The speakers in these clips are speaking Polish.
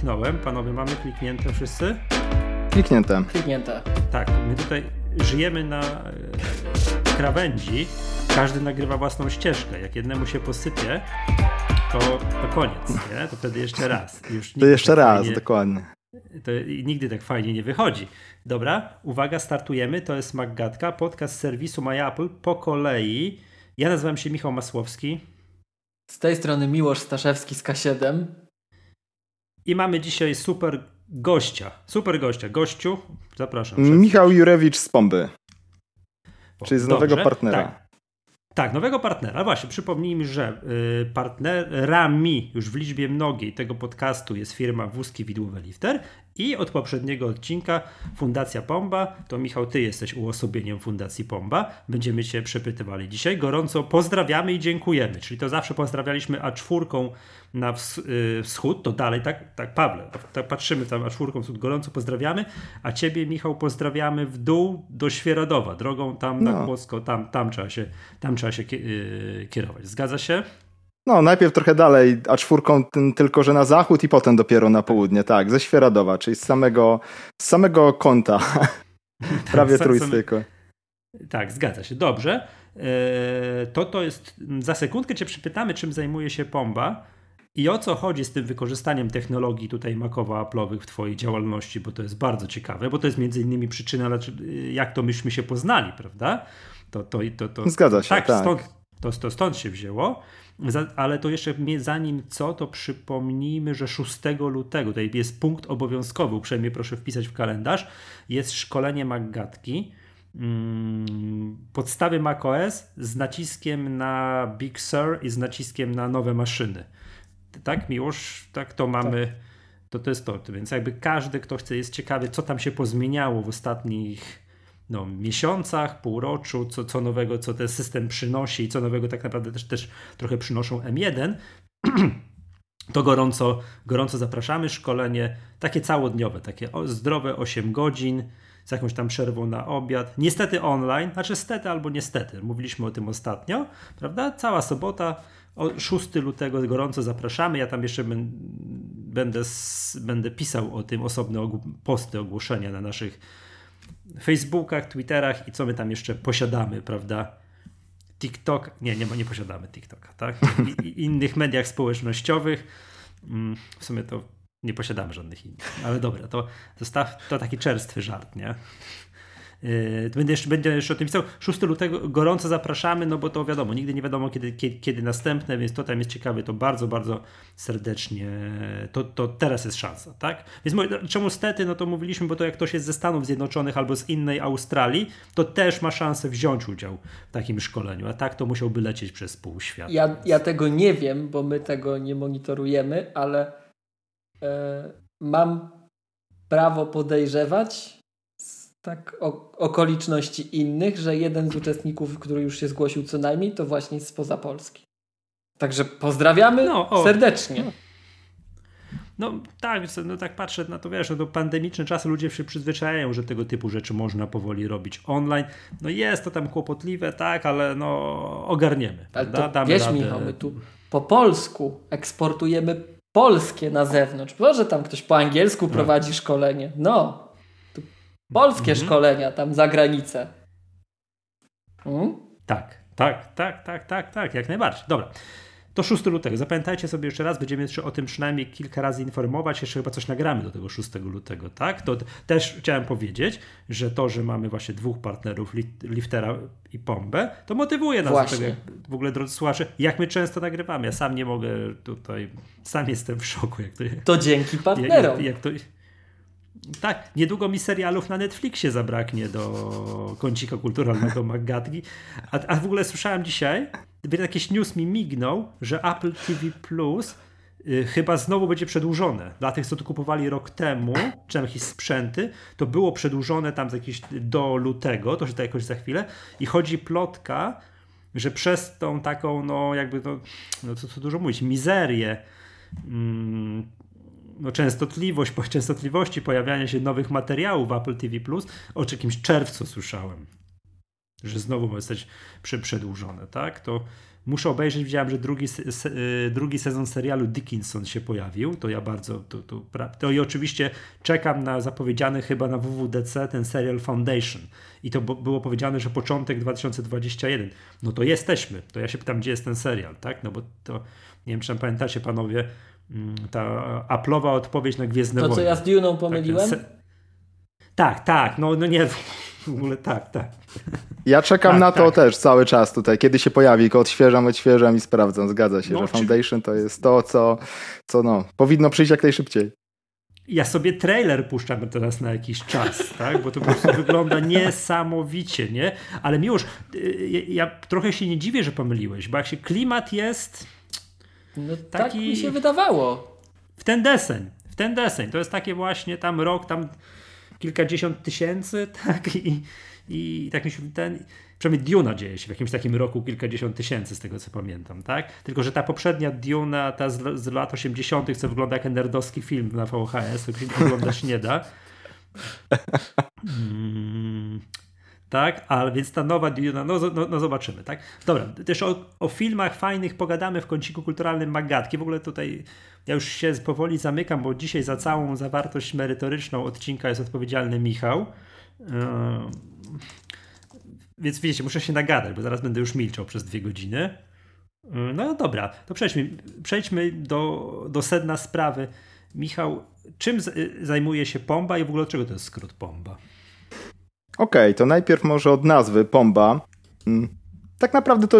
kliknąłem. Panowie, mamy kliknięte wszyscy? Kliknięte. Kliknięte. Tak, my tutaj żyjemy na e, krawędzi. Każdy nagrywa własną ścieżkę. Jak jednemu się posypie, to, to koniec, nie? To wtedy jeszcze raz. Już To jeszcze tak raz, fajnie- dokładnie. to nigdy tak fajnie nie wychodzi. Dobra, uwaga, startujemy. To jest Maggatka, podcast serwisu MyApple po kolei. Ja nazywam się Michał Masłowski Z tej strony Miłosz Staszewski z K7. I mamy dzisiaj super gościa. Super gościa. Gościu, zapraszam. Michał Jurewicz z Pomby, czyli z nowego Dobrze, partnera. Tak. Tak, nowego partnera. Właśnie, przypomnijmy, że y, partnerami już w liczbie mnogiej tego podcastu jest firma Wózki Widłowe Lifter i od poprzedniego odcinka Fundacja Pomba. To Michał, ty jesteś uosobieniem Fundacji Pomba. Będziemy cię przepytywali dzisiaj. Gorąco pozdrawiamy i dziękujemy. Czyli to zawsze pozdrawialiśmy A4 na ws- y, wschód, to dalej, tak, tak Pawle, tak patrzymy tam A4 wschód, gorąco pozdrawiamy, a ciebie Michał pozdrawiamy w dół do Świeradowa, drogą tam na No. Kłodzko, tam, tam trzeba się, tam trzeba się y, kierować. Zgadza się? No, najpierw trochę dalej, a czwórką tylko, że na zachód i potem dopiero na południe, tak, ze Świeradowa, czyli z samego, z samego kąta, prawie sa- trójstyku. Tak, zgadza się. Dobrze. E, To to jest. Za sekundkę Cię przypytamy, czym zajmuje się Pomba i o co chodzi z tym wykorzystaniem technologii tutaj makowo-aplowych w Twojej działalności, bo to jest bardzo ciekawe, bo to jest między innymi przyczyna, dlaczego- jak to myśmy się poznali, prawda? To, to, to, to, Zgadza się, tak, tak. Stąd, to, to stąd się wzięło. Ale to jeszcze zanim co, to przypomnijmy, że 6 lutego, tutaj jest punkt obowiązkowy, uprzejmie proszę wpisać w kalendarz, jest szkolenie Maggatki. Mm, podstawy macOS z naciskiem na Big Sur i z naciskiem na nowe maszyny. Tak, Miłosz? Tak, to mamy. To, to jest to. Więc jakby każdy, kto chce, jest ciekawy, co tam się pozmieniało w ostatnich no, miesiącach, półroczu, co, co nowego, co ten system przynosi i co nowego tak naprawdę też, też trochę przynoszą M1, to gorąco, gorąco zapraszamy. Szkolenie takie całodniowe, takie zdrowe 8 godzin z jakąś tam przerwą na obiad. Niestety online, znaczy stety albo niestety, mówiliśmy o tym ostatnio, prawda? Cała sobota, o 6 lutego gorąco zapraszamy. Ja tam jeszcze będę, będę pisał o tym osobne posty, ogłoszenia na naszych Facebookach, Twitterach i co my tam jeszcze posiadamy, prawda? TikTok, nie, nie, nie posiadamy TikToka, tak? I, i innych mediach społecznościowych. Mm, W sumie to nie posiadamy żadnych innych, ale dobra, to, to, staw, to taki czerstwy żart, nie? Yy, Będę jeszcze, będę jeszcze o tym pisał. 6 lutego gorąco zapraszamy, no bo to wiadomo, nigdy nie wiadomo kiedy, kiedy, kiedy następne, więc to tam jest ciekawe, to bardzo, bardzo serdecznie, to, to teraz jest szansa, tak? Więc czemu stety, no to mówiliśmy, bo to jak ktoś jest ze Stanów Zjednoczonych albo z innej Australii, to też ma szansę wziąć udział w takim szkoleniu, a tak to musiałby lecieć przez pół świata. Ja, ja tego nie wiem, bo my tego nie monitorujemy, ale e, mam prawo podejrzewać tak o, okoliczności innych, że jeden z uczestników, który już się zgłosił co najmniej, to właśnie spoza Polski. Także pozdrawiamy No, o. serdecznie. No tak, więc, no tak patrzę na to, wiesz, no to pandemiczne czasy ludzie się przyzwyczajają, że tego typu rzeczy można powoli robić online. No jest to tam kłopotliwe, tak, ale no ogarniemy. Ale to, Damy wiesz radę. Michał, my tu po polsku eksportujemy polskie na zewnątrz. Może tam ktoś po angielsku No. prowadzi szkolenie. No, polskie Mhm. szkolenia tam za granicę. Mm? Tak, tak, tak, tak, tak, tak, jak najbardziej. Dobra. To 6 lutego. Zapamiętajcie sobie jeszcze raz, będziemy jeszcze o tym przynajmniej kilka razy informować. Jeszcze chyba coś nagramy do tego 6 lutego, tak? To też chciałem powiedzieć, że to, że mamy właśnie dwóch partnerów, Li- Liftera i Pombę, to motywuje nas Właśnie. do tego, jak, w ogóle drodzy słuchacze, jak my często nagrywamy. Ja sam nie mogę tutaj, sam jestem w szoku, jak to, To dzięki jak, partnerom. jak, jak to... Tak, niedługo mi serialów na Netflixie zabraknie do kącika kulturalnego Maggatki. A, a w ogóle słyszałem dzisiaj, jakiś news mi mignął, że Apple TV Plus y, chyba znowu będzie przedłużone. Dla tych, co to kupowali rok temu, czy tam jakieś sprzęty, to było przedłużone tam z jakieś do lutego, to się to jakoś za chwilę. I chodzi plotka, że przez tą taką, no jakby, no, no co tu dużo mówić, mizerię, mm, no, częstotliwość, częstotliwości pojawiania się nowych materiałów w Apple TV+, o jakimś czerwcu słyszałem. że znowu ma zostać przedłużone, tak? To muszę obejrzeć, widziałem, że drugi, se, y, drugi sezon serialu Dickinson się pojawił, to ja bardzo, to, to, to i oczywiście czekam na zapowiedziany chyba na WWDC ten serial Foundation i to było powiedziane, że początek 2021, no to jesteśmy, to ja się pytam, gdzie jest ten serial, tak, no bo to, nie wiem, czy pamiętacie panowie, ta Apple'owa odpowiedź na Gwiezdne To, Wojny. co ja z Dune'ą pomyliłem? Tak, tak, tak, no, no nie, w ogóle tak, tak. Ja czekam tak, na to tak. też cały czas tutaj. Kiedy się pojawi, go odświeżam, odświeżam i sprawdzam. Zgadza się, no, że Foundation to jest to, co, co no, powinno przyjść jak najszybciej. Ja sobie trailer puszczam teraz na jakiś czas, tak? Bo to po prostu wygląda niesamowicie, nie? Ale miłość, y, ja trochę się nie dziwię, że pomyliłeś, bo jak się klimat jest no, taki... Tak mi się wydawało. W ten deseń, w ten deseń. To jest takie właśnie tam rok, tam kilkadziesiąt tysięcy, tak? I, i tak mi się ten, przynajmniej Duna dzieje się w jakimś takim roku kilkadziesiąt tysięcy, z tego co pamiętam, tak? Tylko, że ta poprzednia Duna, ta z, z lat 80., co wygląda jak nerdowski film na VHS, to wyglądać nie da. Hmm, tak, ale więc ta nowa Duna, no, no, no, zobaczymy, tak? Dobra, też o, o, filmach fajnych pogadamy w kąciku kulturalnym Magatki. W ogóle tutaj ja już się powoli zamykam, bo dzisiaj za całą zawartość merytoryczną odcinka jest odpowiedzialny Michał. Yy, więc wiecie, muszę się nagadać, bo zaraz będę już milczał przez dwie godziny. Yy, no dobra, to przejdźmy, przejdźmy do, do sedna sprawy. Michał, czym zajmuje się Pomba i w ogóle czego to jest skrót Pomba? Okej, okay, to najpierw może od nazwy Pomba. Mm, tak naprawdę to,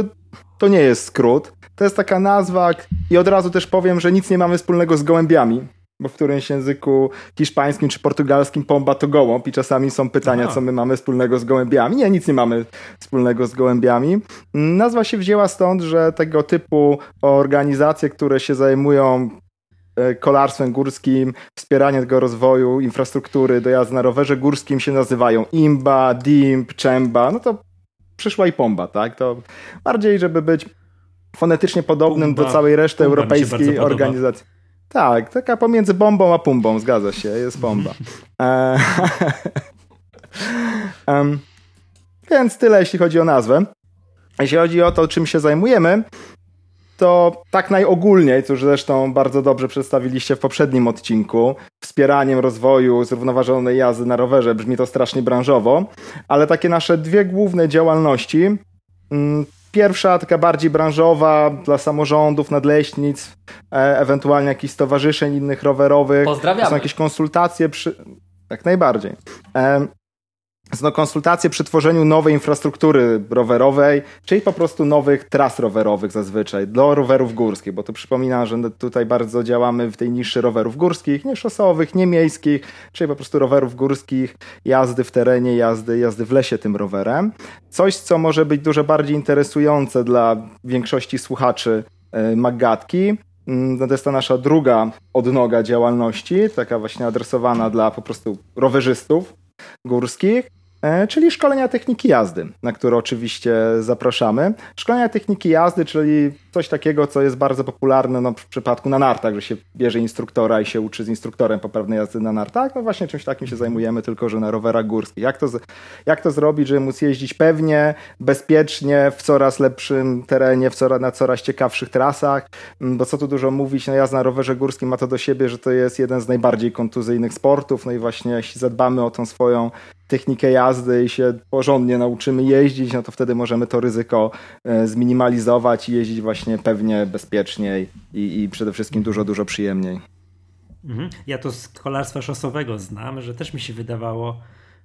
to nie jest skrót. To jest taka nazwa i od razu też powiem, że nic nie mamy wspólnego z gołębiami bo w którymś języku hiszpańskim czy portugalskim pomba to gołąb i czasami są pytania, Aha. co my mamy wspólnego z gołębiami. Nie, nic nie mamy wspólnego z gołębiami. Nazwa się wzięła stąd, że tego typu organizacje, które się zajmują kolarstwem górskim, wspieraniem tego rozwoju, infrastruktury do jazdy na rowerze górskim się nazywają IMBA, DIMP, CZEMBA, no to przyszła i pomba, tak? To bardziej, żeby być fonetycznie podobnym Pumba. do całej reszty europejskiej organizacji. Tak, taka pomiędzy bombą a pumbą, zgadza się, jest bomba. um, więc tyle, jeśli chodzi o nazwę. Jeśli chodzi o to, czym się zajmujemy, to tak najogólniej, co zresztą bardzo dobrze przedstawiliście w poprzednim odcinku, wspieraniem rozwoju zrównoważonej jazdy na rowerze, brzmi to strasznie branżowo, ale takie nasze dwie główne działalności mm, Pierwsza, taka bardziej branżowa dla samorządów, nadleśnic, e, ewentualnie jakichś stowarzyszeń innych rowerowych. Pozdrawiam. Są jakieś konsultacje przy... Jak najbardziej. E, no, konsultacje przy tworzeniu nowej infrastruktury rowerowej, czyli po prostu nowych tras rowerowych zazwyczaj, do rowerów górskich, bo to przypominam, że tutaj bardzo działamy w tej niszy rowerów górskich, nie szosowych, nie miejskich, czyli po prostu rowerów górskich, jazdy w terenie, jazdy, jazdy w lesie tym rowerem. Coś, co może być dużo bardziej interesujące dla większości słuchaczy yy, Maggatki, mm, no to jest ta nasza druga odnoga działalności, taka właśnie adresowana dla po prostu rowerzystów górskich. E, czyli szkolenia techniki jazdy, na które oczywiście zapraszamy. Szkolenia techniki jazdy, czyli coś takiego, co jest bardzo popularne no, w przypadku na nartach, że się bierze instruktora i się uczy z instruktorem poprawnej jazdy na nartach. No właśnie czymś takim się zajmujemy, tylko że na rowerach górskich. Jak to, jak to zrobić, żeby móc jeździć pewnie, bezpiecznie, w coraz lepszym terenie, w coraz, na coraz ciekawszych trasach, mm, bo co tu dużo mówić, no jazda na rowerze górskim ma to do siebie, że to jest jeden z najbardziej kontuzyjnych sportów, no i właśnie jeśli zadbamy o tą swoją technikę jazdy i się porządnie nauczymy jeździć, no to wtedy możemy to ryzyko e, zminimalizować i jeździć właśnie pewnie bezpieczniej i, i przede wszystkim dużo, dużo przyjemniej. Mhm. Ja to z kolarstwa szosowego znam, że też mi się wydawało,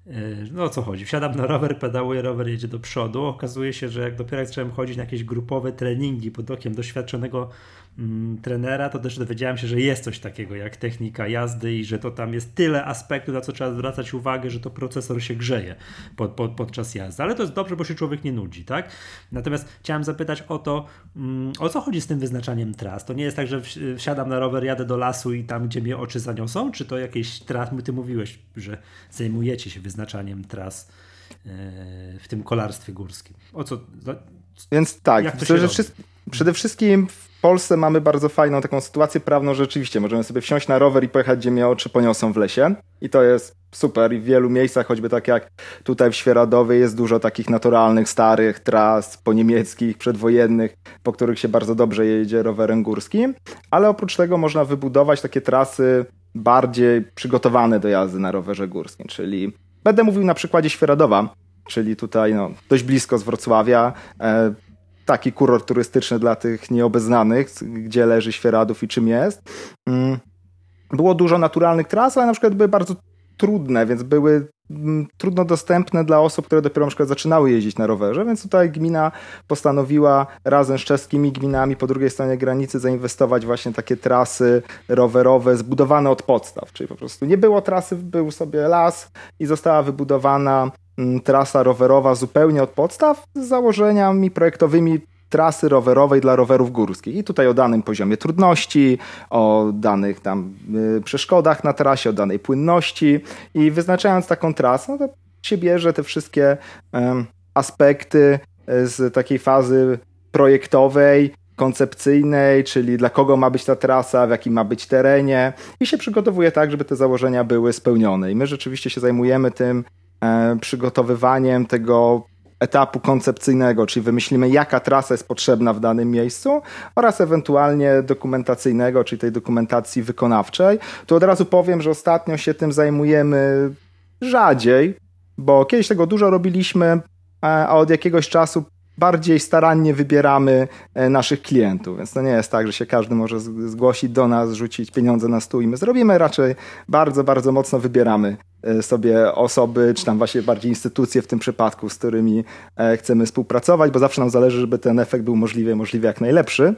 e, no o co chodzi? Wsiadam na rower, pedałuję, rower jedzie do przodu. Okazuje się, że jak dopiero jak zacząłem chodzić na jakieś grupowe treningi pod okiem doświadczonego trenera, to też dowiedziałem się, że jest coś takiego jak technika jazdy i że to tam jest tyle aspektów, na co trzeba zwracać uwagę, że to procesor się grzeje pod, pod, podczas jazdy. Ale to jest dobrze, bo się człowiek nie nudzi, tak? Natomiast chciałem zapytać o to, mm, o co chodzi z tym wyznaczaniem tras? To nie jest tak, że wsiadam na rower, jadę do lasu i tam, gdzie mnie oczy zaniosą? Czy to jakieś tras, ty mówiłeś, że zajmujecie się wyznaczaniem tras e, w tym kolarstwie górskim? O co? Więc tak, przede, przede wszystkim Polsce mamy bardzo fajną taką sytuację prawną, że rzeczywiście możemy sobie wsiąść na rower i pojechać, gdzie mnie oczy poniosą w lesie. I to jest super. I w wielu miejscach, choćby tak jak tutaj w Świeradowie jest dużo takich naturalnych, starych tras poniemieckich, przedwojennych, po których się bardzo dobrze jedzie rowerem górskim, ale oprócz tego można wybudować takie trasy bardziej przygotowane do jazdy na rowerze górskim, czyli będę mówił na przykładzie Świeradowa, czyli tutaj no, dość blisko z Wrocławia, e, taki kurort turystyczny dla tych nieobeznanych, gdzie leży Świeradów i czym jest. Mm. Było dużo naturalnych tras, ale na przykład były bardzo trudne, więc były mm, trudno dostępne dla osób, które dopiero na przykład zaczynały jeździć na rowerze, więc tutaj gmina postanowiła razem z czeskimi gminami po drugiej stronie granicy zainwestować właśnie takie trasy rowerowe zbudowane od podstaw, czyli po prostu nie było trasy, był sobie las i została wybudowana trasa rowerowa zupełnie od podstaw z założeniami projektowymi trasy rowerowej dla rowerów górskich. I tutaj o danym poziomie trudności, o danych tam y, przeszkodach na trasie, o danej płynności. I wyznaczając taką trasę, no to się bierze te wszystkie y, aspekty z takiej fazy projektowej, koncepcyjnej, czyli dla kogo ma być ta trasa, w jakim ma być terenie i się przygotowuje tak, żeby te założenia były spełnione. I my rzeczywiście się zajmujemy tym przygotowywaniem tego etapu koncepcyjnego, czyli wymyślimy, jaka trasa jest potrzebna w danym miejscu, oraz ewentualnie dokumentacyjnego, czyli tej dokumentacji wykonawczej. Tu od razu powiem, że ostatnio się tym zajmujemy rzadziej, bo kiedyś tego dużo robiliśmy, a od jakiegoś czasu bardziej starannie wybieramy e, naszych klientów, więc to nie jest tak, że się każdy może zgłosić do nas, rzucić pieniądze na stół i my zrobimy, raczej bardzo, bardzo mocno wybieramy e, sobie osoby, czy tam właśnie bardziej instytucje w tym przypadku, z którymi e, chcemy współpracować, bo zawsze nam zależy, żeby ten efekt był możliwie, możliwie jak najlepszy.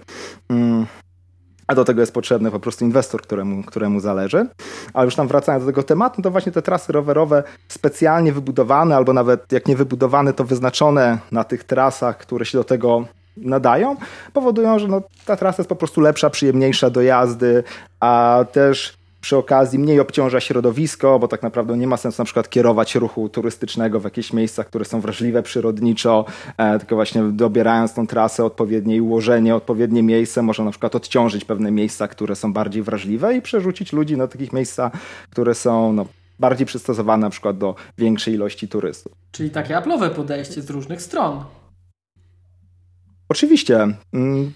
A do tego jest potrzebny po prostu inwestor, któremu, któremu zależy. Ale już tam wracając do tego tematu, to właśnie te trasy rowerowe specjalnie wybudowane, albo nawet jak nie wybudowane, to wyznaczone na tych trasach, które się do tego nadają, powodują, że no, ta trasa jest po prostu lepsza, przyjemniejsza do jazdy, a też przy okazji mniej obciąża środowisko, bo tak naprawdę nie ma sensu na przykład kierować ruchu turystycznego w jakieś miejsca, które są wrażliwe przyrodniczo, e, tylko właśnie dobierając tą trasę odpowiednie ułożenie, odpowiednie miejsce, można na przykład odciążyć pewne miejsca, które są bardziej wrażliwe i przerzucić ludzi na takich miejsca, które są no, bardziej przystosowane na przykład do większej ilości turystów. Czyli takie Apple'owe podejście z różnych stron. Oczywiście. Mm,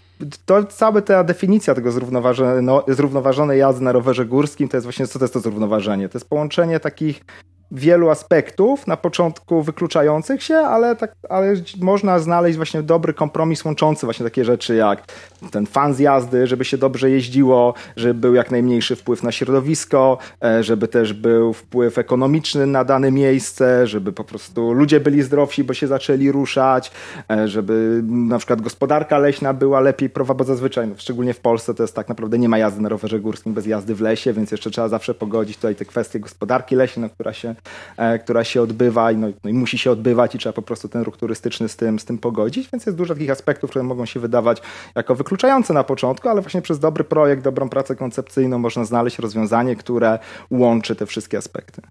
to cała ta definicja tego zrównoważone, no, zrównoważonej jazdy na rowerze górskim to jest właśnie, co to jest to zrównoważenie? To jest połączenie takich wielu aspektów, na początku wykluczających się, ale, tak, ale można znaleźć właśnie dobry kompromis łączący właśnie takie rzeczy jak ten fan z jazdy, żeby się dobrze jeździło, żeby był jak najmniejszy wpływ na środowisko, e, żeby też był wpływ ekonomiczny na dane miejsce, żeby po prostu ludzie byli zdrowsi, bo się zaczęli ruszać, e, żeby na przykład gospodarka leśna była lepiej prowa, bo zazwyczaj, no, szczególnie w Polsce, to jest tak naprawdę nie ma jazdy na rowerze górskim bez jazdy w lesie, więc jeszcze trzeba zawsze pogodzić tutaj te kwestie gospodarki leśnej, no, która się E, która się odbywa i, no, no, i musi się odbywać i trzeba po prostu ten ruch turystyczny z tym, z tym pogodzić, więc jest dużo takich aspektów, które mogą się wydawać jako wykluczające na początku, ale właśnie przez dobry projekt, dobrą pracę koncepcyjną można znaleźć rozwiązanie, które łączy te wszystkie aspekty.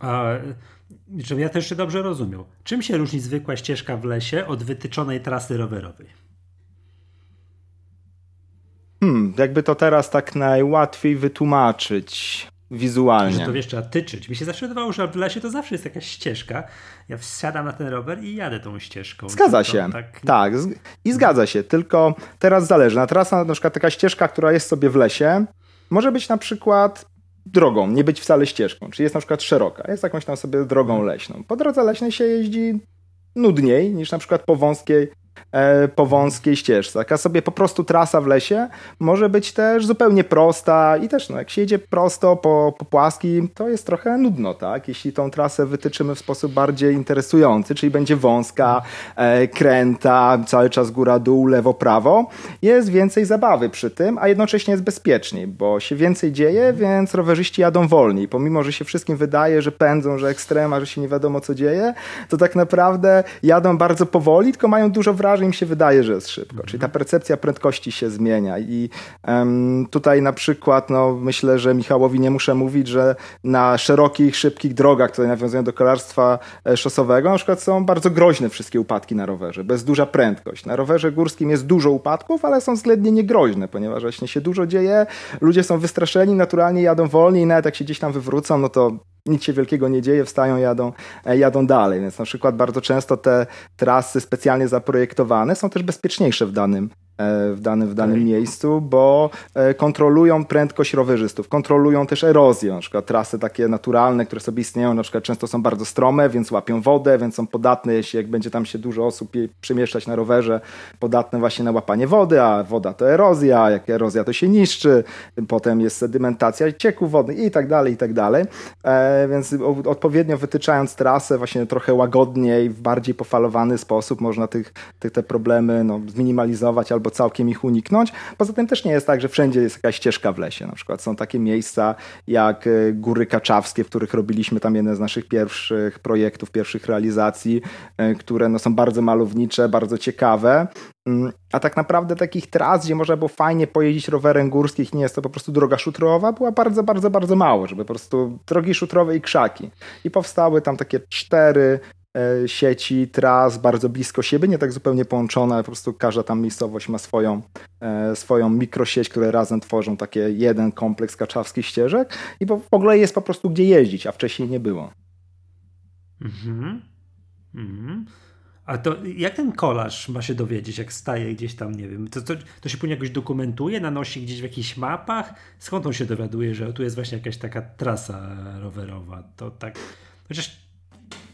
A żebym ja też jeszcze dobrze rozumiał. Czym się różni zwykła ścieżka w lesie od wytyczonej trasy rowerowej? Hmm, jakby to teraz tak najłatwiej wytłumaczyć wizualnie. Że to wiesz, trzeba tyczyć. Mi się zawsze wydawało, że w lesie to zawsze jest jakaś ścieżka. Ja wsiadam na ten rower i jadę tą ścieżką. Zgadza się. Tak... tak, i zgadza się. Tylko teraz zależy. Na trasa, na przykład taka ścieżka, która jest sobie w lesie, może być na przykład drogą, nie być wcale ścieżką. Czyli jest na przykład szeroka, jest jakąś tam sobie drogą leśną. Po drodze leśnej się jeździ nudniej niż na przykład po wąskiej po wąskiej ścieżce. A sobie po prostu trasa w lesie może być też zupełnie prosta i też no, jak się jedzie prosto po, po płaskim, to jest trochę nudno, tak? Jeśli tą trasę wytyczymy w sposób bardziej interesujący, czyli będzie wąska, e, kręta, cały czas góra-dół, lewo-prawo, jest więcej zabawy przy tym, a jednocześnie jest bezpieczniej, bo się więcej dzieje, więc rowerzyści jadą wolniej. Pomimo, że się wszystkim wydaje, że pędzą, że ekstrema, że się nie wiadomo co dzieje, to tak naprawdę jadą bardzo powoli, tylko mają dużo wrażeń rowerzarze im się wydaje, że jest szybko. Czyli ta percepcja prędkości się zmienia. I um, tutaj na przykład, no, myślę, że Michałowi nie muszę mówić, że na szerokich, szybkich drogach, które nawiązują do kolarstwa e, szosowego, na przykład są bardzo groźne wszystkie upadki na rowerze, bez duża prędkość. Na rowerze górskim jest dużo upadków, ale są względnie niegroźne, ponieważ właśnie się dużo dzieje, ludzie są wystraszeni, naturalnie jadą wolniej i nawet jak się gdzieś tam wywrócą, no to nic się wielkiego nie dzieje, wstają, jadą, e, jadą dalej. Więc na przykład bardzo często te trasy specjalnie zaprojektowane są też bezpieczniejsze w danym, w danym, w danym okay. miejscu, bo e, kontrolują prędkość rowerzystów, kontrolują też erozję, na przykład trasy takie naturalne, które sobie istnieją, na przykład często są bardzo strome, więc łapią wodę, więc są podatne, jeśli jak będzie tam się dużo osób przemieszczać na rowerze, podatne właśnie na łapanie wody, a woda to erozja, jak erozja to się niszczy, potem jest sedymentacja cieków wodnych i tak dalej, i tak dalej, e, więc odpowiednio wytyczając trasę właśnie trochę łagodniej, w bardziej pofalowany sposób można tych, tych te problemy no, zminimalizować albo albo całkiem ich uniknąć. Poza tym też nie jest tak, że wszędzie jest jakaś ścieżka w lesie. Na przykład są takie miejsca jak e, Góry Kaczawskie, w których robiliśmy tam jeden z naszych pierwszych projektów, pierwszych realizacji, e, które no, są bardzo malownicze, bardzo ciekawe. Mm, a tak naprawdę takich tras, gdzie można było fajnie pojeździć rowerem górskim, nie jest to po prostu droga szutrowa, była bardzo, bardzo, bardzo mało, żeby po prostu drogi szutrowe i krzaki. I powstały tam takie cztery sieci tras bardzo blisko siebie, nie tak zupełnie połączone, ale po prostu każda tam miejscowość ma swoją, e, swoją mikrosieć, które razem tworzą takie jeden kompleks kaczawskich ścieżek i w ogóle jest po prostu gdzie jeździć, a wcześniej nie było. Mhm. Mhm. A to jak ten kolarz ma się dowiedzieć, jak staje gdzieś tam, nie wiem, to, to, to się później jakoś dokumentuje, nanosi gdzieś w jakichś mapach? Skąd on się dowiaduje, że tu jest właśnie jakaś taka trasa rowerowa? To tak, chociaż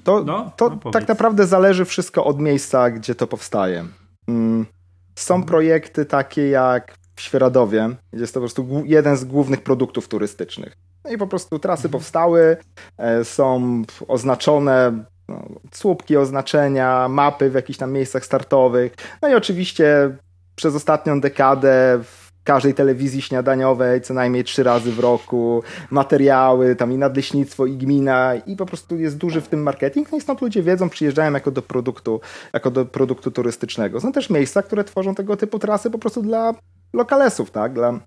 to, no, to no tak naprawdę zależy wszystko od miejsca, gdzie to powstaje. Mm. Są mhm. projekty takie jak w Świeradowie, gdzie jest to po prostu jeden z głównych produktów turystycznych. No i po prostu trasy mhm. powstały, e, są oznaczone no, słupki oznaczenia, mapy w jakichś tam miejscach startowych. No i oczywiście przez ostatnią dekadę każdej telewizji śniadaniowej co najmniej trzy razy w roku, materiały, tam i nadleśnictwo, i gmina i po prostu jest duży w tym marketing, no i stąd ludzie wiedzą, przyjeżdżają jako do produktu, jako do produktu turystycznego. Są też miejsca, które tworzą tego typu trasy po prostu dla lokalesów, tak, dla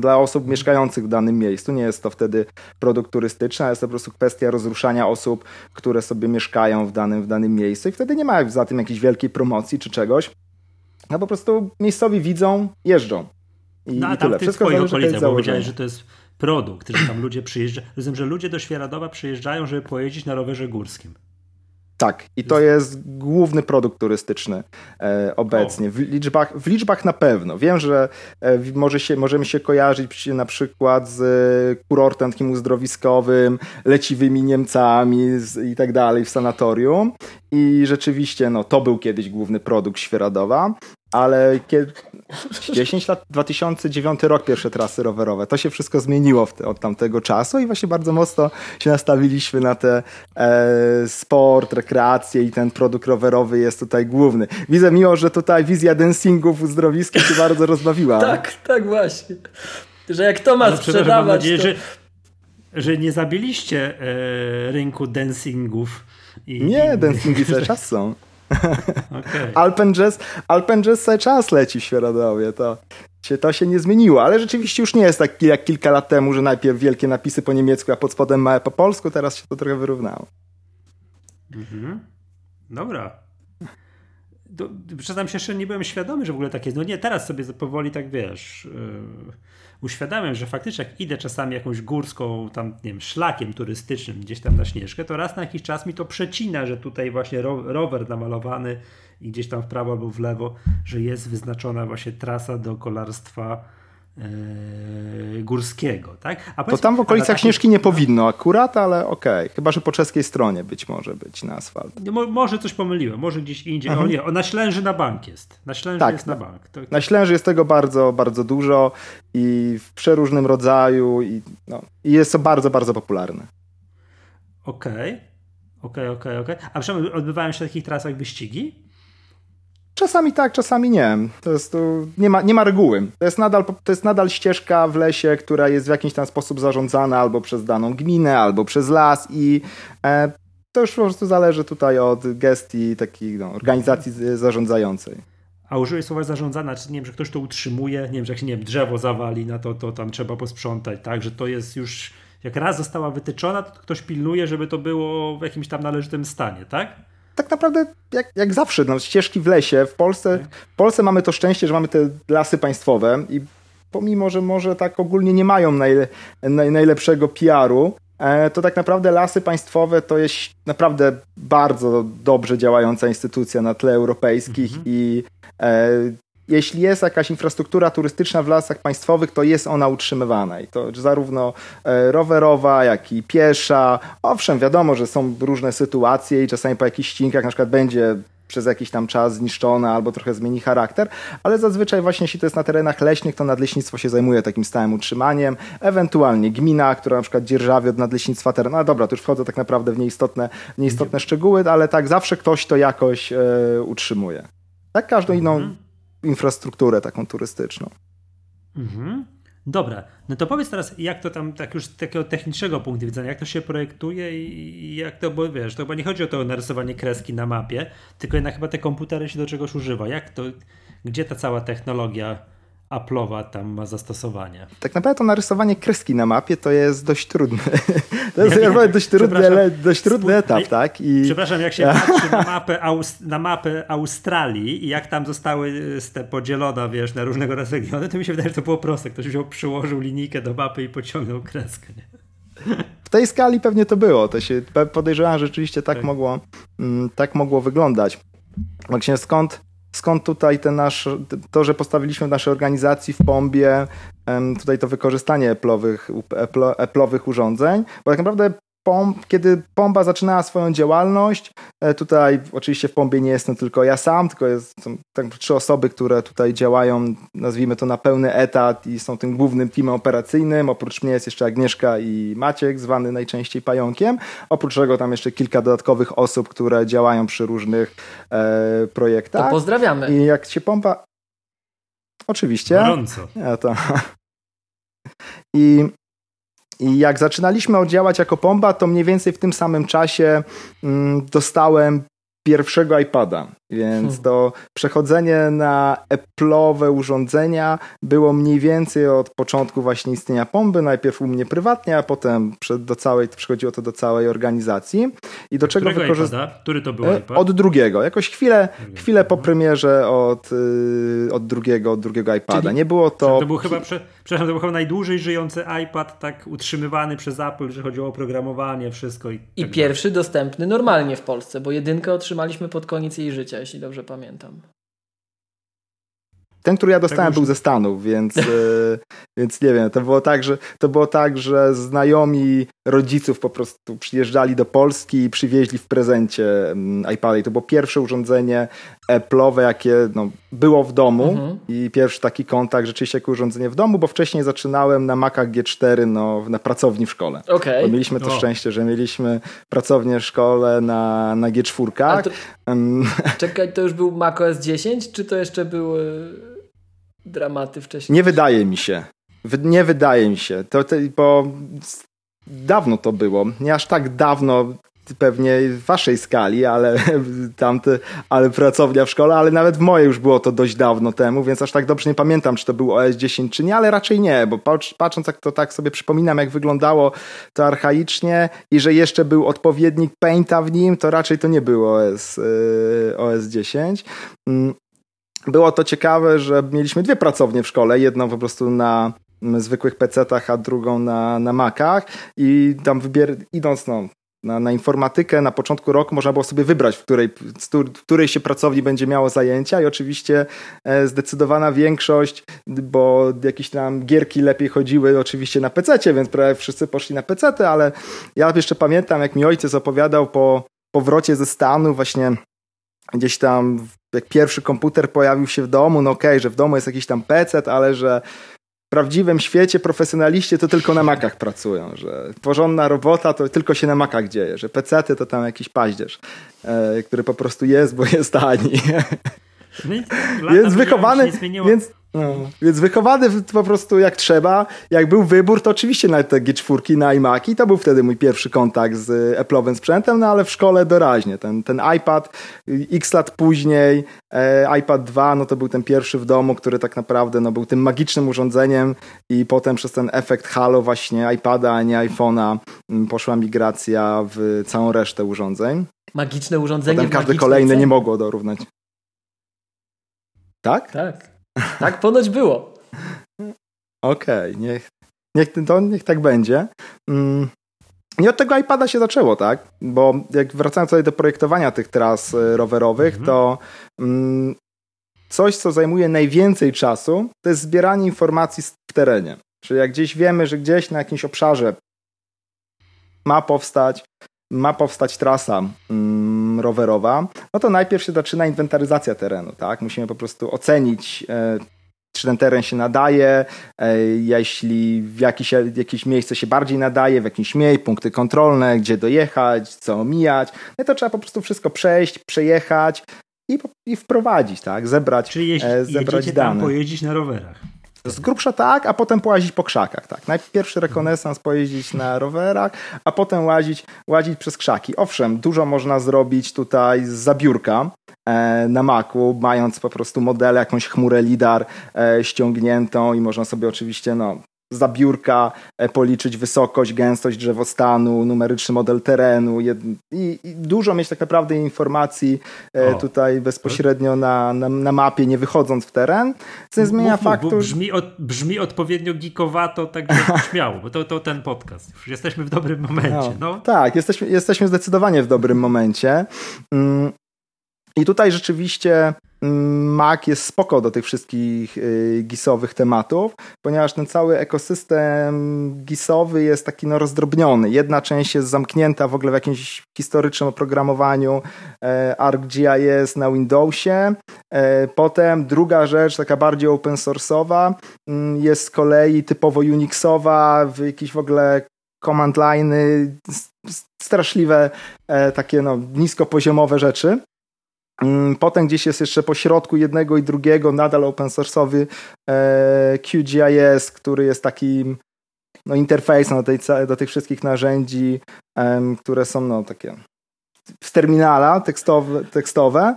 dla osób mieszkających w danym miejscu. Nie jest to wtedy produkt turystyczny, ale jest to po prostu kwestia rozruszania osób, które sobie mieszkają w danym, w danym miejscu i wtedy nie ma za tym jakiejś wielkiej promocji czy czegoś. No po prostu miejscowi widzą, jeżdżą. I, no a tam tyle. w twoich okolicach, bo powiedziałeś, że to jest produkt, że tam ludzie przyjeżdżają. Rozumiem, że ludzie do Świeradowa przyjeżdżają, żeby pojeździć na rowerze górskim. Tak, i to jest główny produkt turystyczny e, obecnie. W liczbach, w liczbach na pewno. Wiem, że e, może się, możemy się kojarzyć na przykład z kurortem takim uzdrowiskowym, leciwymi Niemcami z, i tak dalej w sanatorium. I rzeczywiście no, to był kiedyś główny produkt Świeradowa ale kiedy, 10 lat, 2009 rok pierwsze trasy rowerowe, to się wszystko zmieniło te, od tamtego czasu i właśnie bardzo mocno się nastawiliśmy na te e, sport, rekreację i ten produkt rowerowy jest tutaj główny. Widzę miło, że tutaj wizja dancingów w zdrowisku się bardzo rozbawiła. tak, tak właśnie. Że jak to ma sprzedawać, nadzieję, to... że, że nie zabiliście e, rynku dancingów. I, nie, dancingi cały czas są. Okay. Alpen, Jazz, Alpen Jazz cały czas leci w Świeradowie, to, to się nie zmieniło, ale rzeczywiście już nie jest tak jak kilka lat temu, że najpierw wielkie napisy po niemiecku, a pod spodem małe po polsku, teraz się to trochę wyrównało. Mhm. Dobra. Do, przyznam się, jeszcze nie byłem świadomy, że w ogóle takie No nie, teraz sobie powoli tak wiesz... Yy uświadamiam, że faktycznie jak idę czasami jakąś górską, tam nie wiem, szlakiem turystycznym gdzieś tam na Śnieżkę, to raz na jakiś czas mi to przecina, że tutaj właśnie rower namalowany i gdzieś tam w prawo albo w lewo, że jest wyznaczona właśnie trasa do kolarstwa górskiego, tak? A to tam w okolicach. Śnieżki nie powinno akurat, ale okej. Okay. Chyba, że po czeskiej stronie być może być na asfalt. No, może coś pomyliłem, może gdzieś indziej. Mhm. O nie, o, na Ślęży na bank jest. Na Ślęży tak, jest na bank. To... Na Ślęży jest tego bardzo, bardzo dużo i w przeróżnym rodzaju i, no, i jest to bardzo, bardzo popularne. Okej, okej, okej, okej. A przynajmniej odbywają się na takich trasach wyścigi? Czasami tak, czasami nie. To jest, to nie, ma, nie ma reguły. To jest, nadal, to jest nadal ścieżka w lesie, która jest w jakiś tam sposób zarządzana albo przez daną gminę, albo przez las i e, to już po prostu zależy tutaj od gestii takiej no, organizacji zarządzającej. A użyłeś słowa zarządzana, czy nie wiem, że ktoś to utrzymuje, nie wiem, że jak się nie wiem, drzewo zawali na to, to tam trzeba posprzątać, tak, że to jest już, jak raz została wytyczona, to ktoś pilnuje, żeby to było w jakimś tam należytym stanie, tak? Tak naprawdę jak, jak zawsze, no, ścieżki w lesie. W Polsce, w Polsce mamy to szczęście, że mamy te lasy państwowe i pomimo, że może tak ogólnie nie mają najle, naj, najlepszego PR-u, e, to tak naprawdę lasy państwowe to jest naprawdę bardzo dobrze działająca instytucja na tle europejskich mhm. i e, jeśli jest jakaś infrastruktura turystyczna w lasach państwowych, to jest ona utrzymywana i to zarówno e, rowerowa, jak i piesza. Owszem, wiadomo, że są różne sytuacje i czasami po jakichś ścinkach na przykład będzie przez jakiś tam czas zniszczona albo trochę zmieni charakter, ale zazwyczaj właśnie jeśli to jest na terenach leśnych, to nadleśnictwo się zajmuje takim stałym utrzymaniem, ewentualnie gmina, która na przykład dzierżawi od nadleśnictwa teren. No dobra, tu już wchodzę tak naprawdę w nieistotne, nieistotne szczegóły, ale tak zawsze ktoś to jakoś e, utrzymuje. Tak każdą inną mhm infrastrukturę taką turystyczną. Mhm. Dobra, no to powiedz teraz, jak to tam, tak już z takiego technicznego punktu widzenia, jak to się projektuje i jak to, bo wiesz, to chyba nie chodzi o to narysowanie kreski na mapie, tylko jednak chyba te komputery się do czegoś używa. Jak to, gdzie ta cała technologia Apple'owa tam ma zastosowanie. Tak naprawdę to narysowanie kreski na mapie to jest dość trudne. To jest ja dość, trudny, dość trudny etap, tak? I... Przepraszam, jak się patrzy na mapę, na mapę Australii i jak tam zostały e, te podzielone, wiesz, na różnego rodzaju regiony, to mi się wydaje, że to było proste. Ktoś wziął, przyłożył linijkę do mapy i pociągnął kreskę. Nie? W tej skali pewnie to było. To się podejrzewam, że rzeczywiście tak, tak. Mogło, mm, tak mogło wyglądać. Właśnie skąd skąd tutaj ten nasz, to, że postawiliśmy w naszej organizacji w Pombie tutaj to wykorzystanie Apple'owych, Apple'owych urządzeń, bo tak naprawdę Pomp, kiedy Pomba zaczynała swoją działalność, e, tutaj oczywiście w Pombie nie jestem tylko ja sam, tylko jest, są tak, trzy osoby, które tutaj działają, nazwijmy to na pełny etat i są tym głównym teamem operacyjnym. Oprócz mnie jest jeszcze Agnieszka i Maciek, zwany najczęściej Pająkiem. Oprócz tego tam jeszcze kilka dodatkowych osób, które działają przy różnych e, projektach. To pozdrawiamy. I jak się Pomba... Oczywiście. Gorąco. Ja to... I i jak zaczynaliśmy działać jako Pomba, to mniej więcej w tym samym czasie mm, dostałem pierwszego iPada, więc hmm. to przechodzenie na Apple'owe urządzenia było mniej więcej od początku właśnie istnienia Pomby, najpierw u mnie prywatnie, a potem do całej, przychodziło to do całej organizacji. I do czego wykorzystałem? Który to był e, iPad? Od drugiego, jakoś chwilę, chwilę po premierze od, y, od drugiego, od drugiego iPada. Czyli, Nie było to... To był chyba, przepraszam, to był chyba najdłużej żyjący iPad, tak utrzymywany przez Apple, że chodziło o programowanie, wszystko. I, I tak pierwszy dostępny normalnie w Polsce, bo jedynkę otrzymaliśmy pod koniec jej życia, jeśli dobrze pamiętam. Ten, który ja dostałem, tak był ze Stanów, więc, e, więc nie wiem. To było tak, że to było tak, że znajomi rodziców po prostu przyjeżdżali do Polski i przywieźli w prezencie mm, iPady. To było pierwsze urządzenie Apple'owe, jakie no, było w domu mhm. i pierwszy taki kontakt rzeczywiście jako urządzenie w domu, bo wcześniej zaczynałem na Macach G4 no, na pracowni w szkole. Okay. Bo mieliśmy to o. szczęście, że mieliśmy pracownię w szkole na, na G4. To, czekaj, to już był macOS 10, czy to jeszcze były dramaty wcześniej? Nie wydaje mi się. Nie wydaje mi się. To, to, bo dawno to było. Nie aż tak dawno pewnie w waszej skali, ale tamte, ale pracownia w szkole, ale nawet w mojej już było to dość dawno temu, więc aż tak dobrze nie pamiętam, czy to był OS 10 czy nie, ale raczej nie, bo patrząc jak to tak sobie przypominam, jak wyglądało to archaicznie i że jeszcze był odpowiednik Painta w nim, to raczej to nie było OS, OS 10 było to ciekawe, że mieliśmy dwie pracownie w szkole, jedną po prostu na zwykłych PC-tach, a drugą na, na Macach. I tam wybier idąc no, na, na, informatykę na początku roku można było sobie wybrać, w której, w której się pracowni będzie miało zajęcia. I oczywiście e, zdecydowana większość, bo jakieś tam gierki lepiej chodziły oczywiście na PC, więc prawie wszyscy poszli na PC, ale ja jeszcze pamiętam, jak mi ojciec opowiadał po powrocie ze Stanu właśnie gdzieś tam jak pierwszy komputer pojawił się w domu, no okej, okay, że w domu jest jakiś tam PC, ale że prawdziwym świecie profesjonaliści to tylko na makach pracują, że porządna robota to tylko się na makach dzieje, że pecety to tam jakiś paździerz, e, który po prostu jest, bo jest tani. No więc wychowany, więc No, więc wychowany po prostu jak trzeba. Jak był wybór, to oczywiście na te G4, na iMaki, to był wtedy mój pierwszy kontakt z Apple'owym sprzętem, no ale w szkole doraźnie. Ten, ten iPad, x lat później, e, iPad 2, no to był ten pierwszy w domu, który tak naprawdę no, był tym magicznym urządzeniem i potem przez ten efekt halo właśnie iPada, a nie iPhone'a poszła migracja w całą resztę urządzeń. Magiczne urządzenie. Potem każde kolejne cenie. nie mogło dorównać. Tak? Tak. Tak ponoć było. Okej, okay, niech, niech, to, niech tak będzie. Mm. I od tego iPada się zaczęło, tak? Bo jak wracając tutaj do projektowania tych tras e, rowerowych, mhm. to mm, coś, co zajmuje najwięcej czasu, to jest zbieranie informacji w terenie. Czyli jak gdzieś wiemy, że gdzieś na jakimś obszarze ma powstać, ma powstać trasa mm, rowerowa, no to najpierw się zaczyna inwentaryzacja terenu, tak? Musimy po prostu ocenić e, czy ten teren się nadaje, e, jeśli w jakieś, jakieś miejsce się bardziej nadaje, w jakimś mniej, punkty kontrolne, gdzie dojechać, co omijać, no to trzeba po prostu wszystko przejść, przejechać i, i wprowadzić, tak, zebrać, Czyli jeździ, e, zebrać dane. tam pojeździć na rowerach. Z grubsza tak, a potem połazić po krzakach. Tak. Najpierw rekonesans pojeździć na rowerach, a potem łazić, łazić przez krzaki. Owszem, dużo można zrobić tutaj z zabiórka e, na Macu, mając po prostu model, jakąś chmurę LIDAR e, ściągniętą i można sobie oczywiście no, za biurka e, policzyć wysokość, gęstość drzewostanu, numeryczny model terenu i, i, dużo mieć tak naprawdę informacji e, o. tutaj bezpośrednio na, na, na, mapie, nie wychodząc w teren, co nie zmienia mów, faktu... Brzmi, od, brzmi odpowiednio geekowato, tak śmiało, bo to, to ten podcast. Już jesteśmy w dobrym momencie. No. no. Tak, jesteśmy, jesteśmy zdecydowanie w dobrym momencie. Mm, I tutaj rzeczywiście Mac jest spoko do tych wszystkich y, gisowych tematów, ponieważ ten cały ekosystem gisowy jest taki no rozdrobniony. Jedna część jest zamknięta w ogóle w jakimś historycznym oprogramowaniu e, ArcGIS na Windowsie. E, potem druga rzecz, taka bardziej open source'owa, mm, jest z kolei typowo Unixowa, w jakieś w ogóle command line'y, straszliwe e, takie no, niskopoziomowe rzeczy. Mm, potem gdzieś jest jeszcze po środku jednego i drugiego nadal open source'owy e, QGIS, który jest takim no, interfejsem do, tej, do tych wszystkich narzędzi, które są no, takie z terminala tekstowe, tekstowe.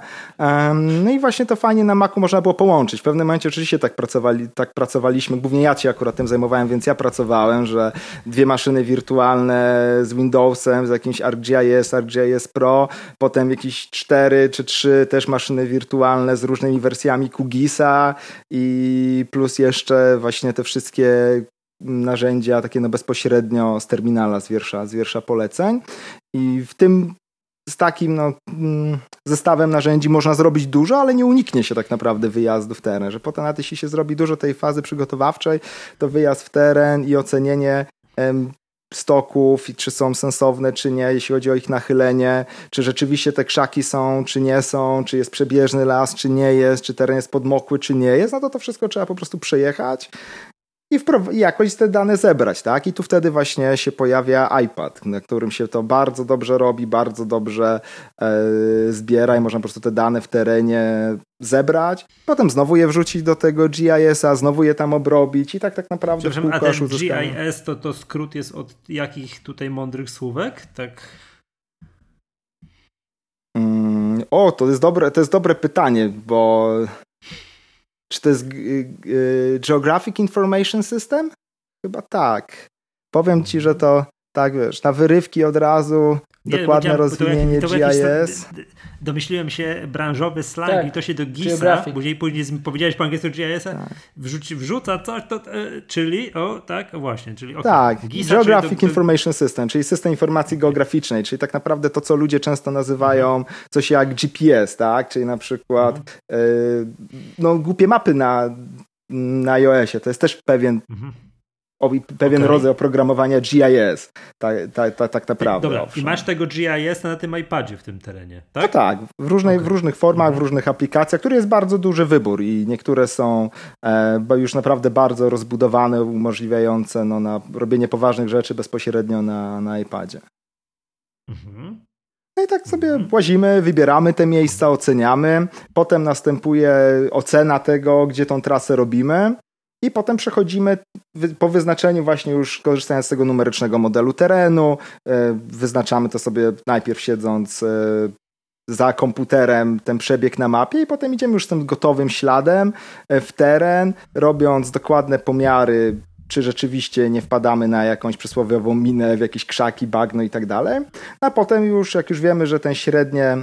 No i właśnie to fajnie na Macu można było połączyć. W pewnym momencie oczywiście tak, pracowali, tak pracowaliśmy, głównie ja się akurat tym zajmowałem, więc ja pracowałem, że dwie maszyny wirtualne z Windowsem, z jakimś ArcGIS, ArcGIS Pro, potem jakieś cztery czy trzy też maszyny wirtualne z różnymi wersjami QGISa i plus jeszcze właśnie te wszystkie narzędzia takie no bezpośrednio z terminala, z wiersza, z wiersza poleceń. I w tym z takim no, mm, zestawem narzędzi można zrobić dużo, ale nie uniknie się tak naprawdę wyjazdu w teren, że potem nawet jeśli się zrobi dużo tej fazy przygotowawczej, to wyjazd w teren i ocenienie stoków, czy są sensowne, czy nie, jeśli chodzi o ich nachylenie, czy rzeczywiście te krzaki są, czy nie są, czy jest przebieżny las, czy nie jest, czy teren jest podmokły, czy nie jest, no to to wszystko trzeba po prostu przejechać i, i jakoś te dane zebrać, tak? I tu wtedy właśnie się pojawia iPad, na którym się to bardzo dobrze robi, bardzo dobrze e, zbiera i można po prostu te dane w terenie zebrać, potem znowu je wrzucić do tego GIS-a, znowu je tam obrobić i tak tak naprawdę Przepraszam, a ten GIS to, to skrót jest od jakich tutaj mądrych słówek? Tak... Mm, o, to jest dobre, to jest dobre pytanie, bo czy to jest Geographic Information System? Chyba tak. Powiem ci, że to tak wiesz, na wyrywki od razu, dokładne rozwinienie to, to, GIS. domyśliłem się branżowy slang tak, i to się do GIS-a, później, później powiedziałeś po angielsku GIS-a, tak. wrzuci, wrzuca coś, to, e, czyli, o tak, właśnie, czyli okay. Tak, Geographic do, Information System, czyli system informacji geograficznej, czyli tak naprawdę to, co ludzie często nazywają mhm. coś jak GPS, tak, czyli na przykład y, no głupie mapy na, na iOSie, to jest też pewien mhm pewien okay. rodzaj oprogramowania GIS. Tak, tak, tak, tak naprawdę. Dobra, i masz tego GIS na tym iPadzie w tym terenie, tak? No tak, w, różnej, okay. w różnych formach, w mhm. różnych aplikacjach, które jest bardzo duży wybór i niektóre są e, już naprawdę bardzo rozbudowane, umożliwiające no, na robienie poważnych rzeczy bezpośrednio na, na iPadzie. Mhm. No i tak sobie łazimy, wybieramy te miejsca, oceniamy. Potem następuje ocena tego, gdzie tą trasę robimy. I potem przechodzimy po wyznaczeniu właśnie już korzystając z tego numerycznego modelu terenu. E, wyznaczamy to sobie najpierw siedząc e, za komputerem ten przebieg na mapie i potem idziemy już tym gotowym śladem e, w teren, robiąc dokładne pomiary czy rzeczywiście nie wpadamy na jakąś przysłowiową minę w jakieś krzaki, bagno i tak dalej. A potem już, jak już wiemy, że ten średnie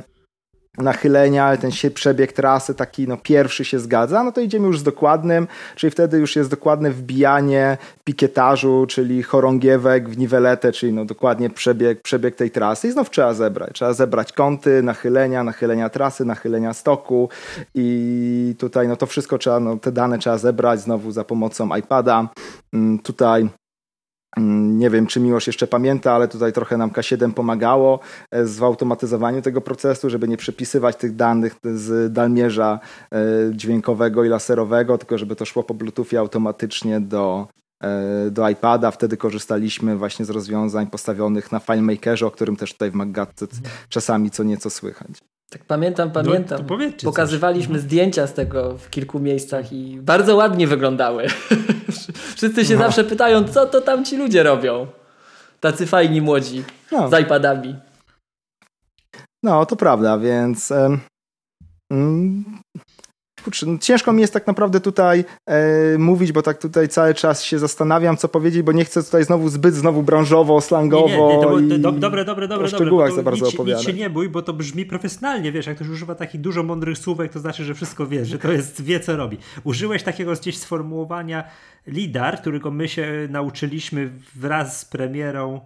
nachylenia, ten przebieg trasy taki no, pierwszy się zgadza, no to idziemy już z dokładnym, czyli wtedy już jest dokładne wbijanie pikietażu, czyli chorągiewek w niweletę, czyli no, dokładnie przebieg, przebieg tej trasy i znów trzeba zebrać. Trzeba zebrać kąty, nachylenia, nachylenia trasy, nachylenia stoku i tutaj no to wszystko trzeba, no, te dane trzeba zebrać znowu za pomocą iPada. Mm, tutaj nie wiem, czy Miłosz jeszcze pamięta, ale tutaj trochę nam K7 pomagało e, w automatyzowaniu tego procesu, żeby nie przepisywać tych danych z dalmierza e, dźwiękowego i laserowego, tylko żeby to szło po Bluetoothie automatycznie do, e, do iPada. Wtedy korzystaliśmy właśnie z rozwiązań postawionych na FileMakerze, o którym też tutaj w MacGadget czasami co nieco słychać. Tak pamiętam, no, pamiętam. No, Pokazywaliśmy coś. zdjęcia z tego w kilku miejscach i bardzo ładnie wyglądały. Wszyscy się no. zawsze pytają, co to tam ci ludzie robią. Tacy fajni młodzi no. z iPadami. No, to prawda, więc um, no, ciężko mi jest tak naprawdę tutaj e, mówić, bo tak tutaj cały czas się zastanawiam, co powiedzieć, bo nie chcę tutaj znowu zbyt znowu branżowo, slangowo nie, nie, nie, do, dobre, dobre, dobre, o szczegółach za bardzo nic, opowiadać. Nic się nie bój, bo to brzmi profesjonalnie, wiesz, jak ktoś używa takich dużo mądrych słówek, to znaczy, że wszystko wie, że to jest, wie co robi. Użyłeś takiego gdzieś sformułowania lidar, którego my się nauczyliśmy wraz z premierą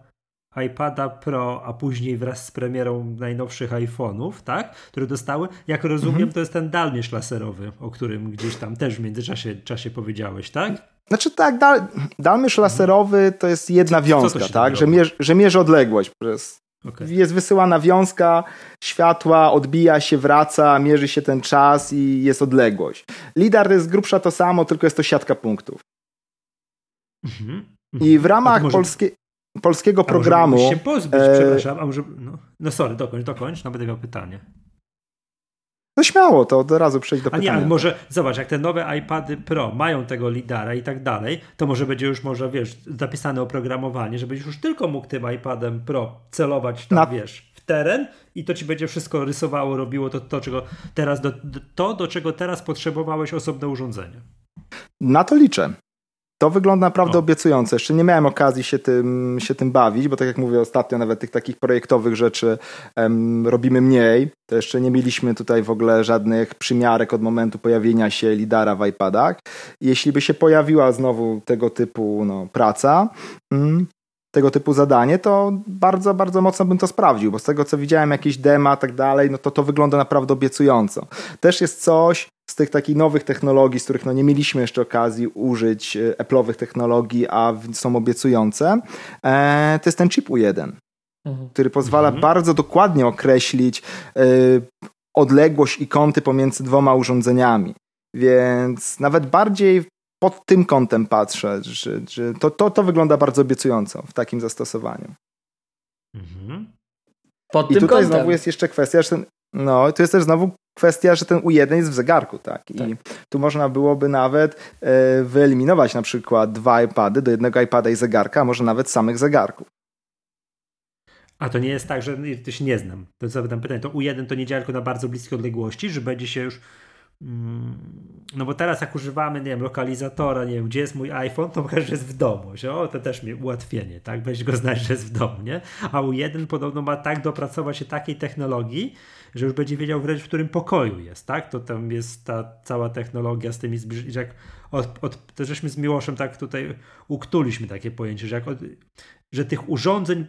iPada Pro, a później wraz z premierą najnowszych iPhone'ów, tak, które dostały, jak rozumiem, mhm. to jest ten dalmierz laserowy, o którym gdzieś tam też w międzyczasie czasie powiedziałeś, tak? Znaczy tak, dal, dalmierz mhm. laserowy to jest jedna wiązka, tak, że, mierzy, że mierzy odległość przez Okay. Jest wysyłana wiązka światła, odbija się, wraca, mierzy się ten czas i jest odległość. LIDAR to jest grubsza to samo, tylko jest to siatka punktów. Mhm. I w ramach może... polskiej polskiego programu. się pozbyć, e... przepraszam, a może. No, no sorry, dokończ, dokończ, no będę miał pytanie. No śmiało, to od razu przejść do a pytania. A nie, może zobacz, jak te nowe iPady Pro mają tego lidara i tak dalej, to może będzie już może, wiesz, zapisane oprogramowanie, że będziesz już tylko mógł tym iPadem Pro celować tam, Na... wiesz, w teren i to ci będzie wszystko rysowało, robiło to, to czego teraz, do, to, do czego teraz potrzebowałeś osobne urządzenie. Na to liczę. To wygląda naprawdę o. obiecująco. Jeszcze nie miałem okazji się tym, się tym bawić, bo tak jak mówię ostatnio, nawet tych takich projektowych rzeczy um, robimy mniej. To jeszcze nie mieliśmy tutaj w ogóle żadnych przymiarek od momentu pojawienia się lidara w iPadach. Jeśli by się pojawiła znowu tego typu no, praca, mm, tego typu zadanie, to bardzo, bardzo mocno bym to sprawdził, bo z tego co widziałem, jakieś dema i tak dalej, no to to wygląda naprawdę obiecująco. Też jest coś z tych takich nowych technologii, z których no nie mieliśmy jeszcze okazji użyć e, Apple'owych technologii, a są obiecujące, e, to jest ten chip U1, mhm. który pozwala mhm. bardzo dokładnie określić e, odległość i kąty pomiędzy dwoma urządzeniami. Więc nawet bardziej pod tym kątem patrzę, że, że to, to, to wygląda bardzo obiecująco w takim zastosowaniu. Mhm. Pod I tym tutaj kątem. znowu jest jeszcze kwestia, że ten, no, to jest też znowu kwestia, że ten U1 jest w zegarku, tak? I tak. tu można byłoby nawet e, wyeliminować na przykład dwa iPady do jednego iPada i zegarka, a może nawet samych zegarków. A to nie jest tak, że to się nie znam. To zadam pytanie, to U1 to nie działa tylko na bardzo bliskie odległości, że będzie się już no bo teraz jak używamy, nie wiem, lokalizatora, nie wiem, gdzie jest mój iPhone, to pokaże, że jest w domu. Że, o, to też mi ułatwienie, tak? Weź go znać, że jest w domu, nie? A U1 podobno ma tak dopracować się takiej technologii, że już będzie wiedział wręcz, w którym pokoju jest, tak? To tam jest ta cała technologia z tymi zbliżeniami, jak od, od, to żeśmy z Miłoszem tak tutaj uktuliśmy takie pojęcie, że, od, że tych urządzeń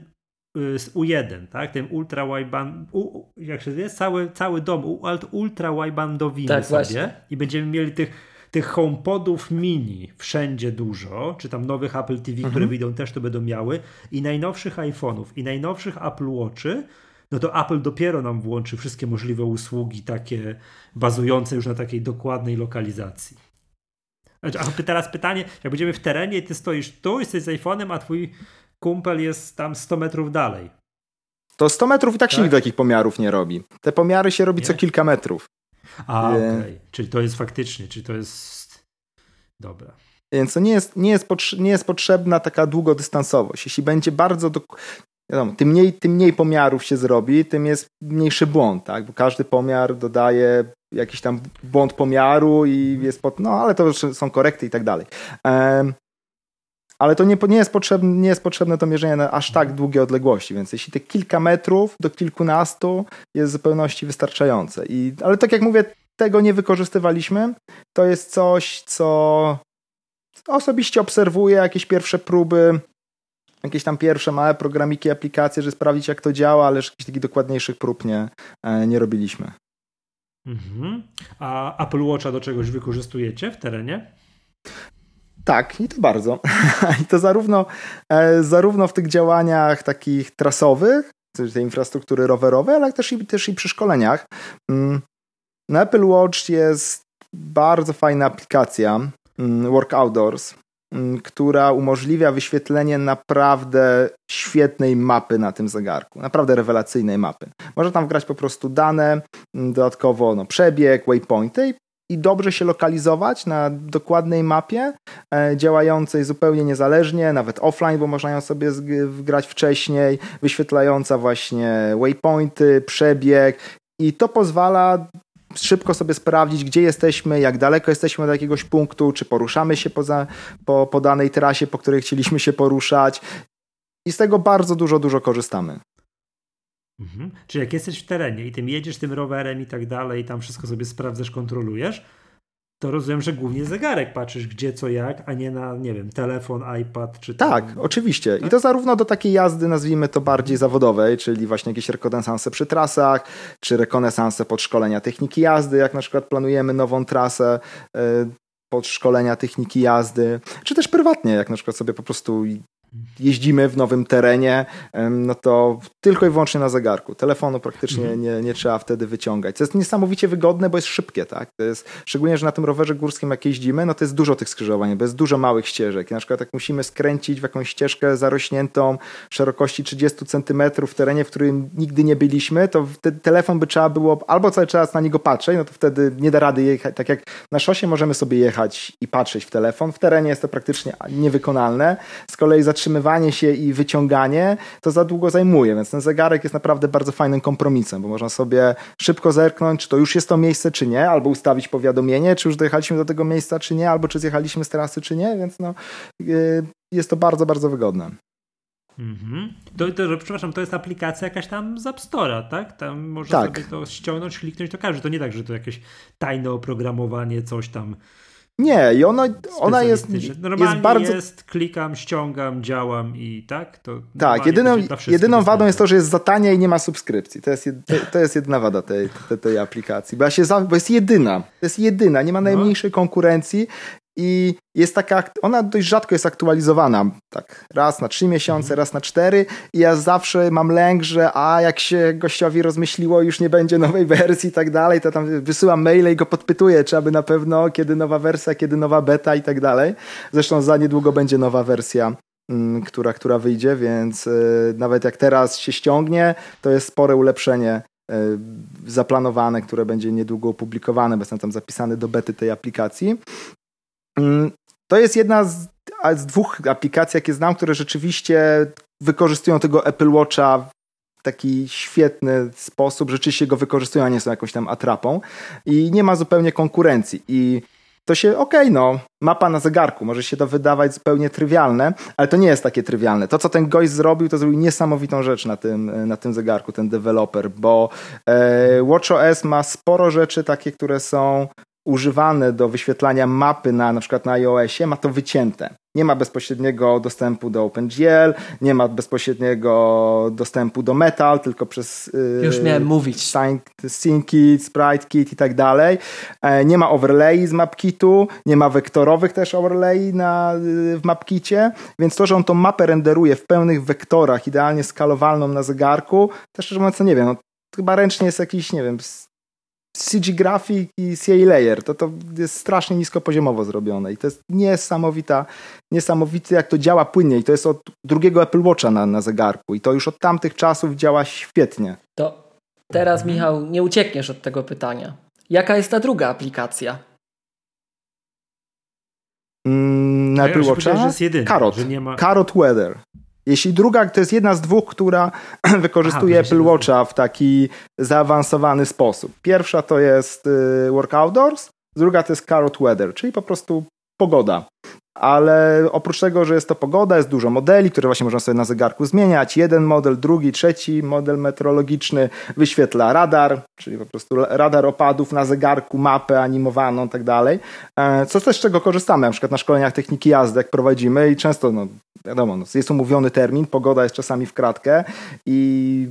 z U1, tak? Ten ultra wideband, u, jak się jest, cały, cały dom ultra widebandowiny tak, sobie właśnie. i będziemy mieli tych, tych HomePodów mini wszędzie dużo, czy tam nowych Apple TV, mhm. które wyjdą też to będą miały i najnowszych iPhone'ów i najnowszych Apple Watchy, no to Apple dopiero nam włączy wszystkie możliwe usługi takie bazujące już na takiej dokładnej lokalizacji. A teraz pytanie, jak będziemy w terenie i ty stoisz tu, jesteś z iPhone'em, a twój kumpel jest tam 100 metrów dalej. To 100 metrów i tak, tak? się nigdy takich pomiarów nie robi. Te pomiary się robi nie? co kilka metrów. A, okej. Okay. Czyli to jest faktycznie, czyli to jest... Dobra. Więc to nie jest, nie jest, nie jest potrzebna taka długodystansowość. Jeśli będzie bardzo. Do, wiadomo, tym mniej, tym mniej pomiarów się zrobi, tym jest mniejszy błąd, tak? Bo każdy pomiar dodaje jakiś tam błąd pomiaru i jest pod. No, ale to są korekty i tak dalej. Ale to nie, nie, jest potrzebne, nie jest potrzebne to mierzenie na aż tak długie odległości, więc jeśli te kilka metrów do kilkunastu jest w zupełności wystarczające. I, ale tak jak mówię, tego nie wykorzystywaliśmy. To jest coś, co osobiście obserwuję, jakieś pierwsze próby, jakieś tam pierwsze małe programiki, aplikacje, żeby sprawdzić jak to działa, ale jakichś takich dokładniejszych prób nie, e, nie robiliśmy. Mhm. A Apple Watcha do czegoś wykorzystujecie w terenie? Tak, i to bardzo. I to zarówno, e, zarówno w tych działaniach takich trasowych, tej infrastruktury rowerowej, ale też i, też i przy szkoleniach. Mm, na Apple Watch jest bardzo fajna aplikacja mm, Work Outdoors, mm, która umożliwia wyświetlenie naprawdę świetnej mapy na tym zegarku. Naprawdę rewelacyjnej mapy. Można tam wgrać po prostu dane, dodatkowo no, przebieg, waypointy i dobrze się lokalizować na dokładnej mapie, e, działającej zupełnie niezależnie, nawet offline, bo można ją sobie wgrać wcześniej, wyświetlająca właśnie waypointy, przebieg i to pozwala szybko sobie sprawdzić, gdzie jesteśmy, jak daleko jesteśmy od jakiegoś punktu, czy poruszamy się poza, po, po danej trasie, po której chcieliśmy się poruszać. I z tego bardzo dużo, dużo korzystamy. Mhm. Czyli jak jesteś w terenie i tym jedziesz tym rowerem i tak dalej, i tam wszystko sobie sprawdzasz, kontrolujesz, to rozumiem, że głównie zegarek patrzysz gdzie, co, jak, a nie na, nie wiem, telefon, iPad czy Tak, tam... oczywiście. Tak? I to zarówno do takiej jazdy, nazwijmy to bardziej zawodowej, czyli właśnie jakieś rekonesanse przy trasach, czy rekonesanse podszkolenia techniki jazdy, jak na przykład planujemy nową trasę yy, podszkolenia techniki jazdy, czy też prywatnie, jak na przykład sobie po prostu jeździmy w nowym terenie, no to tylko i wyłącznie na zegarku. Telefonu praktycznie mhm. nie, nie trzeba wtedy wyciągać. To jest niesamowicie wygodne, bo jest szybkie, tak? To jest, szczególnie, że na tym rowerze górskim jak jeździmy, no to jest dużo tych skrzyżowań, bo jest dużo małych ścieżek. I na przykład jak musimy skręcić w jakąś ścieżkę zarośniętą szerokości 30 cm w terenie, w którym nigdy nie byliśmy, to wtedy telefon by trzeba było albo cały czas na niego patrzeć, no to wtedy nie da rady jechać. Tak jak na szosie możemy sobie jechać i patrzeć w telefon, w terenie jest to praktycznie niewykonalne. Z kolei zaczynamy zatrzymywanie się i wyciąganie to za długo zajmuje, więc ten zegarek jest naprawdę bardzo fajnym kompromisem, bo można sobie szybko zerknąć, czy to już jest to miejsce, czy nie, albo ustawić powiadomienie, czy już dojechaliśmy do tego miejsca, czy nie, albo czy zjechaliśmy z trasy, czy nie, więc no, y, jest to bardzo, bardzo wygodne. Mhm. To, to, przepraszam, to jest aplikacja jakaś tam z App Store'a, tak? Tam można tak. sobie to ściągnąć, kliknąć, to każdy. To nie tak, że to jakieś tajne oprogramowanie, coś tam nie, i ona, ona jest, jest bardzo... jest, klikam, ściągam, działam i tak? To tak, jedyną, jedyną wadą jest to, że jest za tania i nie ma subskrypcji. To jest, to, to jest jedyna wada tej, tej, tej aplikacji, bo, ja się, bo jest jedyna. To jest jedyna, nie ma najmniejszej no. konkurencji i jest taka, ona dość rzadko jest aktualizowana, tak raz na trzy miesiące, raz na cztery i ja zawsze mam lęk, że a jak się gościowi rozmyśliło, już nie będzie nowej wersji i tak dalej, to tam wysyłam maile i go podpytuję, czy aby na pewno, kiedy nowa wersja, kiedy nowa beta i tak dalej. Zresztą za niedługo będzie nowa wersja mm, która, która wyjdzie, więc y, nawet jak teraz się ściągnie, to jest spore ulepszenie y, zaplanowane, które będzie niedługo opublikowane, bo jestem tam zapisany do bety tej aplikacji. Mm, to jest jedna z, z dwóch aplikacji, jakie znam, które rzeczywiście wykorzystują tego Apple Watcha w taki świetny sposób, rzeczywiście go wykorzystują, a nie są jakąś tam atrapą. I nie ma zupełnie konkurencji. I to się, okej, okay, no, mapa na zegarku, może się to wydawać zupełnie trywialne, ale to nie jest takie trywialne. To, co ten gość zrobił, to zrobił niesamowitą rzecz na tym, na tym zegarku, ten deweloper, bo e, WatchOS ma sporo rzeczy takie, które są używane do wyświetlania mapy na, na przykład na iOSie, ma to wycięte. Nie ma bezpośredniego dostępu do OpenGL, nie ma bezpośredniego dostępu do Metal, tylko przez. Yy, Już miałem mówić. SceneKit, SpriteKit i tak dalej. E, nie ma overlay z MapKitu, nie ma wektorowych też overlay na, yy, w MapKicie, więc to, że on tą mapę renderuje w pełnych wektorach, idealnie skalowalną na zegarku, też szczerze mówiąc, nie wiem, no, chyba ręcznie jest jakiś, nie wiem, CG Graphic i CA Layer. To, to jest strasznie niskopoziomowo zrobione i to jest niesamowita, niesamowite jak to działa płynnie i to jest od drugiego Apple Watcha na, na zegarku i to już od tamtych czasów działa świetnie. To teraz Michał, nie uciekniesz od tego pytania. Jaka jest ta druga aplikacja? Mm, na Apple Watcha? Że jest jedyny, Carrot. Że nie ma... Carrot Weather. Jeśli druga, to jest jedna z dwóch, która wykorzystuje Aha, Apple Watcha w taki zaawansowany sposób. Pierwsza to jest y, Work Outdoors, druga to jest Carrot Weather, czyli po prostu pogoda ale oprócz tego, że jest to pogoda, jest dużo modeli, które właśnie można sobie na zegarku zmieniać. Jeden model, drugi, trzeci model meteorologiczny wyświetla radar, czyli po prostu radar opadów na zegarku, mapę animowaną tak dalej. E, co też z czego korzystamy, na przykład na szkoleniach techniki jazdy, jak prowadzimy i często, no wiadomo, no, jest umówiony termin, pogoda jest czasami w kratkę i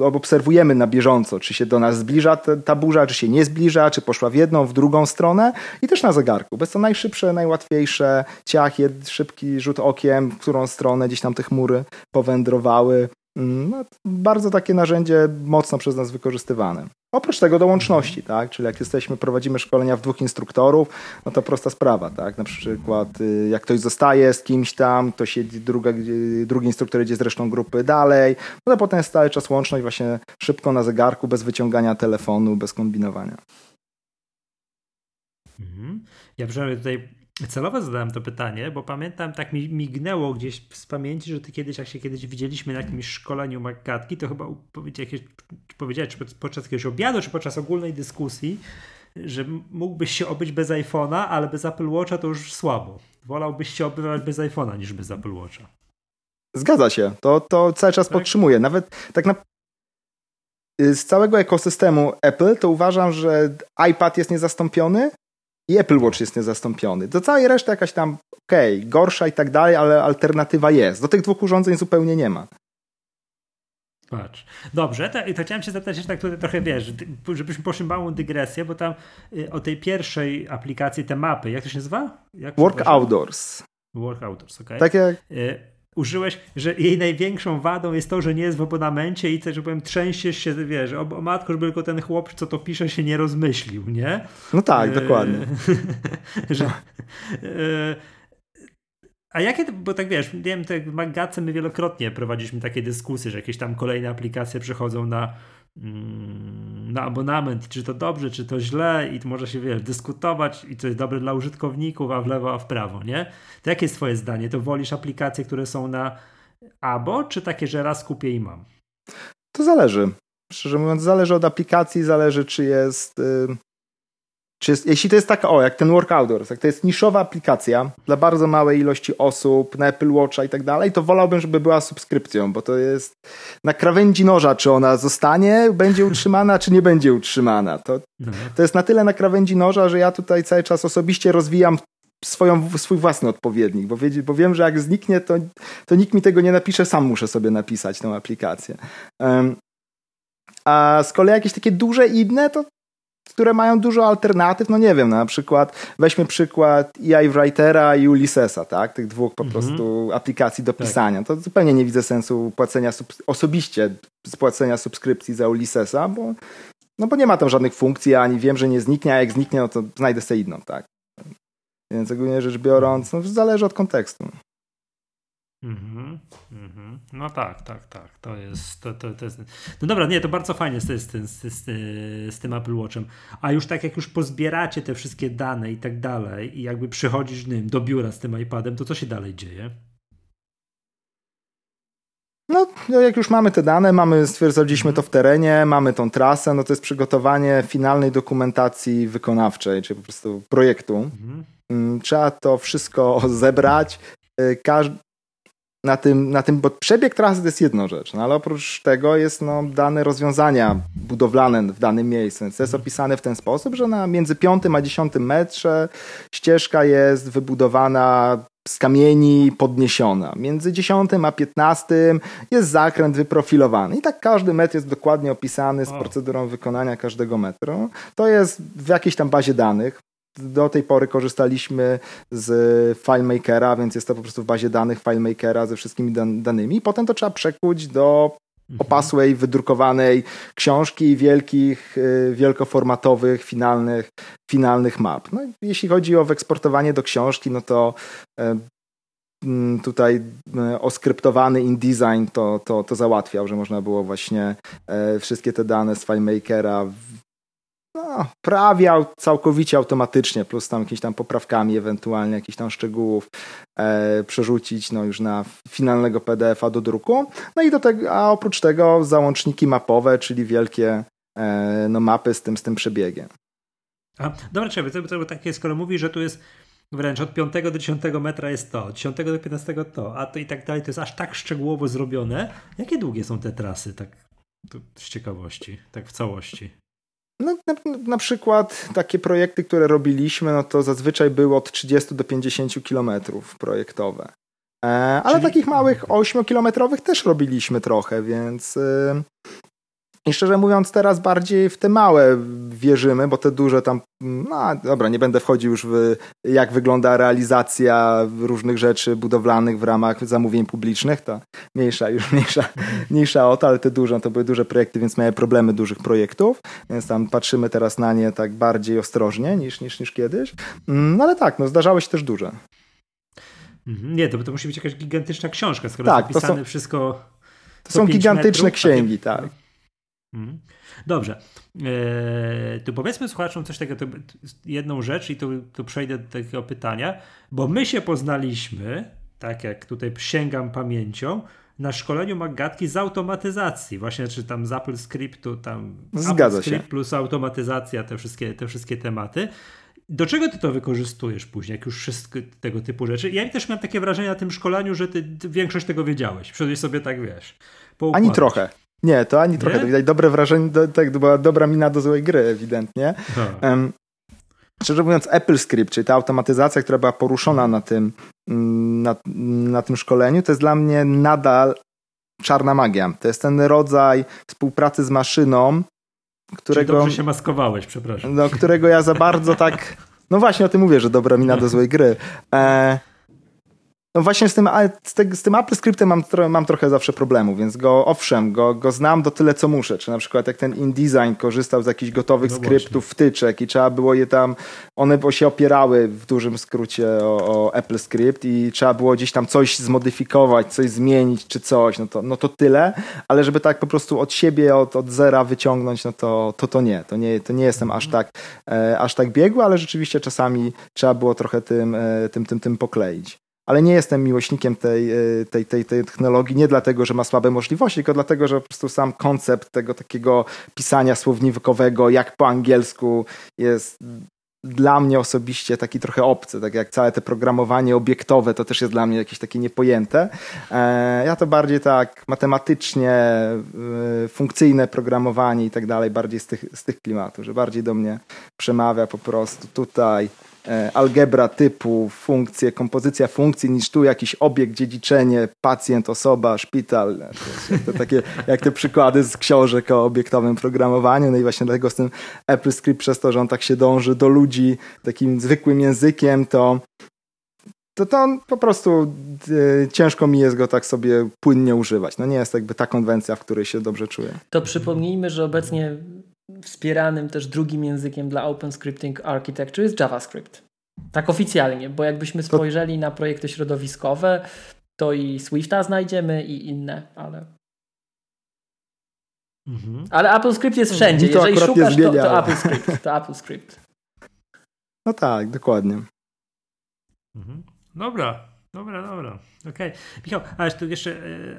obserwujemy na bieżąco, czy się do nas zbliża ta burza, czy się nie zbliża, czy poszła w jedną, w drugą stronę i też na zegarku, bo jest to najszybsze, najłatwiejsze, ciach, szybki rzut okiem, w którą stronę gdzieś tam te chmury powędrowały. Mm, no, bardzo takie narzędzie mocno przez nas wykorzystywane. Oprócz tego do łączności, tak? Czyli jak jesteśmy, prowadzimy szkolenia w dwóch instruktorów, no to prosta sprawa, tak? Na przykład y, jak ktoś zostaje z kimś tam, to siedzi druga, drugi instruktor idzie z resztą grupy dalej, no to potem jest cały czas łączność właśnie szybko na zegarku, bez wyciągania telefonu, bez kombinowania. Mhm. Ja przynajmniej tutaj Celowo zadałem to pytanie, bo pamiętam, tak mi mignęło gdzieś z pamięci, że ty kiedyś, jak się kiedyś widzieliśmy na jakimś szkoleniu Magatki, to chyba powiedziałeś, czy podczas jakiegoś obiadu, czy podczas ogólnej dyskusji, że mógłbyś się obyć bez iPhone'a, ale bez Apple Watcha to już słabo. Wolałbyś się obywać bez iPhone'a niż bez Apple Watcha. Zgadza się. To, to cały czas tak? podtrzymuję. Nawet tak na, z całego ekosystemu Apple to uważam, że iPad jest niezastąpiony, i Apple Watch jest niezastąpiony. Do całej reszty jakaś tam, okej, okay, gorsza i tak dalej, ale alternatywa jest. Do tych dwóch urządzeń zupełnie nie ma. Patrz. Dobrze, to, to chciałem się zapytać jeszcze tak tutaj trochę, wiesz, żebyśmy poszli małą dygresję, bo tam y, o tej pierwszej aplikacji, te mapy, jak to się nazywa? Jak Work Outdoors. Work Outdoors, okej. Okay. Tak jak... Y, użyłeś, że jej największą wadą jest to, że nie jest w abonamencie i, że powiem, trzęsiesz się, wiesz, o, o matko, żeby tylko ten chłop, co to pisze, się nie rozmyślił, nie? No tak, e, dokładnie. że, e, a jakie, bo tak wiesz, wiem, tak w Magace my wielokrotnie prowadziliśmy takie dyskusje, że jakieś tam kolejne aplikacje przechodzą na na abonament, czy to dobrze, czy to źle i może się, wiesz, dyskutować i to jest dobre dla użytkowników, a w lewo, a w prawo, nie? To jakie jest twoje zdanie? To wolisz aplikacje, które są na abo, czy takie, że raz kupię i mam? To zależy. Szczerze mówiąc, zależy od aplikacji, zależy czy jest, yy, czy jest, jeśli to jest taka, o, jak ten Work Outdoors, jak to jest niszowa aplikacja dla bardzo małej ilości osób, na Apple Watcha i tak dalej, to wolałbym, żeby była subskrypcją, bo to jest na krawędzi noża, czy ona zostanie, będzie utrzymana, czy nie będzie utrzymana. To, no. to jest na tyle na krawędzi noża, że ja tutaj cały czas osobiście rozwijam swoją, swój własny odpowiednik, bo, wie, bo wiem, że jak zniknie, to, to nikt mi tego nie napisze, sam muszę sobie napisać tę aplikację. Um, a z kolei jakieś takie duże inne, to które mają dużo alternatyw, no nie wiem, na przykład weźmy przykład EI Writera i Ulyssesa, tak, tych dwóch po mhm. prostu aplikacji do tak. pisania. To zupełnie nie widzę sensu płacenia, osobiście spłacenia subskrypcji za Ulyssesa, bo, no bo nie ma tam żadnych funkcji, ani wiem, że nie zniknie, a jak zniknie, no to znajdę sobie inną, tak. Więc ogólnie rzecz biorąc, no, zależy od kontekstu. Mhm, mhm. No tak, tak, tak. To jest, to, to, to jest. No dobra, nie, to bardzo fajnie z, z, z, z, z tym Apple Watchem. A już tak jak już pozbieracie te wszystkie dane i tak dalej, i jakby przychodzisz nim do biura z tym iPadem, to co się dalej dzieje? No, no, jak już mamy te dane, mamy, stwierdziliśmy to w terenie, mamy tą trasę, no to jest przygotowanie finalnej dokumentacji wykonawczej, czyli po prostu projektu. Mhm. Mm, trzeba to wszystko zebrać. Y, Każdy, na tym, na tym, bo przebieg trasy to jest jedna rzecz, no ale oprócz tego jest no, dane rozwiązania budowlane w danym miejscu. Więc to jest opisane w ten sposób, że na między 5 a 10 metrze ścieżka jest wybudowana z kamieni podniesiona. Między 10 a 15 jest zakręt wyprofilowany. I tak każdy metr jest dokładnie opisany z procedurą wykonania każdego metru. To jest w jakiejś tam bazie danych do tej pory korzystaliśmy z FileMakera, więc jest to po prostu w bazie danych FileMakera ze wszystkimi dan danymi. Potem to trzeba przekuć do mhm. opasłej, wydrukowanej książki i wielkich, y, wielkoformatowych, finalnych, finalnych map. No, jeśli chodzi o wyeksportowanie do książki, no to e, mm, tutaj e, oskryptowany InDesign to, to, to załatwiał, że można było właśnie e, wszystkie te dane z FileMakera no, prawie całkowicie automatycznie, plus tam jakimiś tam poprawkami, ewentualnie jakichś tam szczegółów e, przerzucić no, już na finalnego PDF-a do druku. No i do tego, a oprócz tego załączniki mapowe, czyli wielkie e, no, mapy z tym, z tym przebiegiem. A, dobra, czekaj, to, to, takie, skoro mówisz, że tu jest wręcz od 5 do 10 metra jest to, od 10 do 15 to, a to i tak dalej, to jest aż tak szczegółowo zrobione. Jakie długie są te trasy, tak z ciekawości, tak w całości? No, na, na, przykład takie projekty, które robiliśmy, no to zazwyczaj było od 30 do 50 kilometrów projektowe. E, ale Czyli... takich małych 8-kilometrowych też robiliśmy trochę, więc y, i szczerze mówiąc, teraz bardziej w te małe wierzymy, bo te duże tam, no dobra, nie będę wchodził już w jak wygląda realizacja różnych rzeczy budowlanych w ramach zamówień publicznych, to mniejsza już mniejsza, mniejsza o to, ale te duże to były duże projekty, więc miały problemy dużych projektów, więc tam patrzymy teraz na nie tak bardziej ostrożnie niż, niż, niż kiedyś. No ale tak, no zdarzało się też duże. Mhm. Nie, to, to musi być jakaś gigantyczna książka, skoro tak, to są, wszystko. To są gigantyczne metrów, księgi, tak. Mhm. Dobrze. Eee, to powiedzmy słuchaczom coś takiego, jedną rzecz i tu, tu przejdę do takiego pytania, bo my się poznaliśmy, tak jak tutaj sięgam pamięcią, na szkoleniu Magatki z automatyzacji, właśnie czy tam z Apple Scriptu, tam Zgadza Apple Script się. plus automatyzacja, te wszystkie, te wszystkie tematy. Do czego ty to wykorzystujesz później, jak już wszystko tego typu rzeczy? Ja też miałem takie wrażenie na tym szkoleniu, że ty, większość tego wiedziałeś. Przyszedłeś sobie tak, wiesz, Ani trochę. Nie, to ani trochę. To widać dobre wrażenie, do, tak, to była dobra mina do złej gry, ewidentnie. Um, szczerze mówiąc, Apple Script, czyli ta automatyzacja, która była poruszona na tym, mm, na, na tym szkoleniu, to jest dla mnie nadal czarna magia. To jest ten rodzaj współpracy z maszyną, którego... Czyli dobrze się maskowałeś, przepraszam. No, którego ja za bardzo tak... No właśnie o tym mówię, że dobra mina do złej gry. E, no właśnie z tym, z, te, z tym Apple Scriptem mam, mam trochę zawsze problemu, więc go owszem, go, go znam do tyle co muszę. Czy na przykład jak ten InDesign korzystał z jakichś gotowych no skryptów, właśnie. wtyczek i trzeba było je tam, one się opierały w dużym skrócie o, o, Apple Script i trzeba było gdzieś tam coś zmodyfikować, coś zmienić czy coś, no to, no to tyle, ale żeby tak po prostu od siebie, od, od zera wyciągnąć, no to, to, to nie. To nie, to nie jestem aż tak, e, aż tak biegły, ale rzeczywiście czasami trzeba było trochę tym, e, tym, tym, tym pokleić ale nie jestem miłośnikiem tej, e, tej, tej, tej technologii, nie dlatego, że ma słabe możliwości, tylko dlatego, że po prostu sam koncept tego takiego pisania słownikowego, jak po angielsku, jest dla mnie osobiście taki trochę obcy, tak jak całe te programowanie obiektowe, to też jest dla mnie jakieś takie niepojęte. E, ja to bardziej tak matematycznie, e, funkcyjne programowanie i tak dalej, bardziej z tych, z tych klimatów, że bardziej do mnie przemawia po prostu tutaj algebra typu, funkcje, kompozycja funkcji, niż tu jakiś obiekt, dziedziczenie, pacjent, osoba, szpital. Te, takie, jak te przykłady z książek o obiektowym programowaniu. No i właśnie dlatego z tym Apple Script, przez to, że on tak się dąży do ludzi takim zwykłym językiem, to to, to on po prostu y, ciężko mi jest go tak sobie płynnie używać. No nie jest jakby ta konwencja, w której się dobrze czuję. To przypomnijmy, że obecnie wspieranym też drugim językiem dla Open Scripting Architecture jest JavaScript. Tak oficjalnie, bo jakbyśmy spojrzeli na projekty środowiskowe, to i Swifta znajdziemy i inne, ale. Mhm. Ale AppleScript jest wszędzie. Jeżeli szukasz, to, to AppleScript. To AppleScript. No tak, dokładnie. Mhm. Dobra, dobra, dobra. Okej. Okay. Michał, ale to jeszcze,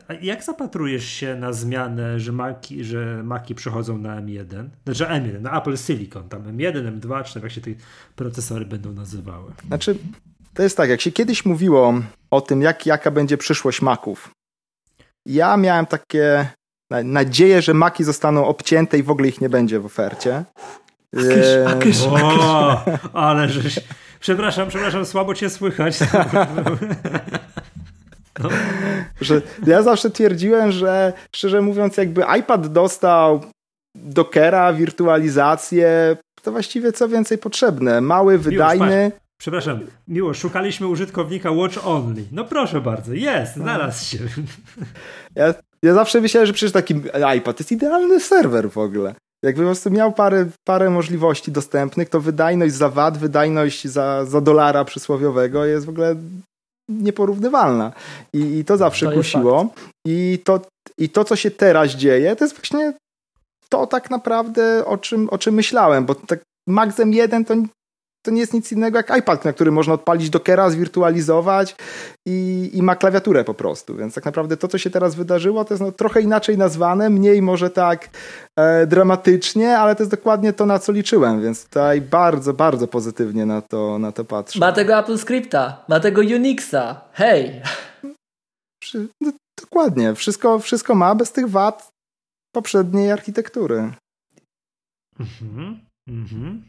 e, jak zapatrujesz się na zmianę, że Maki, że Maki przechodzą na M1? Znaczy M1, na Apple Silicon, tam M1, M2, czy jak się te procesory będą nazywały? Znaczy, to jest tak, jak się kiedyś mówiło o tym, jak, jaka będzie przyszłość Maków, ja miałem takie nadzieję, że Maki zostaną obcięte i w ogóle ich nie będzie w ofercie. Akysz, akysz, o, ale żeś... Przepraszam, przepraszam, słabo cię słychać. No. Że ja zawsze twierdziłem, że szczerze mówiąc, jakby iPad dostał Dockera, wirtualizację, to właściwie co więcej potrzebne. Mały, wydajny. Miłosz, Przepraszam, miło, szukaliśmy użytkownika Watch Only. No proszę bardzo, jest, znalazł się. Ja Ja zawsze myślałem, że przecież taki iPad to jest idealny serwer w ogóle. Jakby po prostu miał parę, parę możliwości dostępnych, to wydajność za VAT, wydajność za, za dolara przysłowiowego jest w ogóle nieporównywalna. I, i to zawsze to kusiło. I to, I to, co się teraz dzieje, to jest właśnie to tak naprawdę, o czym, o czym myślałem, bo tak Max M1 to to nie jest nic innego jak iPad, na który można odpalić Dockera, zwirtualizować i, i ma klawiaturę po prostu. Więc tak naprawdę to, co się teraz wydarzyło, to jest no, trochę inaczej nazwane, mniej może tak e, dramatycznie, ale to jest dokładnie to, na co liczyłem, więc tutaj bardzo, bardzo pozytywnie na to, na to patrzę. Ma tego Apple Scripta, ma tego Unixa, hej! No, dokładnie, wszystko, wszystko ma bez tych wad poprzedniej architektury. Mhm, mhm.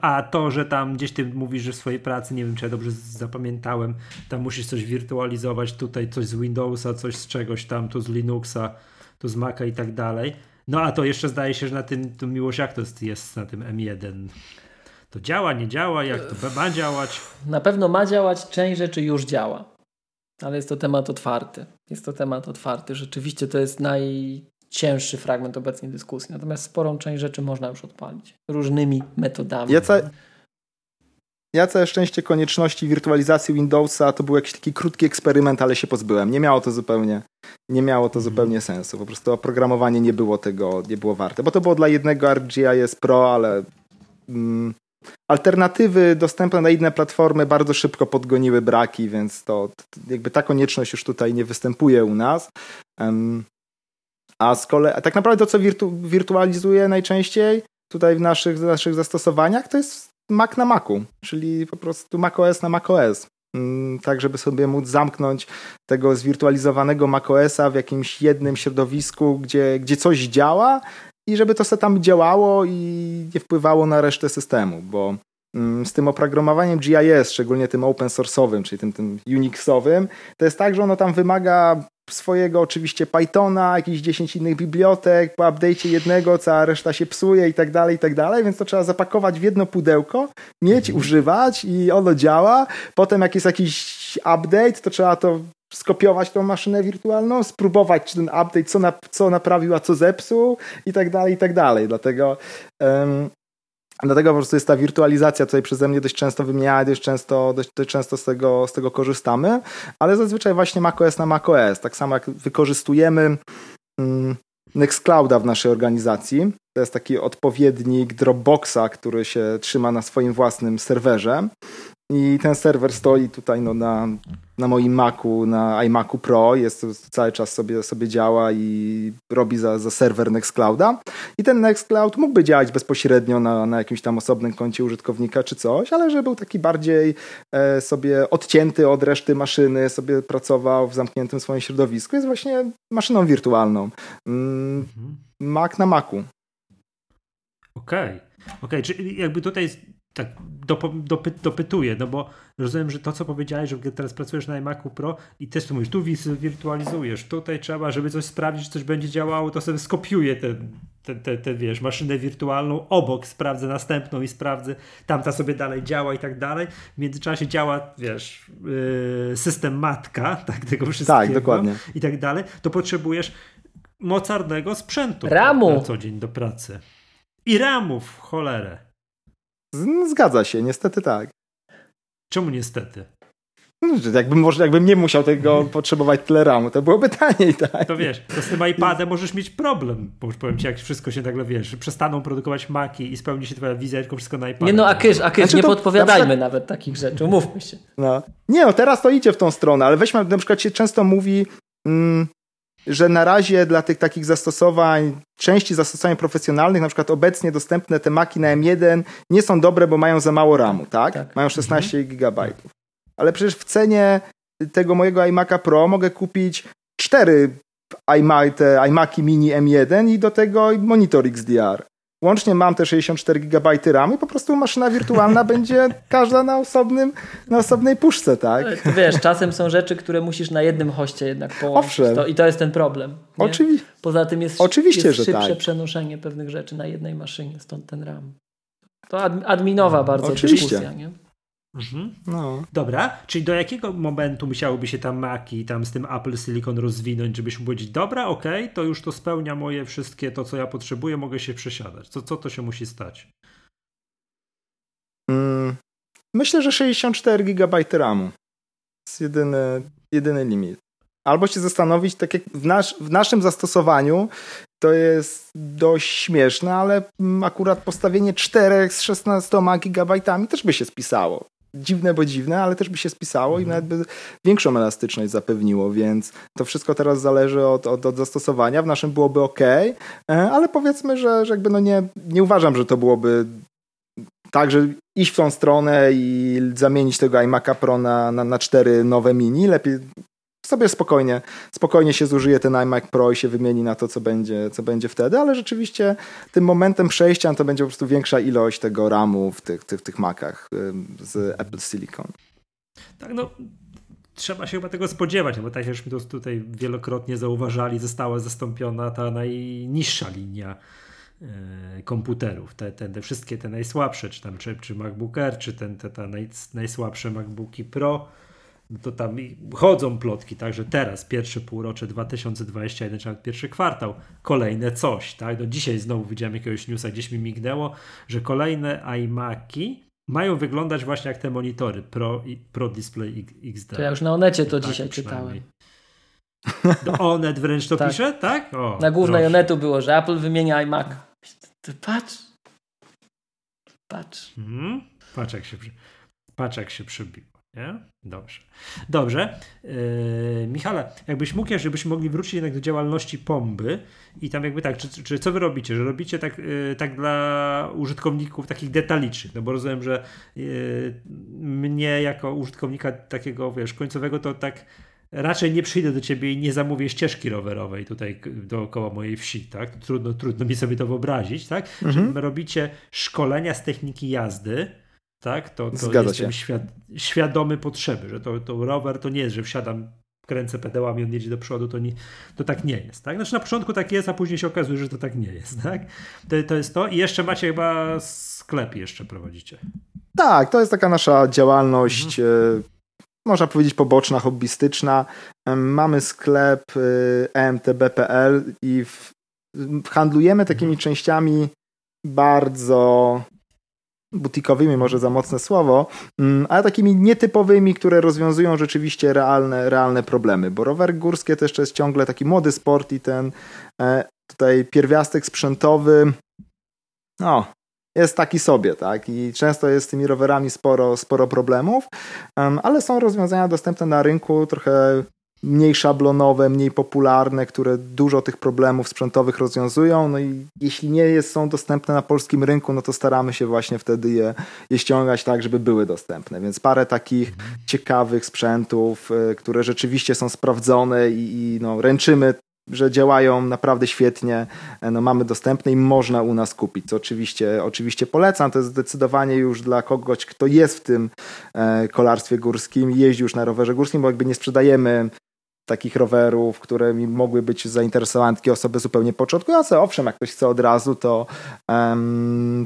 A to, że tam gdzieś ty mówisz, że w swojej pracy, nie wiem czy ja dobrze zapamiętałem, tam musisz coś wirtualizować, tutaj coś z Windowsa, coś z czegoś tam, tu z Linuxa, tu z Maca i tak dalej. No a to jeszcze zdaje się, że na tym, to miłość jak to jest na tym M1? To działa, nie działa, jak to ma działać? Na pewno ma działać, część rzeczy już działa. Ale jest to temat otwarty. Jest to temat otwarty. Rzeczywiście to jest naj, cięższy fragment obecnej dyskusji. Natomiast sporą część rzeczy można już odpalić różnymi metodami. Ja, ca... ja całe szczęście konieczności wirtualizacji Windowsa to był jakiś taki krótki eksperyment, ale się pozbyłem. Nie miało to zupełnie, nie miało to mhm. zupełnie sensu. Po prostu oprogramowanie nie było tego, nie było warte. Bo to było dla jednego ArcGIS Pro, ale mm, alternatywy dostępne na inne platformy bardzo szybko podgoniły braki, więc to jakby ta konieczność już tutaj nie występuje u nas. Um, a z kolei, tak naprawdę to, co wirtu, wirtualizuje najczęściej tutaj w naszych, naszych zastosowaniach, to jest Mac na Macu, czyli po prostu macOS na macOS. Mm, tak, żeby sobie móc zamknąć tego zwirtualizowanego macOSa w jakimś jednym środowisku, gdzie, gdzie coś działa i żeby to sobie tam działało i nie wpływało na resztę systemu, bo mm, z tym oprogramowaniem GIS, szczególnie tym open source'owym, czyli tym, tym Unixowym, to jest tak, że ono tam wymaga swojego oczywiście Pythona, jakichś 10 innych bibliotek, po update'cie jednego cała reszta się psuje i tak dalej, i tak dalej, więc to trzeba zapakować w jedno pudełko, mieć, mhm. używać i ono działa. Potem jak jest jakiś update, to trzeba to skopiować tą maszynę wirtualną, spróbować, czy ten update co, na, co naprawił, a co zepsuł i tak dalej, i tak dalej. Dlatego um, Dlatego po prostu jest ta wirtualizacja tutaj przeze mnie dość często wymieniana, dość często, dość, dość często z tego, z tego korzystamy, ale zazwyczaj właśnie macOS na macOS. Tak samo jak wykorzystujemy mm, Nextclouda w naszej organizacji. To jest taki odpowiednik Dropboxa, który się trzyma na swoim własnym serwerze. I ten serwer stoi tutaj no, na, na moim Macu, na iMacu Pro, jest cały czas sobie, sobie działa i robi za, za serwer Nextclouda. I ten Nextcloud mógłby działać bezpośrednio na, na jakimś tam osobnym koncie użytkownika czy coś, ale że był taki bardziej e, sobie odcięty od reszty maszyny, sobie pracował w zamkniętym swoim środowisku, jest właśnie maszyną wirtualną. Mm, mhm. Mac na Macu. Okej. Okay. Okej, okay, czyli jakby tutaj tak dopy, dopytuję, no bo rozumiem, że to, co powiedziałeś, że teraz pracujesz na iMacu Pro i też tu mówisz, tu wirtualizujesz, tutaj trzeba, żeby coś sprawdzić, czy coś będzie działało, to sobie skopiuję tę, te, te, te, wiesz, maszynę wirtualną, obok sprawdzę następną i sprawdzę, tamta sobie dalej działa i tak dalej. W międzyczasie działa, wiesz, yy, system matka, tak, tego wszystkiego. Tak, dokładnie. I tak dalej. To potrzebujesz mocarnego sprzętu Ramu. na co dzień do pracy. I ramów, cholerę. Zgadza się, niestety tak. Czemu niestety? No, jakbym, może, jakbym nie musiał tego potrzebować tyle ramu, to byłoby taniej, tak? To wiesz, to z tym iPadem możesz mieć problem, bo już powiem ci, jak wszystko się nagle, wiesz, przestaną produkować Maki i spełni się twoja wizja, tylko wszystko na iPadzie. Nie no, a kysz, a kysz, znaczy nie podpowiadajmy przykład... nawet takich rzeczy, umówmy się. No. Nie no, teraz to idzie w tą stronę, ale weźmy, na przykład się często mówi, mm, że na razie dla tych takich zastosowań, części zastosowań profesjonalnych, na przykład obecnie dostępne te Maki na M1 nie są dobre, bo mają za mało RAMu, tak? tak. Mają 16 mhm. GB. Ale przecież w cenie tego mojego iMac'a Pro mogę kupić cztery iMac, te iMac'i mini M1 i do tego monitor XDR. Łącznie mam te 64 GB RAM i po prostu maszyna wirtualna będzie każda na, osobnym, na osobnej puszce, tak? To wiesz, czasem są rzeczy, które musisz na jednym hoście jednak połączyć. Owszem. To, I to jest ten problem. Oczywi Poza tym jest, Oczywiście, jest szybsze tak. przenoszenie pewnych rzeczy na jednej maszynie, stąd ten RAM. To adminowa bardzo Oczywiście. dyskusja, nie? Mhm. No. Dobra, czyli do jakiego momentu musiałyby się tam Maki tam z tym Apple Silicon rozwinąć, żebyśmy powiedzieć, dobra, okej, okay, to już to spełnia moje wszystkie, to co ja potrzebuję, mogę się przesiadać. Co, co to się musi stać? Mm, myślę, że 64 GB RAMu. To jest jedyny, jedyny limit. Albo się zastanowić, tak jak w, nasz, w naszym zastosowaniu, to jest dość śmieszne, ale akurat postawienie 4 z 16 GB też by się spisało dziwne, bo dziwne, ale też by się spisało i mhm. nawet by większą elastyczność zapewniło, więc to wszystko teraz zależy od, od, od zastosowania. W naszym byłoby ok, e, ale powiedzmy, że, że jakby no nie, nie uważam, że to byłoby tak, że iść w tą stronę i zamienić tego iMac'a Pro na, na, na cztery nowe mini. Lepiej sobie spokojnie, spokojnie się zużyje ten iMac Pro i się wymieni na to, co będzie, co będzie wtedy, ale rzeczywiście tym momentem przejścia to będzie po prostu większa ilość tego RAMu w tych, tych, tych Macach z Apple Silicon. Tak, no trzeba się chyba tego spodziewać, no bo tak jak już tutaj wielokrotnie zauważali, została zastąpiona ta najniższa linia e, komputerów, te, te, te, wszystkie te najsłabsze, czy tam czy, czy MacBook Air, czy ten, te, te naj, najsłabsze MacBooki Pro, no to tam chodzą plotki, tak, że teraz pierwsze półrocze 2021, czy nawet pierwszy kwartał, kolejne coś, tak. No dzisiaj znowu widziałem jakiegoś newsa, gdzieś mi mignęło, że kolejne iMaki mają wyglądać właśnie jak te monitory Pro, Pro Display XD. To ja już na Onecie to tak, dzisiaj czytałem. Do Onet wręcz to tak. pisze, tak? O, na głównej proszę. Onetu było, że Apple wymienia iMac. Ty patrz. Patrz. Mhm. Patrz jak się, patrz jak się przebił. Nie? Dobrze. Dobrze. Yy, Michale, jakbyś mógł, żebyśmy mogli wrócić jednak do działalności Pomby i tam jakby tak, czy, czy co wy robicie? Że robicie tak, yy, tak dla użytkowników takich detalicznych, no bo rozumiem, że yy, mnie jako użytkownika takiego, wiesz, końcowego to tak raczej nie przyjdę do ciebie i nie zamówię ścieżki rowerowej tutaj dookoła mojej wsi, tak? Trudno, trudno mi sobie to wyobrazić, tak? Mhm. Że robicie szkolenia z techniki jazdy, tak? To, to Zgadza jestem świad świadomy potrzeby, że to, to rower to nie jest, że wsiadam, kręcę pedałami, on jedzie do przodu, to, nie, to tak nie jest, tak? Znaczy na początku tak jest, a później się okazuje, że to tak nie jest, tak? To, to jest to i jeszcze macie chyba sklep jeszcze prowadzicie. Tak, to jest taka nasza działalność, mhm. e, można powiedzieć poboczna, hobbystyczna. Mamy sklep e, emtb.pl i w, handlujemy takimi mhm. częściami bardzo butikowymi, może za mocne słowo, mm, ale takimi nietypowymi, które rozwiązują rzeczywiście realne, realne problemy, bo rower górskie to jeszcze jest ciągle taki młody sport i ten e, tutaj pierwiastek sprzętowy no, jest taki sobie, tak? I często jest z tymi rowerami sporo, sporo problemów, ale są rozwiązania dostępne na rynku, trochę mniej szablonowe, mniej popularne, które dużo tych problemów sprzętowych rozwiązują. No i jeśli nie jest, są dostępne na polskim rynku, no to staramy się właśnie wtedy je, je ściągać tak, żeby były dostępne. Więc parę takich ciekawych sprzętów, y, które rzeczywiście są sprawdzone i, i no, ręczymy że działają naprawdę świetnie, e, no mamy dostępne i można u nas kupić, co oczywiście, oczywiście polecam. To jest zdecydowanie już dla kogoś, kto jest w tym e, kolarstwie górskim, jeździ już na rowerze górskim, bo jakby nie sprzedajemy takich rowerów, które mi mogły być zainteresowane takie osoby zupełnie początkujące. Owszem, jak ktoś chce od razu, to,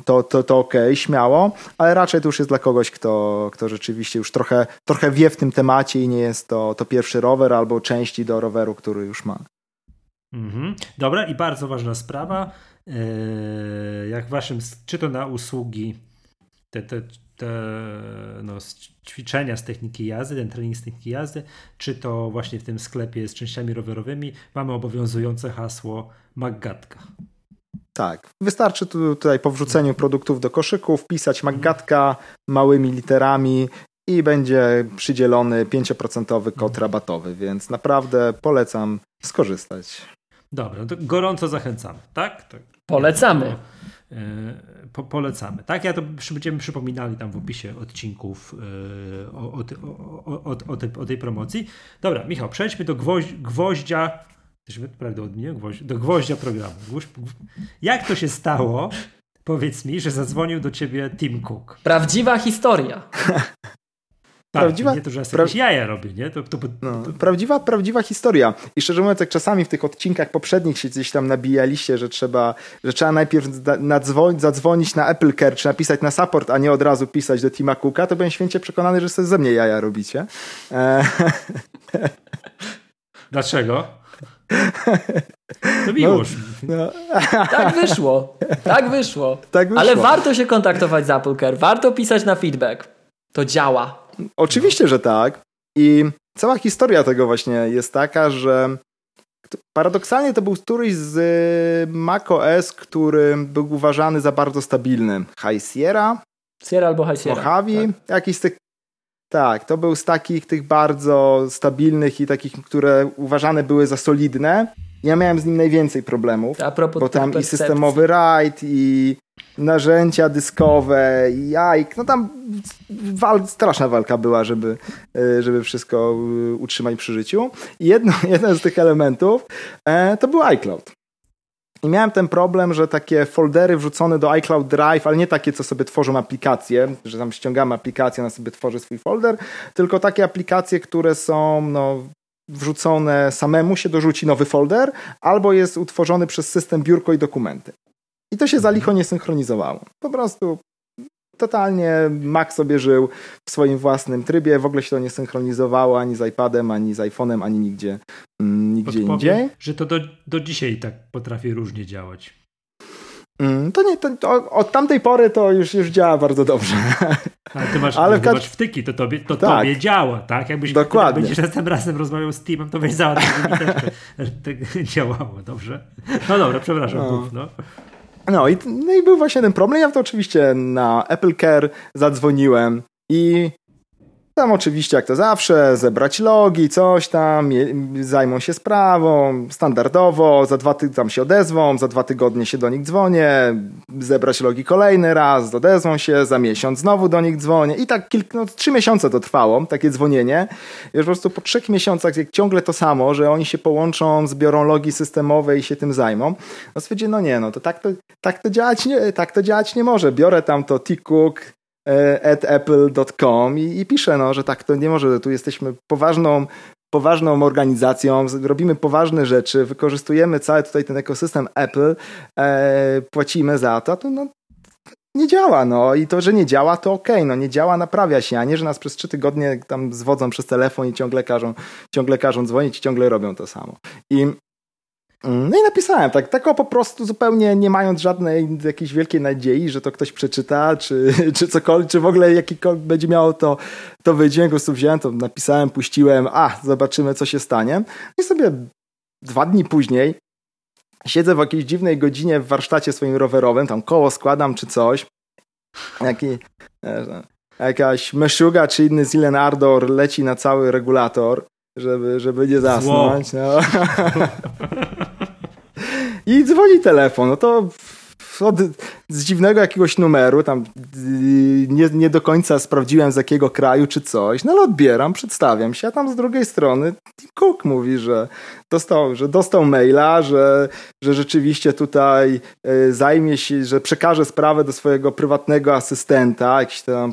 to, to, to okej, okay, śmiało, ale raczej to już jest dla kogoś, kto, kto rzeczywiście już trochę, trochę wie w tym temacie i nie jest to, to pierwszy rower albo części do roweru, który już ma. Mhm. Dobra i bardzo ważna sprawa, yy, jak waszym, czy to na usługi te, te te no, ćwiczenia z techniki jazdy, ten trening z techniki jazdy, czy to właśnie w tym sklepie z częściami rowerowymi, mamy obowiązujące hasło Maggatka. Tak. Wystarczy tu, tutaj po wrzuceniu produktów do koszyków wpisać Maggatka małymi literami i będzie przydzielony 5% kod rabatowy, więc naprawdę polecam skorzystać. Dobra, to gorąco zachęcamy, tak? tak. Polecamy. E, po, polecamy. Tak, ja to będziemy przypominali tam w opisie odcinków e, o, o, o, o, tej, tej promocji. Dobra, Michał, przejdźmy do gwoź, gwoździa. Prawda, od mnie? Gwoź, do gwoździa programu. Jak to się stało? Powiedz mi, że zadzwonił do ciebie Tim Cook. Prawdziwa historia. Tak, prawdziwa, nie to, że ja pra... jaja robię, nie? To, to, to, no, prawdziwa, prawdziwa historia. I szczerze mówiąc, jak czasami w tych odcinkach poprzednich się gdzieś tam nabijaliście, że trzeba, że trzeba najpierw nadzwonić, zadzwonić na Apple Care, czy napisać na support, a nie od razu pisać do Tima Cooka, to byłem święcie przekonany, że sobie ze mnie jaja robicie. E... Dlaczego? To miłość. No, no. Tak wyszło. Tak wyszło. Tak wyszło. Ale warto się kontaktować z Apple Care. Warto pisać na feedback. To działa. Oczywiście, że tak. I cała historia tego właśnie jest taka, że paradoksalnie to był któryś z y, macOS, który był uważany za bardzo stabilny. High Sierra? Sierra albo High Sierra. Mojave? Tak. Jakiś z tych tak, to był z takich tych bardzo stabilnych i takich, które uważane były za solidne. Ja miałem z nim najwięcej problemów. A propos bo tam i systemowy RAID, i narzędzia dyskowe, jajk. No tam wal, straszna walka była, żeby, e, żeby wszystko e, utrzymać przy życiu. I jedno, jeden z tych elementów e, to był iCloud. I miałem ten problem, że takie foldery wrzucone do iCloud Drive, ale nie takie, co sobie tworzą aplikacje, że tam ściągamy aplikację, ona sobie tworzy swój folder, tylko takie aplikacje, które są no, wrzucone samemu, się dorzuci nowy folder, albo jest utworzony przez system biurko i dokumenty. I to się za licho nie synchronizowało. Po prostu totalnie Mac sobie żył w swoim własnym trybie, w ogóle się to nie synchronizowało ani z iPadem, ani z iPhone'em, ani nigdzie, mm, nigdzie Podpowiem, indziej. że to do, do dzisiaj tak potrafi różnie działać. Mm, to nie, to, to, od tamtej pory to już, już działa bardzo dobrze. Ale ty masz, Ale ty masz wtyki, to tobie, to tak. tobie działa, tak? Jakbyś Dokładnie. będziesz następnym razem rozmawiał z Teamem, to weź załatwić, żeby mi działało, dobrze? No dobra, przepraszam, no. Mów, no. No i, no i był właśnie ten problem. Ja to oczywiście na Apple Care zadzwoniłem i tam oczywiście, jak to zawsze, zebrać logi, coś tam, zajmą się sprawą, standardowo, za dwa tygodnie tam się odezwą, za dwa tygodnie się do nich dzwonię, zebrać logi kolejny raz, odezwą się, za miesiąc znowu do nich dzwonię i tak kilk, no, trzy miesiące to trwało, takie dzwonienie. Już po prostu po trzech miesiącach jak ciągle to samo, że oni się połączą, zbiorą logi systemowe i się tym zajmą, no stwierdzili, no nie, no to tak to, tak to działać nie, tak to działać nie może. Biorę tam to T-Cook, at apple.com i, i pisze, no, że tak to nie może, tu jesteśmy poważną, poważną organizacją, robimy poważne rzeczy, wykorzystujemy cały tutaj ten ekosystem Apple, e, płacimy za to, to no, nie działa, no i to, że nie działa, to okej, okay, no nie działa, naprawia się, a nie, że nas przez trzy tygodnie tam zwodzą przez telefon i ciągle każą, ciągle każą dzwonić i ciągle robią to samo. I no i napisałem tak, tak po prostu zupełnie nie mając żadnej jakiejś wielkiej nadziei, że to ktoś przeczyta, czy, czy cokolwiek, czy w ogóle jakikolwiek będzie miało to, to wydźwięk, po prostu wziąłem to, napisałem, puściłem, a, zobaczymy co się stanie. I sobie dwa dni później siedzę w jakiejś dziwnej godzinie w warsztacie swoim rowerowym, tam koło składam czy coś, Jaki, e, jakaś Meshuga czy inny Zilen Ardor leci na cały regulator, żeby, żeby nie zasnąć. No. I dzwoni telefon, no to od, z dziwnego jakiegoś numeru, tam nie, nie do końca sprawdziłem z jakiego kraju czy coś, no ale odbieram, przedstawiam się, a tam z drugiej strony Tim Cook mówi, że dostał, że dostał maila, że, że rzeczywiście tutaj y, zajmie się, że przekaże sprawę do swojego prywatnego asystenta, jakiś tam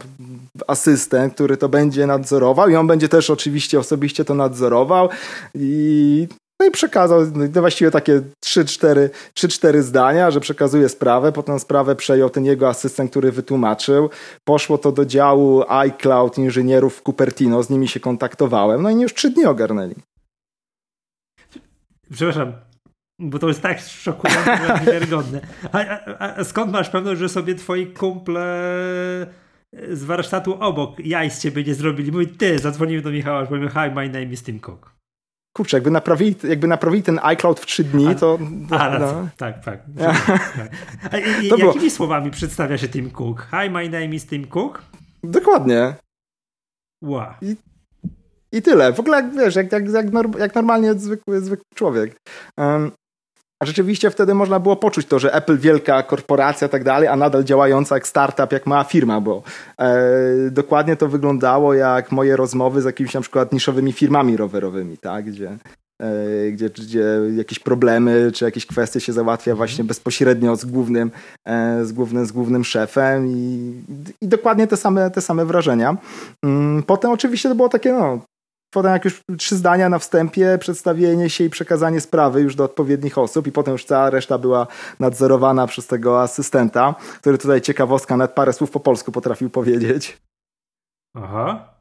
asystent, który to będzie nadzorował i on będzie też oczywiście osobiście to nadzorował i no i przekazał no właściwie takie 3-4 zdania, że przekazuje sprawę. Potem sprawę przejął ten jego asystent, który wytłumaczył. Poszło to do działu iCloud inżynierów w Cupertino, z nimi się kontaktowałem. No i już trzy dni ogarnęli. Przepraszam, bo to jest tak szokujące, niewiarygodne. A, a, a, skąd masz pewność, że sobie twoi kumple z warsztatu obok jaj z ciebie nie zrobili? Mój ty, zadzwoniłem do Michała, powiem, hi, my name is Tim Cook kurczę, jakby naprawili, jakby naprawili ten iCloud w trzy dni, a, to... A, no. tak, tak. tak. A, i, jakimi było... słowami przedstawia się Tim Cook? Hi, my name is Tim Cook? Dokładnie. Wow. I, i tyle. W ogóle jak wiesz, jak, jak, jak, jak normalnie zwykły, zwykły człowiek. Um, a rzeczywiście wtedy można było poczuć to, że Apple wielka korporacja tak dalej, a nadal działająca jak startup, jak mała firma, bo e, dokładnie to wyglądało jak moje rozmowy z jakimiś na przykład niszowymi firmami rowerowymi, tak, gdzie e, gdzie, gdzie jakieś problemy czy jakieś kwestie się załatwia właśnie bezpośrednio z głównym, e, z głównym, z głównym szefem i, i dokładnie te same, te same wrażenia. Mm, potem oczywiście to było takie, no, potem jak już trzy zdania na wstępie, przedstawienie się i przekazanie sprawy już do odpowiednich osób i potem już cała reszta była nadzorowana przez tego asystenta, który tutaj ciekawostka, nawet parę słów po polsku potrafił powiedzieć. Aha.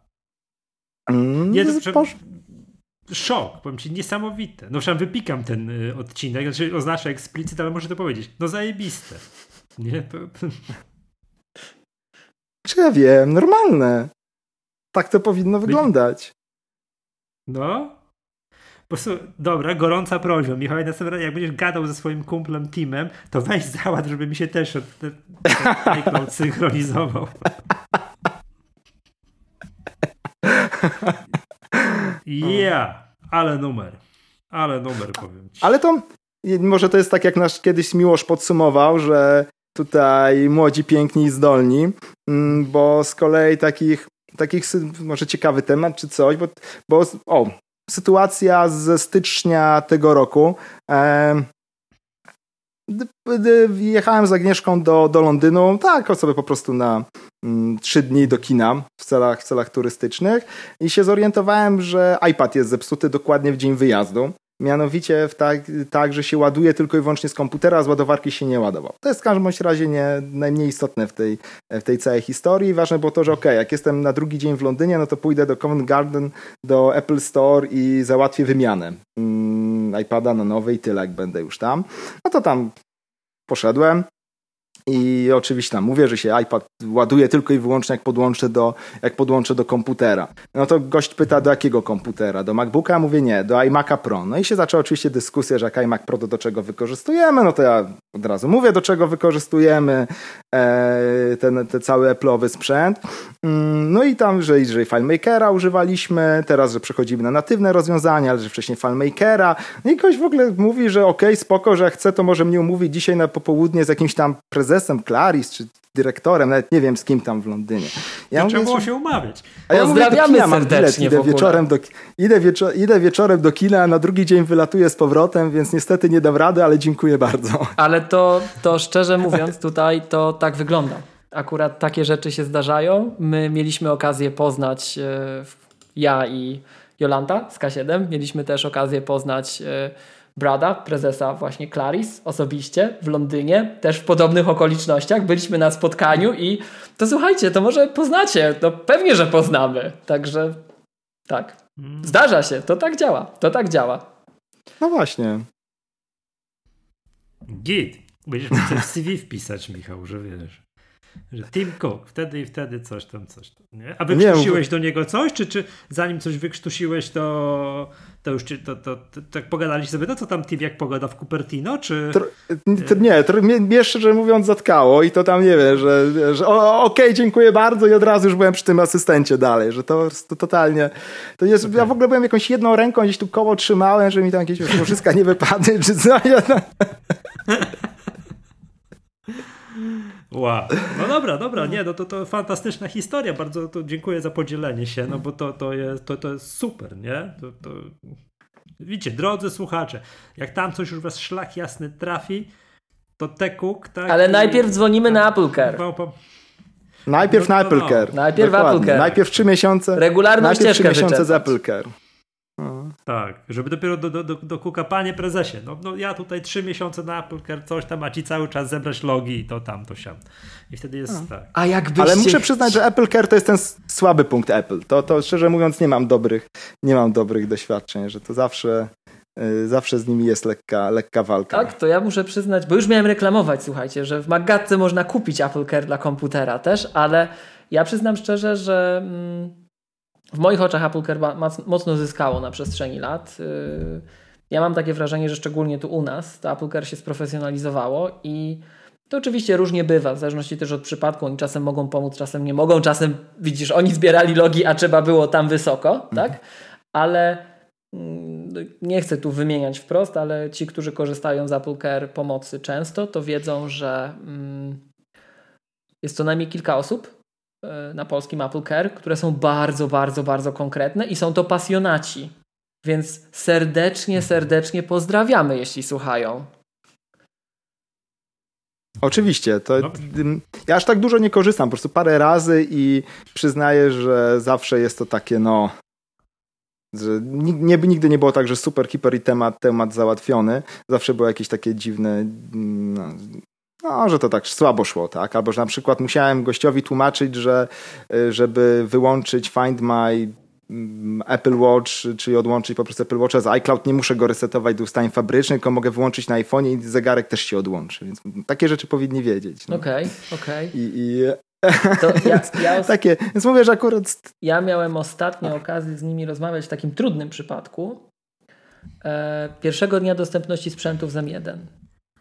Mm, Nie, to, posz... Szok, powiem ci, niesamowite. No przynajmniej wypikam ten y, odcinek, znaczy oznacza eksplicit, ale muszę to powiedzieć. No zajebiste. Nie? To... Czy ja wiem, normalne. Tak to powinno wyglądać. No. Po prostu, dobra, gorąca prośba. Michał, następnym jak będziesz gadał ze swoim kumplem Teamem, to weź załatw, żeby mi się też iCloud synchronizował. Yeah, ale numer. Ale numer, powiem ci. Ale to może to jest tak, jak nasz kiedyś Miłosz podsumował, że tutaj młodzi, piękni i zdolni, mm, bo z kolei takich, takich może ciekawy temat czy coś, bo, bo o, sytuacja ze stycznia tego roku. E, jechałem z Agnieszką do, do Londynu, tak, sobie po prostu na mm, trzy dni do kina w celach, w celach turystycznych i się zorientowałem, że iPad jest zepsuty dokładnie w dzień wyjazdu. Mianowicie w tak, tak, że się ładuje tylko i wyłącznie z komputera, a z ładowarki się nie ładował. To jest w każdym razie nie, najmniej istotne w tej, w tej całej historii. Ważne było to, że ok, jak jestem na drugi dzień w Londynie, no to pójdę do Covent Garden, do Apple Store i załatwię wymianę mm, iPada na nowy i tyle, jak będę już tam. No to tam poszedłem, i oczywiście tam mówię, że się iPad ładuje tylko i wyłącznie jak podłączę do, jak podłączę do komputera. No to gość pyta do jakiego komputera? Do MacBooka? Mówię nie, do iMac'a Pro. No i się zaczęła oczywiście dyskusja, że jak iMac Pro to do czego wykorzystujemy, no to ja od razu mówię do czego wykorzystujemy e, ten, ten cały Apple'owy sprzęt. Mm, no i tam, że, że FileMakera używaliśmy, teraz, że przechodzimy na natywne rozwiązania, ale że wcześniej FileMakera. No i ktoś w ogóle mówi, że okej, okay, spoko, że chce, to może mnie umówić dzisiaj na popołudnie z jakimś tam prezesem Claris, czy dyrektorem, nawet nie wiem z kim tam w Londynie. Ja mówię, trzeba było się umawiać. A ja Pozdrawiamy mówię, do serdecznie idę wieczorem, do, idę, wieczo idę wieczorem do kina, a na drugi dzień wylatuję z powrotem, więc niestety nie dam rady, ale dziękuję bardzo. Ale to, to szczerze mówiąc tutaj to tak wygląda. Akurat takie rzeczy się zdarzają. My mieliśmy okazję poznać, e, ja i Jolanta z K7, mieliśmy też okazję poznać e, Brada, prezesa właśnie Claris osobiście w Londynie, też w podobnych okolicznościach. Byliśmy na spotkaniu i to słuchajcie, to może poznacie. No pewnie, że poznamy. Także tak. Mm. Zdarza się, to tak działa. To tak działa. No właśnie. Git. Będziesz mógł w CV wpisać, Michał, że wiesz. Że Tim Cook, wtedy i wtedy coś tam, coś tam. Nie? A wykrztusiłeś nie, do niego coś, czy, czy zanim coś wykrztusiłeś, to, to już to, to, to, tak pogadaliście sobie, no co tam Tim, jak pogoda w Cupertino, czy... To, nie, to mnie szczerze mówiąc zatkało i to tam nie wiem, że, że okej, okay, dziękuję bardzo i od razu już byłem przy tym asystencie dalej, że to, to totalnie, to jest, okay. ja w ogóle byłem jakąś jedną ręką gdzieś tu koło trzymałem, że mi tam jakieś wszystko nie wypadły, czy co. No. Wow. No dobra, dobra, nie, no to, to fantastyczna historia, bardzo to dziękuję za podzielenie się, no bo to, to, jest, to, to jest super, nie? To, to... Widzicie, drodzy słuchacze, jak tam coś już was szlak jasny trafi, to te kuk, tak? Ale najpierw dzwonimy na Apple Care. Najpierw no, na Apple Care. Najpierw Apple Care. Najpierw trzy miesiące. Regularną najpierw ścieżkę trzy miesiące z Apple Care. Tak, żeby dopiero do, do, do, do kuka, panie prezesie, no, no ja tutaj trzy miesiące na Apple coś tam, a ci cały czas zebrać logi i to tam, to siam. I wtedy jest a. tak. A jakbyście... Ale muszę przyznać, że Apple Care to jest ten słaby punkt Apple. To, to szczerze mówiąc nie mam dobrych, nie mam dobrych doświadczeń, że to zawsze y, zawsze z nimi jest lekka, lekka walka. Tak, to ja muszę przyznać, bo już miałem reklamować, słuchajcie, że w Magatce można kupić Apple Care dla komputera też, ale ja przyznam szczerze, że... Mm, w moich oczach Apple Care mocno zyskało na przestrzeni lat. Y, ja mam takie wrażenie, że szczególnie tu u nas to Apple Care się sprofesjonalizowało i to oczywiście różnie bywa, w zależności też od przypadku. Oni czasem mogą pomóc, czasem nie mogą. Czasem widzisz, oni zbierali logi, a trzeba było tam wysoko, mhm. tak? Ale mm, nie chcę tu wymieniać wprost, ale ci, którzy korzystają z Apple Care pomocy często, to wiedzą, że mm, jest co najmniej kilka osób, na polskim Apple Care, które są bardzo, bardzo, bardzo konkretne i są to pasjonaci Więc serdecznie, serdecznie pozdrawiamy, jeśli słuchają. Oczywiście, to no. ja aż tak dużo nie korzystam, po prostu parę razy i przyznaję, że zawsze jest to takie no że nie, nigdy nie było tak, że super, hiper i temat, temat załatwiony. Zawsze było jakieś takie dziwne, no, no, że to tak słabo szło, tak? Albo że na przykład musiałem gościowi tłumaczyć, że żeby wyłączyć Find My Mm, Apple Watch, czyli odłączyć po prostu Apple Watcha z iCloud, nie muszę go resetować do ustawień fabrycznych, tylko mogę wyłączyć na iPhone i zegarek też się odłączy, więc takie rzeczy powinni wiedzieć. Okej, no. okej. Okay, okay. I, i... Ja, ja takie, więc mówię, że akurat... Ja miałem ostatnio okazję z nimi rozmawiać w takim trudnym przypadku. E, pierwszego dnia dostępności sprzętów z M1.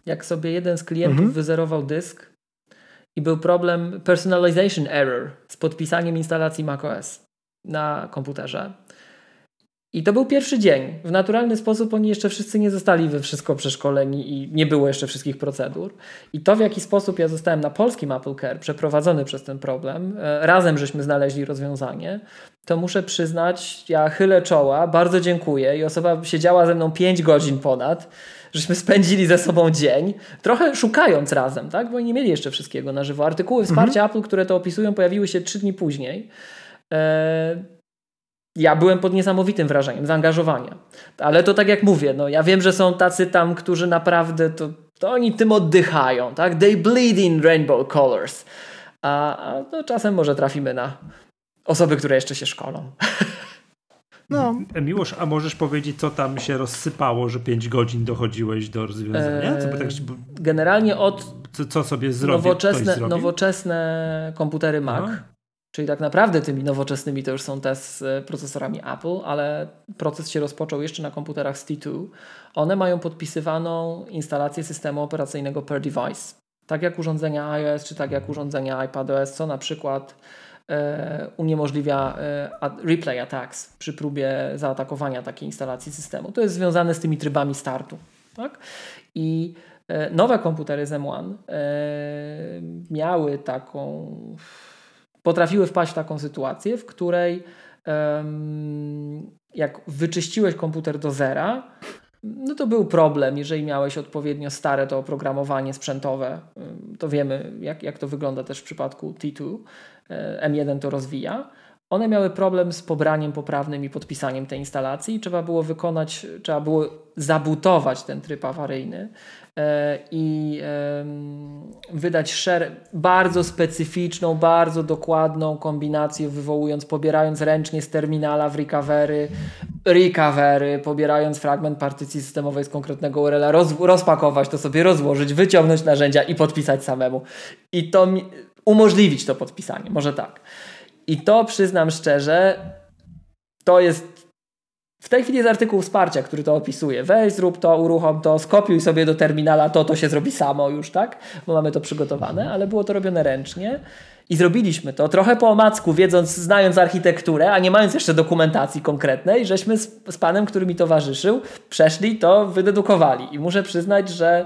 Jak sobie jeden z klientów mhm. wyzerował dysk i był problem personalization error z podpisaniem instalacji macOS na komputerze. I to był pierwszy dzień. W naturalny sposób oni jeszcze wszyscy nie zostali we wszystko przeszkoleni i nie było jeszcze wszystkich procedur. I to, w jaki sposób ja zostałem na polskim Apple Care przeprowadzony przez ten problem, e, razem żeśmy znaleźli rozwiązanie, to muszę przyznać, ja chylę czoła, bardzo dziękuję i osoba siedziała ze mną 5 godzin ponad, żeśmy spędzili ze sobą dzień, trochę szukając razem, tak? bo nie mieli jeszcze wszystkiego na żywo. Artykuły wsparcia mhm. Apple, które to opisują, pojawiły się 3 dni później. E, ja byłem pod niesamowitym wrażeniem zaangażowania. Ale to tak jak mówię, no ja wiem, że są tacy tam, którzy naprawdę to, to oni tym oddychają, tak? They bleed in rainbow colors. A, a no, czasem może trafimy na osoby, które jeszcze się szkolą. No. Miłosz, a możesz powiedzieć, co tam się rozsypało, że 5 godzin dochodziłeś do rozwiązania? Co by tak, Generalnie od co, co sobie zrobił, nowoczesne, nowoczesne komputery Mac. Aha. Czyli tak naprawdę tymi nowoczesnymi to już są te z e, procesorami Apple, ale proces się rozpoczął jeszcze na komputerach z T2. One mają podpisywaną instalację systemu operacyjnego per device. Tak jak urządzenia iOS, czy tak jak urządzenia iPadOS, co na przykład e, uniemożliwia e, replay attacks przy próbie zaatakowania takiej instalacji systemu. To jest związane z tymi trybami startu. Tak? I e, nowe komputery z M1 e, miały taką potrafiły wpaść w taką sytuację, w której jak wyczyściłeś komputer do zera, no to był problem, jeżeli miałeś odpowiednio stare to oprogramowanie sprzętowe, to wiemy jak, jak to wygląda też w przypadku T2, e, M1 to rozwija. One miały problem z pobraniem poprawnym i podpisaniem tej instalacji. Trzeba było wykonać, trzeba było zabutować ten tryb awaryjny. E, i wydać bardzo specyficzną, bardzo dokładną kombinację, wywołując, pobierając ręcznie z terminala w recovery, recovery, pobierając fragment partycji systemowej z konkretnego URL-a, roz, rozpakować to sobie, rozłożyć, wyciągnąć narzędzia i podpisać samemu. I to mi, umożliwić to podpisanie, może tak. I to przyznam szczerze, to jest w tej chwili jest artykuł wsparcia, który to opisuje. Weź, zrób to, uruchom to, skopiuj sobie do terminala to, to się zrobi samo już, tak? Bo mamy to przygotowane, ale było to robione ręcznie. I zrobiliśmy to trochę po omacku, wiedząc, znając architekturę, a nie mając jeszcze dokumentacji konkretnej, żeśmy z, z panem, który mi towarzyszył, przeszli to, wydedukowali. I muszę przyznać, że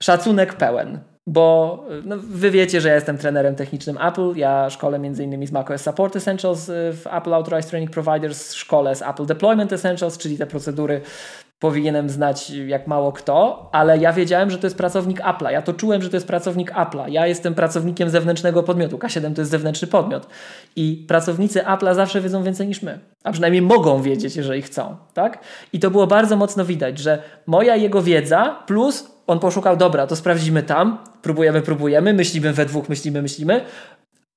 szacunek pełen bo no, wy wiecie, że ja jestem trenerem technicznym Apple. Ja szkolę m.in. z macOS Support Essentials y, w Apple Authorized Training Providers, szkolę z Apple Deployment Essentials, czyli te procedury powinienem znać jak mało kto, ale ja wiedziałem, że to jest pracownik Apple'a. Ja to czułem, że to jest pracownik Apple'a. Ja jestem pracownikiem zewnętrznego podmiotu. K7 to jest zewnętrzny podmiot. I pracownicy Apple'a zawsze wiedzą więcej niż my. A przynajmniej mogą wiedzieć, jeżeli chcą. Tak? I to było bardzo mocno widać, że moja jego wiedza plus on poszukał, dobra, to sprawdzimy tam, próbujemy, próbujemy, myślimy we dwóch, myślimy, myślimy,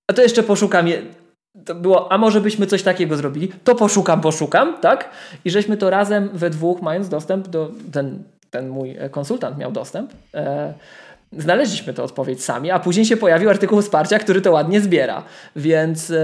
a to jeszcze poszukam, to było, a może byśmy coś takiego zrobili, to poszukam, poszukam, tak? I żeśmy to razem we dwóch, mając dostęp do, ten, ten mój konsultant miał dostęp, e, znaleźliśmy tę odpowiedź sami, a później się pojawił artykuł wsparcia, który to ładnie zbiera, więc e,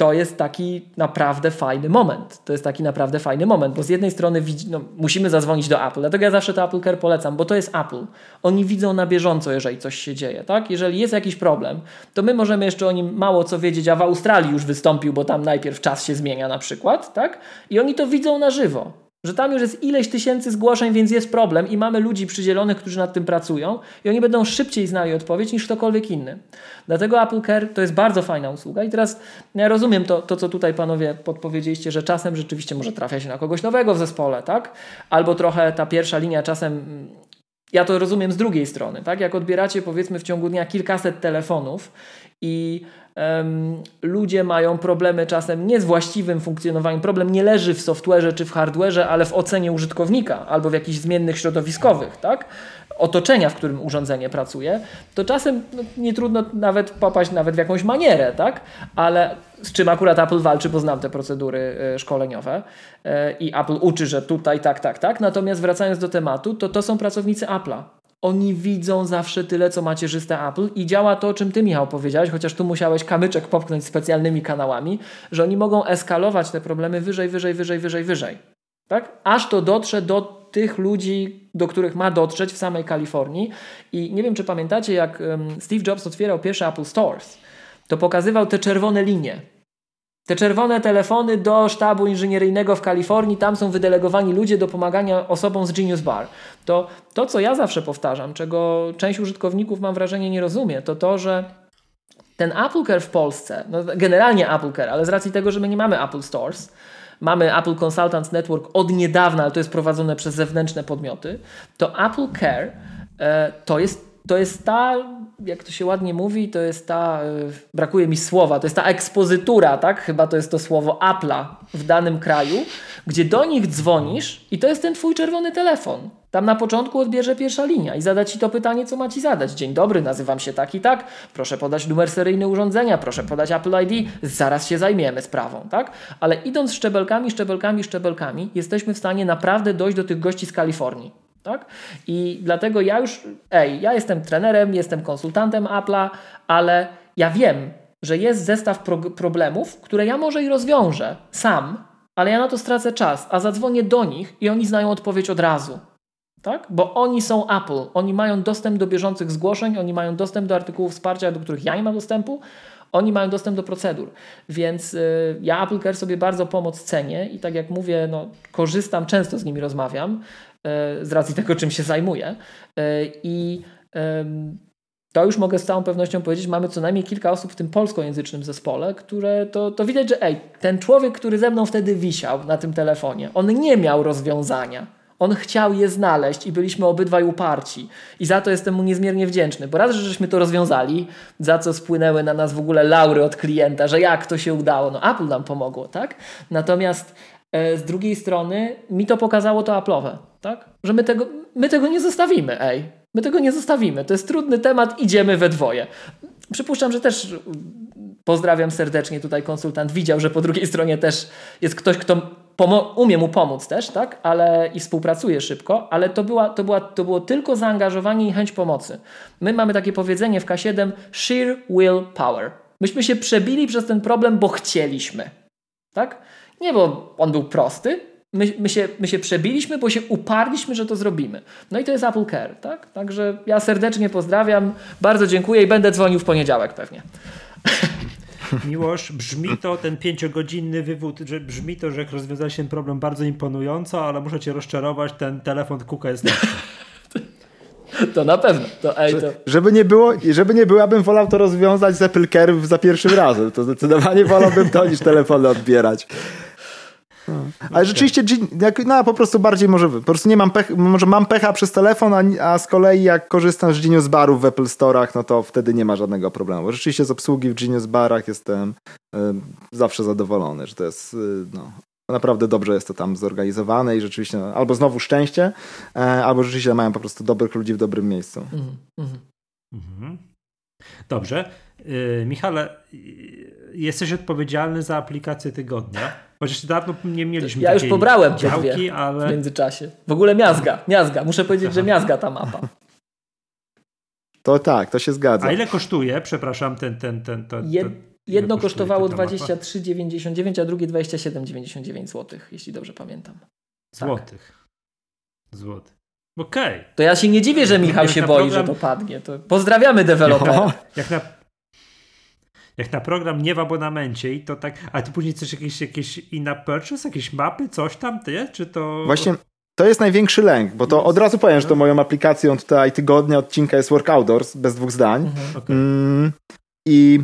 to jest taki naprawdę fajny moment. To jest taki naprawdę fajny moment, bo z jednej strony no, musimy zadzwonić do Apple, dlatego ja zawsze to Apple Care polecam, bo to jest Apple. Oni widzą na bieżąco, jeżeli coś się dzieje, tak? Jeżeli jest jakiś problem, to my możemy jeszcze o nim mało co wiedzieć, a w Australii już wystąpił, bo tam najpierw czas się zmienia na przykład, tak? I oni to widzą na żywo. Że tam już jest ileś tysięcy zgłoszeń, więc jest problem i mamy ludzi przydzielonych, którzy nad tym pracują i oni będą szybciej znali odpowiedź niż ktokolwiek inny. Dlatego Apple Care to jest bardzo fajna usługa i teraz ja rozumiem to, to co tutaj panowie podpowiedzieliście, że czasem rzeczywiście może trafia się na kogoś nowego w zespole, tak? Albo trochę ta pierwsza linia czasem ja to rozumiem z drugiej strony, tak? Jak odbieracie powiedzmy w ciągu dnia kilkaset telefonów i ludzie mają problemy czasem nie z właściwym funkcjonowaniem, problem nie leży w software'ze czy w hardware'ze, ale w ocenie użytkownika albo w jakichś zmiennych środowiskowych, tak? otoczenia, w którym urządzenie pracuje, to czasem no, nie trudno nawet popaść nawet w jakąś manierę, tak? Ale z czym akurat Apple walczy, bo znam te procedury y, szkoleniowe y, i Apple uczy, że tutaj tak, tak, tak. Natomiast wracając do tematu, to to są pracownicy Apple'a. Oni widzą zawsze tyle, co macierzyste Apple i działa to, o czym ty, Michał, powiedziałeś, chociaż tu musiałeś kamyczek popchnąć specjalnymi kanałami, że oni mogą eskalować te problemy wyżej, wyżej, wyżej, wyżej, wyżej. Tak? Aż to dotrze do tych ludzi, do których ma dotrzeć w samej Kalifornii. I nie wiem, czy pamiętacie, jak Steve Jobs otwierał pierwsze Apple Stores, to pokazywał te czerwone linie. Te czerwone telefony do sztabu inżynieryjnego w Kalifornii, tam są wydelegowani ludzie do pomagania osobom z Genius Bar. To, to co ja zawsze powtarzam, czego część użytkowników mam wrażenie nie rozumie, to to, że ten Apple Care w Polsce, no generalnie Apple Care, ale z racji tego, że my nie mamy Apple Stores, mamy Apple Consultants Network od niedawna, ale to jest prowadzone przez zewnętrzne podmioty, to Apple Care e, to jest to jest ta, jak to się ładnie mówi, to jest ta, e, brakuje mi słowa, to jest ta ekspozytura, tak? Chyba to jest to słowo Apple'a w danym kraju, gdzie do nich dzwonisz i to jest ten twój czerwony telefon. Tam na początku odbierze pierwsza linia i zada ci to pytanie, co ma ci zadać. Dzień dobry, nazywam się tak i tak, proszę podać numer seryjny urządzenia, proszę podać Apple ID, zaraz się zajmiemy sprawą, tak? Ale idąc szczebelkami, szczebelkami, szczebelkami, jesteśmy w stanie naprawdę dojść do tych gości z Kalifornii. Tak? I dlatego ja już, ej, ja jestem trenerem, jestem konsultantem Apple'a, ale ja wiem, że jest zestaw pro problemów, które ja może i rozwiążę sam, ale ja na to stracę czas, a zadzwonię do nich i oni znają odpowiedź od razu. Tak? Bo oni są Apple, oni mają dostęp do bieżących zgłoszeń, oni mają dostęp do artykułów wsparcia, do których ja nie mam dostępu, oni mają dostęp do procedur. Więc y, ja Apple Care sobie bardzo pomoc cenię i tak jak mówię, no, korzystam, często z nimi rozmawiam z racji tego, czym się zajmuję. Y, I to już mogę z całą pewnością powiedzieć, mamy co najmniej kilka osób w tym polskojęzycznym zespole, które to, to widać, że ej, ten człowiek, który ze mną wtedy wisiał na tym telefonie, on nie miał rozwiązania on chciał je znaleźć i byliśmy obydwaj uparci. I za to jestem mu niezmiernie wdzięczny, bo raz, że żeśmy to rozwiązali, za co spłynęły na nas w ogóle laury od klienta, że jak to się udało. No Apple nam pomogło, tak? Natomiast e, z drugiej strony mi to pokazało to Apple'owe, tak? Że my tego, my tego nie zostawimy, ej. My tego nie zostawimy. To jest trudny temat, idziemy we dwoje. Przypuszczam, że też pozdrawiam serdecznie tutaj konsultant. Widział, że po drugiej stronie też jest ktoś, kto umie mu pomóc też, tak? Ale i współpracuje szybko, ale to, była, to, była, to było tylko zaangażowanie i chęć pomocy. My mamy takie powiedzenie w K7 sheer will power. Myśmy się przebili przez ten problem, bo chcieliśmy. Tak? Nie, bo on był prosty. My, my, się, my się przebiliśmy, bo się uparliśmy, że to zrobimy. No i to jest Apple Care. Tak? Także ja serdecznie pozdrawiam, bardzo dziękuję i będę dzwonił w poniedziałek pewnie. Miłosz, brzmi to, ten pięciogodzinny wywód, że brzmi to, że jak rozwiązałeś ten problem bardzo imponująco, ale muszę cię rozczarować, ten telefon Kuka jest lepszy. To na pewno. To, ej, to... Żeby nie było, żeby nie było, bym wolał to rozwiązać z Apple Care za pierwszym razem. To zdecydowanie wolałbym to niż telefony odbierać. No. Ale rzeczywiście, no po prostu bardziej może, po prostu nie mam pecha, może mam pecha przez telefon, a, a z kolei jak korzystam z Genius Barów w Apple Store'ach, no to wtedy nie ma żadnego problemu. Bo rzeczywiście z obsługi w Genius Barach jestem y, zawsze zadowolony, że to jest, y, no, naprawdę dobrze jest to tam zorganizowane i rzeczywiście, no, albo znowu szczęście, y, albo rzeczywiście mają po prostu dobrych ludzi w dobrym miejscu. Mm -hmm. Dobrze. Yy, Michale, jesteś odpowiedzialny za aplikację tygodnia. Chociaż dawno nie mieliśmy Ja już pobrałem działki, ale... w międzyczasie. W ogóle miazga, miazga. Muszę powiedzieć, Aha. że miazga ta mapa. To tak, to się zgadza. A ile kosztuje, przepraszam, ten... ten, ten, ten, Jed, jedno kosztowało 23,99, a drugie 27,99 zł, jeśli dobrze pamiętam. Złotych. Tak. Złotych. Okej. Okay. To ja się nie dziwię, że Michał się boi, program... że to padnie. To pozdrawiamy dewelopera. Jak na Jak na program nie w abonamencie i to tak, a tu później coś jakieś, jakieś in-app purchase, jakieś mapy, coś tam, ty, czy to... Właśnie to jest największy lęk, bo to od razu powiem, że to moją aplikacją tutaj tygodnia, odcinka jest Work Outdoors, bez dwóch zdań. Mhm. Okay. Mm, I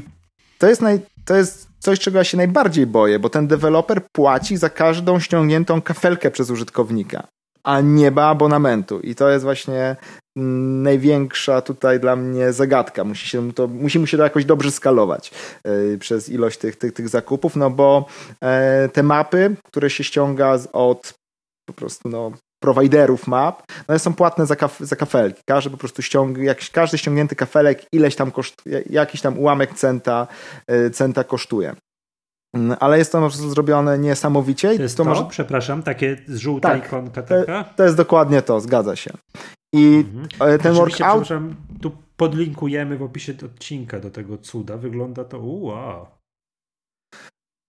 to jest, naj, to jest coś, czego ja się najbardziej boję, bo ten deweloper płaci za każdą ściągniętą kafelkę przez użytkownika, a nie ma abonamentu. I to jest właśnie największa tutaj dla mnie zagadka. Musi, się to, musi mu się to jakoś dobrze skalować yy, przez ilość tych, tych, tych zakupów, no bo yy, te mapy, które się ściąga od po prostu no, prowajderów map, no one są płatne za, kaf za kafelki. Każdy po prostu ściąg, jak, każdy ściągnięty kafelek ileś tam kosztuje, jakiś tam ułamek centa, y, centa kosztuje. Mm, ale jest to po prostu zrobione niesamowicie. To jest to, to może... przepraszam, takie żółta tak, ikonka taka? To, to, jest dokładnie to, zgadza się. I mhm. E, ten workout... Tu podlinkujemy w opisie odcinka do tego cuda. Wygląda to, wow.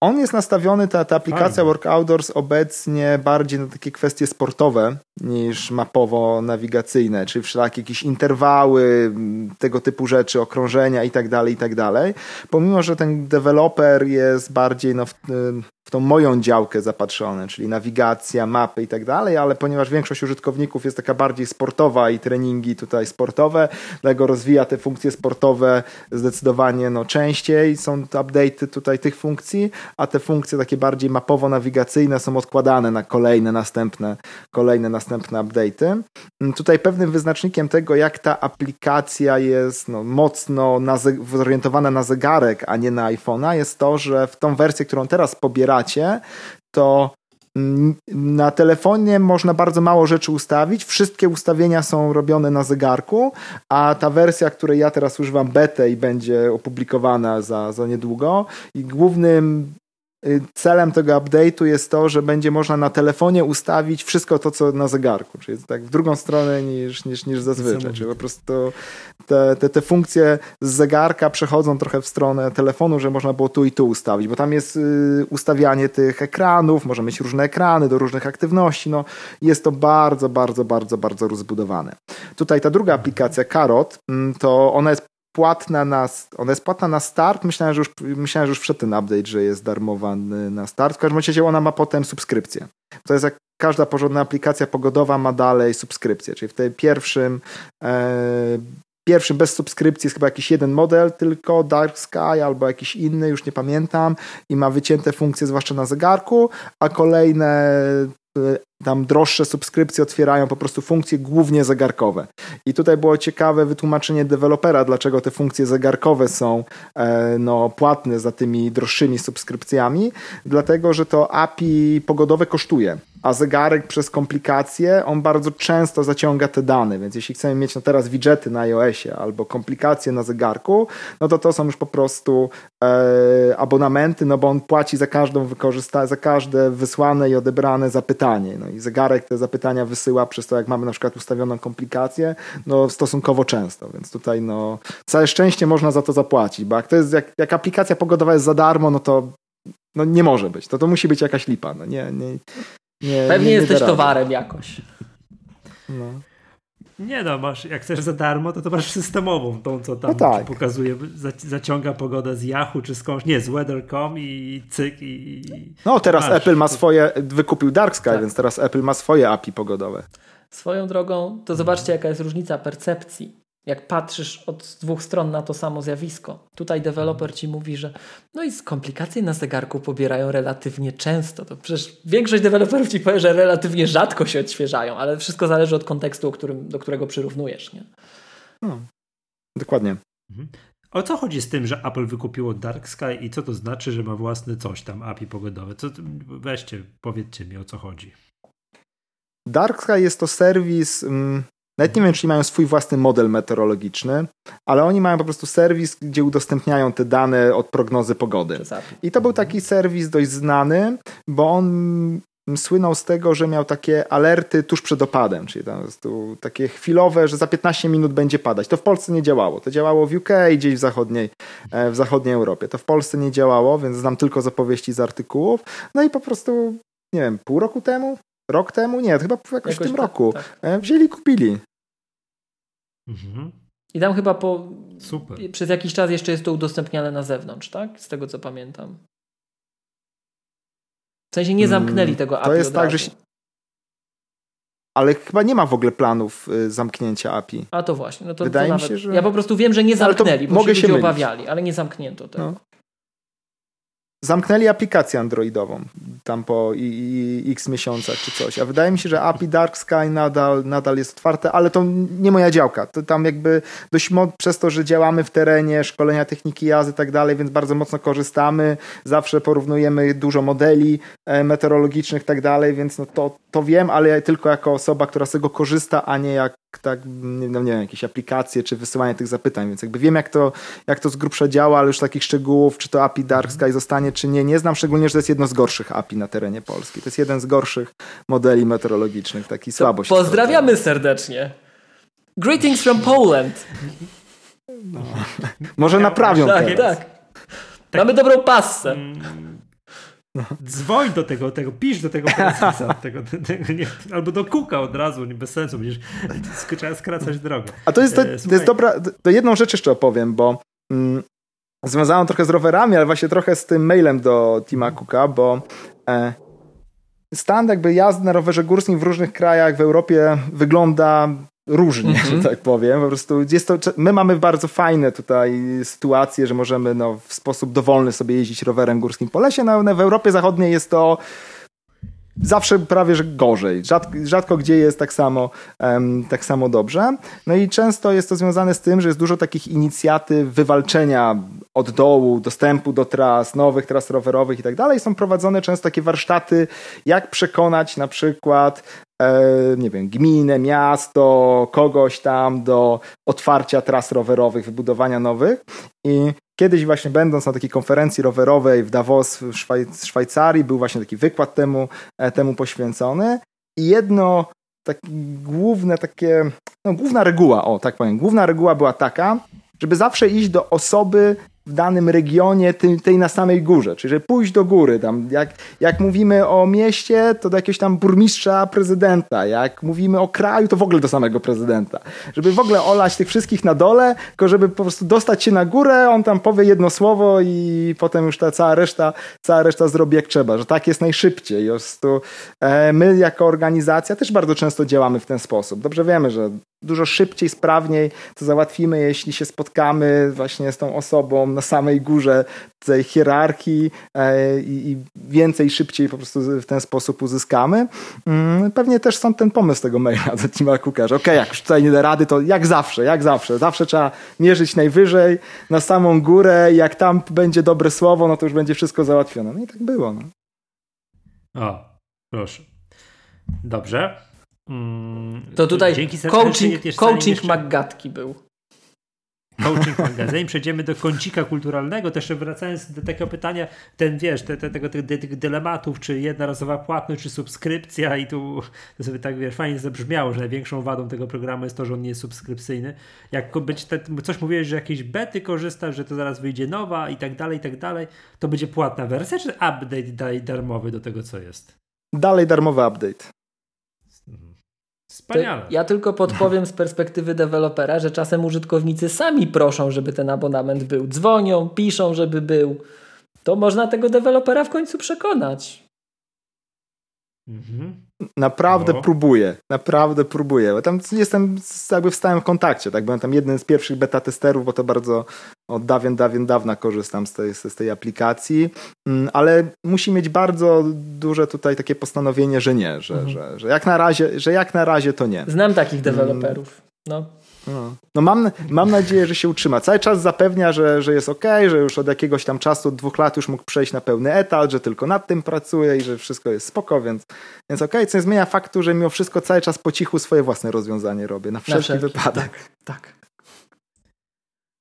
On jest nastawiony, ta, ta aplikacja Fajne. Work Outdoors obecnie bardziej na takie kwestie sportowe niż mapowo-nawigacyjne, czyli wszelakie jakieś interwały, tego typu rzeczy, okrążenia i tak dalej, i tak. Pomimo, że ten deweloper jest bardziej no, w, w tą moją działkę zapatrzony, czyli nawigacja, mapy i tak ale ponieważ większość użytkowników jest taka bardziej sportowa i treningi tutaj sportowe, dlatego rozwija te funkcje sportowe zdecydowanie no, częściej, są update'y tutaj tych funkcji, a te funkcje takie bardziej mapowo-nawigacyjne są odkładane na kolejne, następne, kolejne, następne update'y. Tutaj pewnym wyznacznikiem tego, jak ta aplikacja jest no, mocno na, zorientowana na zegarek, a nie na iPhone'a, jest to, że w tą wersję, którą teraz pobiera to na telefonie można bardzo mało rzeczy ustawić. Wszystkie ustawienia są robione na zegarku, a ta wersja, której ja teraz używam, betę i będzie opublikowana za, za niedługo. I głównym celem tego update'u jest to, że będzie można na telefonie ustawić wszystko to, co na zegarku, czyli tak w drugą stronę niż, niż, niż zazwyczaj, czyli po prostu te, te, te funkcje z zegarka przechodzą trochę w stronę telefonu, że można było tu i tu ustawić, bo tam jest y, ustawianie tych ekranów, można mieć różne ekrany do różnych aktywności, no jest to bardzo, bardzo, bardzo, bardzo rozbudowane. Tutaj ta druga aplikacja, Carrot, mm, to ona jest płatna na, ona jest płatna na start. Myślałem, że już, myślałem, że już wszedł ten update, że jest darmowa na start. W każdym razie ona ma potem subskrypcję. To jest jak każda porządna aplikacja pogodowa ma dalej subskrypcję, czyli w tej pierwszym e, pierwszym bez subskrypcji jest chyba jakiś jeden model, tylko Dark Sky albo jakiś inny, już nie pamiętam i ma wycięte funkcje zwłaszcza na zegarku, a kolejne e, tam droższe subskrypcje otwierają po prostu funkcje głównie zegarkowe. I tutaj było ciekawe wytłumaczenie dewelopera, dlaczego te funkcje zegarkowe są e, no, płatne za tymi droższymi subskrypcjami, dlatego że to API pogodowe kosztuje a zegarek przez komplikacje, on bardzo często zaciąga te dane, więc jeśli chcemy mieć no teraz widgety na iOSie albo komplikacje na zegarku, no to to są już po prostu abonamenty, no bo on płaci za każdą wykorzysta za każde wysłane i odebrane zapytanie. No i zegarek te zapytania wysyła przez to, jak mamy na przykład ustawioną komplikację, no stosunkowo często, więc tutaj no całe szczęście można za to zapłacić, bo jak to jest, jak, jak aplikacja pogodowa jest za darmo, no to no nie może być. To, to musi być jakaś lipa. No nie, nie, nie, Pewnie nie, jesteś towarem jakoś. No. Nie no, masz, jak chcesz za darmo, to to masz systemową, tą co tam no tak. pokazuje, zaciąga pogodę z Yahoo czy skądś, nie, z Weather.com i cyk i... No teraz masz. Apple ma swoje, wykupił Dark Sky, tak. więc teraz Apple ma swoje API pogodowe. Swoją drogą, to zobaczcie jaka jest różnica percepcji jak patrzysz od dwóch stron na to samo zjawisko. Tutaj deweloper ci mówi, że no i komplikacje na zegarku pobierają relatywnie często. To przecież większość deweloperów ci powie, że relatywnie rzadko się odświeżają, ale wszystko zależy od kontekstu, którym, do którego przyrównujesz. Nie? No, dokładnie. Mhm. O co chodzi z tym, że Apple wykupiło Dark Sky i co to znaczy, że ma własny coś tam, API pogodowe? Co, weźcie, powiedzcie mi o co chodzi. Dark Sky jest to serwis, mm, nawet nie wiem, czy mają swój własny model meteorologiczny, ale oni mają po prostu serwis, gdzie udostępniają te dane od prognozy pogody. I to był taki serwis dość znany, bo on słynął z tego, że miał takie alerty tuż przed opadem, czyli tam takie chwilowe, że za 15 minut będzie padać. To w Polsce nie działało. To działało w UK, gdzieś w zachodniej, e, w zachodniej Europie. To w Polsce nie działało, więc znam tylko z opowieści z artykułów. No i po prostu, nie wiem, pół roku temu, rok temu, nie, chyba jakoś, jakoś w tym tak, roku, tak. E, wzięli kupili. Mhm. I tam chyba po Super. Przez jakiś czas jeszcze jest to udostępniane na zewnątrz, tak? Z tego co pamiętam. W sensie nie zamknęli tego Mm, to API jest od tak, razu. że się- Ale chyba nie ma w ogóle planów y, zamknięcia API. A to właśnie, no to, Wydaje to mi nawet... się, że- Ja po prostu wiem, że nie Ale to zamknęli, bo mogę się obawiali, ale nie zamknięto tego. No. Zamknęli aplikację androidową tam po i, i, x miesiącach czy coś. A wydaje mi się, że API Dark Sky nadal, nadal jest otwarte, ale to nie moja działka. To tam jakby dość mo- przez to, że działamy w terenie, szkolenia techniki jazdy i tak dalej, więc bardzo mocno korzystamy. Zawsze porównujemy dużo modeli e, meteorologicznych i tak dalej, więc no to, to wiem, ale tylko jako osoba, która z tego korzysta, a nie jak tak, nie, no nie wiem, jakieś aplikacje czy wysyłanie tych zapytań, więc jakby wiem jak to, jak to z grubsza działa, ale już takich szczegółów, czy to API Dark Sky zostanie, czy nie, nie znam, szczególnie, że to jest jedno z gorszych API na terenie Polski. To jest jeden z gorszych modeli meteorologicznych, taki słabo się Pozdrawiamy serdecznie. Greetings from Poland. sprawdza. Może naprawią Tak, teraz. tak. Mamy dobrą passę. Mm, Dzwoń do tego, tego, pisz do tego prezesa, tego, tego, nie, albo do kuka od razu, nie bez sensu, będziesz trzeba skracać drogę. A to jest, to, E, to jest dobra, to jedną rzecz jeszcze opowiem, bo mm, związaną trochę z rowerami, ale właśnie trochę z tym mailem do Tima Cooka, bo e, stan jakby jazdy na rowerze górskim w różnych krajach w Europie wygląda różnie, Mhm. że tak powiem. Po prostu jest to, my mamy bardzo fajne tutaj sytuacje, że możemy no, w sposób dowolny sobie jeździć rowerem górskim po lesie. No, no, w Europie Zachodniej jest to zawsze prawie że gorzej. Rzadko, rzadko gdzie jest tak samo, em, tak samo dobrze. No i często jest to związane z tym, że jest dużo takich inicjatyw wywalczenia od dołu, dostępu do tras, nowych tras rowerowych i tak dalej. Są prowadzone często takie warsztaty, jak przekonać na przykład nie wiem, gminę, miasto, kogoś tam do otwarcia tras rowerowych, wybudowania nowych. I kiedyś właśnie będąc na takiej konferencji rowerowej w Davos w Szwaj- Szwajcarii, był właśnie taki wykład temu, e, temu poświęcony. I jedno takie główne takie, no główna reguła, o tak powiem, główna reguła była taka, żeby zawsze iść do osoby w danym regionie, tej, tej na samej górze, czyli żeby pójść do góry. Tam, jak, jak mówimy o mieście, to do jakiegoś tam burmistrza, prezydenta. Jak mówimy o kraju, to w ogóle do samego prezydenta. Żeby w ogóle olać tych wszystkich na dole, tylko żeby po prostu dostać się na górę, on tam powie jedno słowo i potem już ta cała reszta, cała reszta zrobi jak trzeba, że tak jest najszybciej. Po prostu, e, my jako organizacja też bardzo często działamy w ten sposób. Dobrze wiemy, że dużo szybciej, sprawniej to załatwimy, jeśli się spotkamy właśnie z tą osobą na samej górze tej hierarchii e, i, więcej, szybciej po prostu w ten sposób uzyskamy. Mm, Pewnie też stąd ten pomysł tego maila do Tima Cooka, że okej, jak już tutaj nie da rady, to jak zawsze, jak zawsze, zawsze trzeba mierzyć najwyżej, na samą górę i jak tam będzie dobre słowo, no to już będzie wszystko załatwione. No i tak było. No. O, proszę. Dobrze. Mm, To tutaj coaching, coaching jeszcze- Maggatki był. Coaching magazyn. Przejdziemy do kącika kulturalnego. Też wracając do takiego pytania, ten wiesz, te, te, tego, tych, tych dylematów, czy jednorazowa płatność, czy subskrypcja i tu to sobie tak wiesz, fajnie zabrzmiało, że największą wadą tego programu jest to, że on nie jest subskrypcyjny. Jak być te, coś mówiłeś, że jakieś bety korzystasz, że to zaraz wyjdzie nowa i tak dalej, i tak dalej, to będzie płatna wersja, czy update daj darmowy do tego, co jest? Dalej darmowy update. Wspaniale. ja tylko podpowiem z perspektywy dewelopera, że czasem użytkownicy sami proszą, żeby ten abonament był. Dzwonią, piszą, żeby był. To można tego dewelopera w końcu przekonać. Mhm. Naprawdę No. próbuję, naprawdę próbuję. Bo tam jestem jakby w stałym kontakcie, tak? Byłem tam jednym z pierwszych beta testerów, bo to bardzo od dawien, dawien dawna korzystam z tej, z tej aplikacji, Mm, ale musi mieć bardzo duże tutaj takie postanowienie, że nie, że, Mhm. że, że, jak, na razie, że jak na razie to nie. Znam takich deweloperów. No. No, no mam, mam nadzieję, że się utrzyma. Cały czas zapewnia, że, że jest ok, że już od jakiegoś tam czasu, od dwóch lat już mógł przejść na pełny etat, że tylko nad tym pracuje i że wszystko jest spoko, więc, więc ok, co nie zmienia faktu, że mimo wszystko cały czas po cichu swoje własne rozwiązanie robię, na wszelki, wszelki, wypadek. Tak.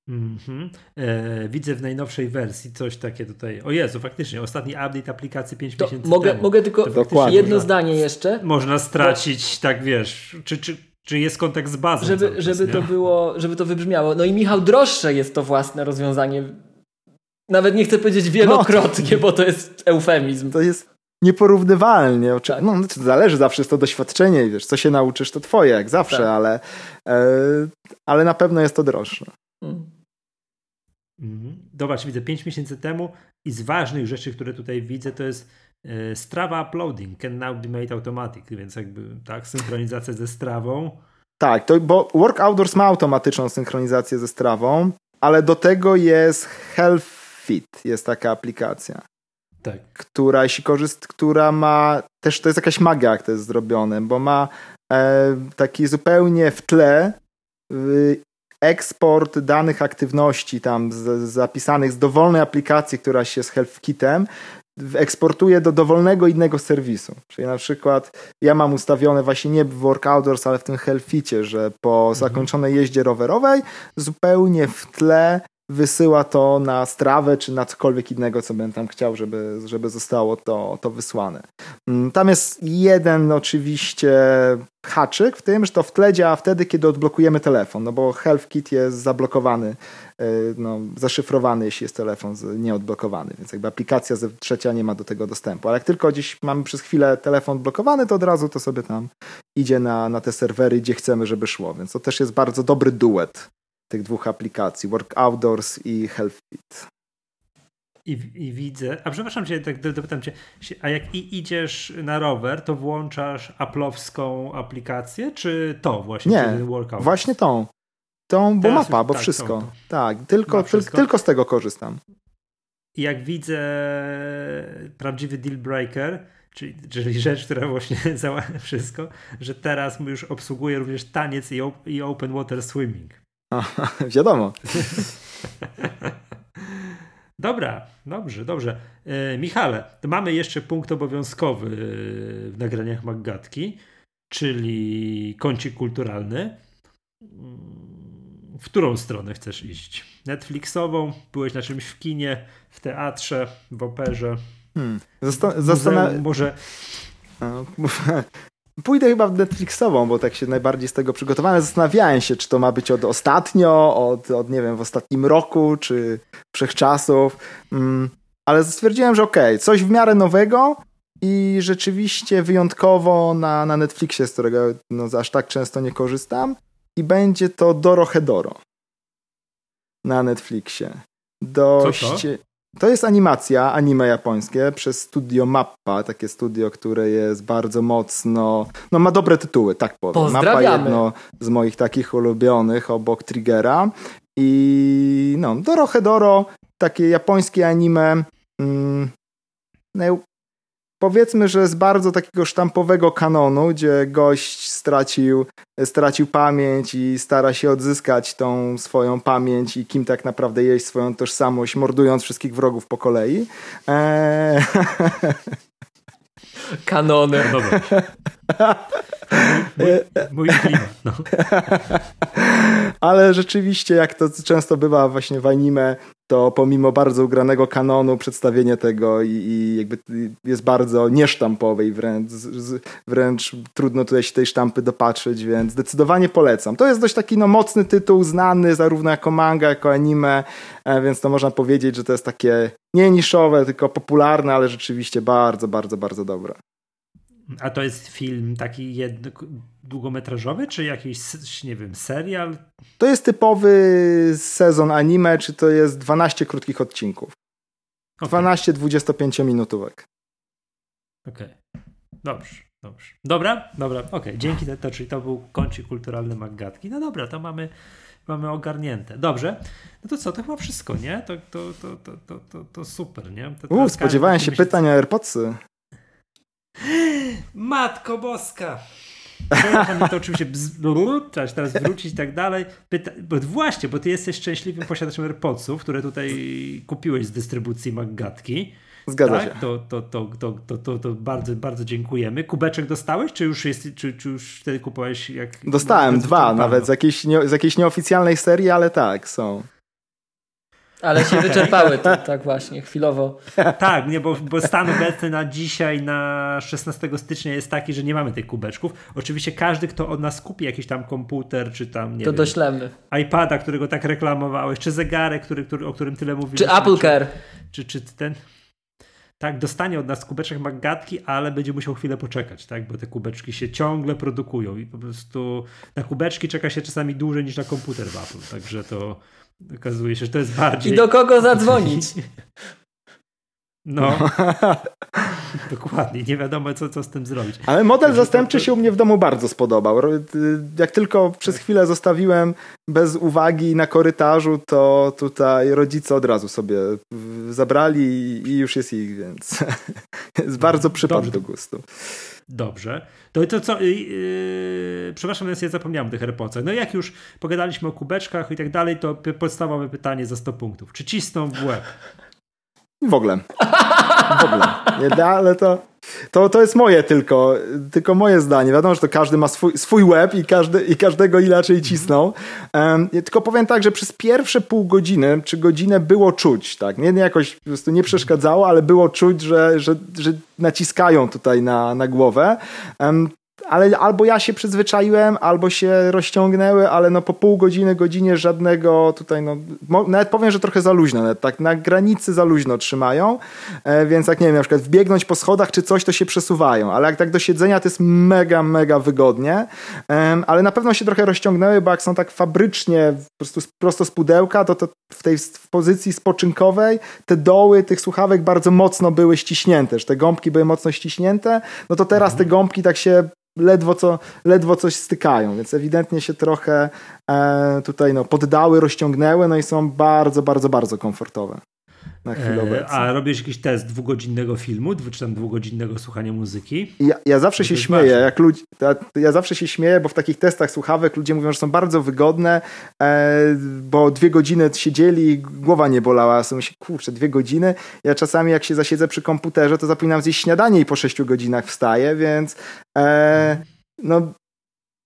Mhm. E, widzę w najnowszej wersji coś takie tutaj. O Jezu, faktycznie, ostatni update aplikacji 5 To miesięcy mogę, temu. mogę tylko To jedno można- zdanie jeszcze, Można stracić, tak wiesz, czy, czy, czy jest kontekst z bazą. żeby, czas, żeby, to było, żeby to wybrzmiało. No i Michał, droższe jest to własne rozwiązanie. Nawet nie chcę powiedzieć wielokrotnie, bo to jest eufemizm. To jest nieporównywalnie. Tak. No, znaczy, zależy zawsze, jest to doświadczenie i wiesz, co się nauczysz, to twoje, jak zawsze, Tak. ale, e, ale na pewno jest to droższe. Mm. Mhm. Zobacz, widzę 5 miesięcy temu i z ważnych rzeczy, które tutaj widzę, to jest Strava uploading can now be made automatic, więc jakby tak, synchronizacja ze Strawą. Tak, to, bo Work Outdoors ma automatyczną synchronizację ze Strawą, ale do tego jest Health Fit, jest taka aplikacja. Tak. Która, jeśli korzyst, która ma, też to jest jakaś magia, jak to jest zrobione, bo ma e, taki zupełnie w tle y, eksport danych aktywności tam z, zapisanych z dowolnej aplikacji, która się z HealthKitem eksportuje do dowolnego innego serwisu. Czyli na przykład ja mam ustawione właśnie nie w Workouters, ale w tym Healthicie, że po mhm. zakończonej jeździe rowerowej zupełnie w tle wysyła to na strawę, czy na cokolwiek innego, co bym tam chciał, żeby, żeby zostało to, to wysłane. Mm, tam jest jeden oczywiście haczyk w tym, że to w tle działa wtedy, kiedy odblokujemy telefon, no bo HealthKit jest zablokowany, y, no, zaszyfrowany, jeśli jest telefon nieodblokowany, więc jakby aplikacja trzecia nie ma do tego dostępu. Ale jak tylko gdzieś mamy przez chwilę telefon blokowany, to od razu to sobie tam idzie na, na te serwery, gdzie chcemy, żeby szło, więc to też jest bardzo dobry duet tych dwóch aplikacji, Work Outdoors i Health Fit. I, I, widzę, a przepraszam cię, tak dopytam cię, a jak i idziesz na rower, to włączasz Apple'owską aplikację, czy to właśnie? Nie, workout? właśnie tą. Tą, bo Teraz mapa, bo tak, wszystko. Tą, tą. Tak, tylko, wszystko. tylko z tego korzystam. I jak widzę prawdziwy deal breaker, czyli, czyli rzecz, która właśnie załatwia wszystko, że teraz już obsługuje również taniec i, i open water swimming. wiadomo. Dobra, dobrze, dobrze. E, Michale, mamy jeszcze punkt obowiązkowy w nagraniach Maggatki, czyli kącik kulturalny. W którą stronę chcesz iść? Netflixową? Byłeś na czymś w kinie, w teatrze, w operze? Hmm. Zastan- może Pójdę chyba w Netflixową, bo tak się najbardziej z tego przygotowałem. Zastanawiałem się, czy to ma być od ostatnio, od, od nie wiem, w ostatnim roku, czy wszechczasów. Mm, ale stwierdziłem, że okej, okay, coś w miarę nowego i rzeczywiście wyjątkowo na, na Netflixie, z którego no, aż tak często nie korzystam. I będzie to Doro Hedoro na Netflixie. Dość. Co to? To jest animacja, anime japońskie przez studio Mappa, takie studio, które jest bardzo mocno, no ma dobre tytuły, tak powiem. Mappa jedno z moich takich ulubionych obok Triggera i no, Doro takie japońskie anime, mm, powiedzmy, że z bardzo takiego sztampowego kanonu, gdzie gość stracił, stracił pamięć i stara się odzyskać tą swoją pamięć i kim tak naprawdę jest swoją tożsamość, mordując wszystkich wrogów po kolei. Eee... Kanony. No dobra. Mój, mój klimat, no. Ale rzeczywiście, jak to często bywa właśnie w anime, to pomimo bardzo ugranego kanonu przedstawienie tego i, i jakby jest bardzo niesztampowe i wręcz, wręcz trudno tutaj się tej sztampy dopatrzyć, więc zdecydowanie polecam. To jest dość taki no, mocny tytuł, znany zarówno jako manga, jako anime, e, więc to można powiedzieć, że to jest takie nie niszowe, tylko popularne, ale rzeczywiście bardzo, bardzo, bardzo dobre. A to jest film taki jedno, długometrażowy, czy jakiś, nie wiem, serial? To jest typowy sezon anime, czy to jest 12 krótkich odcinków. Okay. 12 25 minutówek. Okej. Okay. Dobrze, dobrze. Dobra, dobra, okej. Okay. Dzięki to, czyli to był kącik kulturalny Maggatki. No dobra, to mamy mamy ogarnięte. Dobrze. No to co, to chyba wszystko, nie? To, to, to, to, to, to, to super, nie? To U, spodziewałem się pytań o AirPodsy. Matko Boska! to oczywiście trzeba teraz wrócić i tak dalej. Pyta, bo właśnie, bo ty jesteś szczęśliwym posiadaczem AirPodsów, które tutaj kupiłeś z dystrybucji Maggatki. Zgadza tak? się. To, to, to, to, to, to, to, bardzo, bardzo dziękujemy. Kubeczek dostałeś, czy już, jest, czy, czy już wtedy kupowałeś? Jak, Dostałem dwa, nawet z jakiejś, nie, z jakiejś nieoficjalnej serii, ale tak, są. Ale się wyczerpały, to, tak właśnie, chwilowo. tak, nie, bo, bo stan obecny na dzisiaj, na 16 stycznia jest taki, że nie mamy tych kubeczków. Oczywiście każdy, kto od nas kupi jakiś tam komputer, czy tam, nie To wiem, doślemy. iPada, którego tak reklamowałeś, czy zegarek, który, który, o którym tyle mówisz. Czy Apple Care. Czy, czy, ten... tak, dostanie od nas kubeczek Maggatki, ale będzie musiał chwilę poczekać, tak, bo te kubeczki się ciągle produkują i po prostu na kubeczki czeka się czasami dłużej niż na komputer w Apple, także to okazuje się, że to jest bardziej... I do kogo zadzwonić? No, dokładnie, nie wiadomo co, co z tym zrobić. Ale model zastępczy się u mnie w domu bardzo spodobał. Jak tylko przez chwilę zostawiłem bez uwagi na korytarzu, to tutaj rodzice od razu sobie zabrali i już jest ich, więc jest bardzo przypadł do gustu. Dobrze. To, to co, yy, przepraszam, ja zapomniałem o tych AirPodsach. No jak już pogadaliśmy o kubeczkach i tak dalej, to podstawowe pytanie za 100 punktów. Czy cisną w łeb? W ogóle. W ogóle. Nie, ale to, to, to jest moje tylko, tylko moje zdanie. Wiadomo, że to każdy ma swój, swój web i, każdy, i każdego inaczej cisną. Um, tylko powiem tak, że przez pierwsze pół godziny czy godzinę było czuć, tak, nie, nie jakoś po prostu nie przeszkadzało, ale było czuć, że, że, że naciskają tutaj na, na głowę. Um, ale albo ja się przyzwyczaiłem, albo się rozciągnęły, ale no po pół godziny, godzinie żadnego tutaj, no nawet powiem, że trochę za luźno, nawet tak na granicy za luźno trzymają, e, więc jak nie wiem, na przykład wbiegnąć po schodach czy coś, to się przesuwają, ale jak tak do siedzenia to jest mega, mega wygodnie, ale na pewno się trochę rozciągnęły, bo jak są tak fabrycznie po prostu prosto z pudełka, to, to w tej pozycji spoczynkowej te doły tych słuchawek bardzo mocno były ściśnięte, że te gąbki były mocno ściśnięte, no to teraz te gąbki tak się ledwo, co, ledwo coś stykają, więc ewidentnie się trochę e, tutaj no, poddały, rozciągnęły, no i są bardzo, bardzo, bardzo komfortowe. Na chwilę e, A robisz jakiś test dwugodzinnego filmu, czy tam dwugodzinnego słuchania muzyki? Ja, ja zawsze się śmieję, ważne. jak ludzi, ja, ja, zawsze się śmieję, bo w takich testach słuchawek ludzie mówią, że są bardzo wygodne, e, bo dwie godziny siedzieli i głowa nie bolała. Sobie myślę, kurczę, dwie godziny. Ja czasami jak się zasiedzę przy komputerze, to zapominam zjeść śniadanie i po sześciu godzinach wstaję, więc e, no,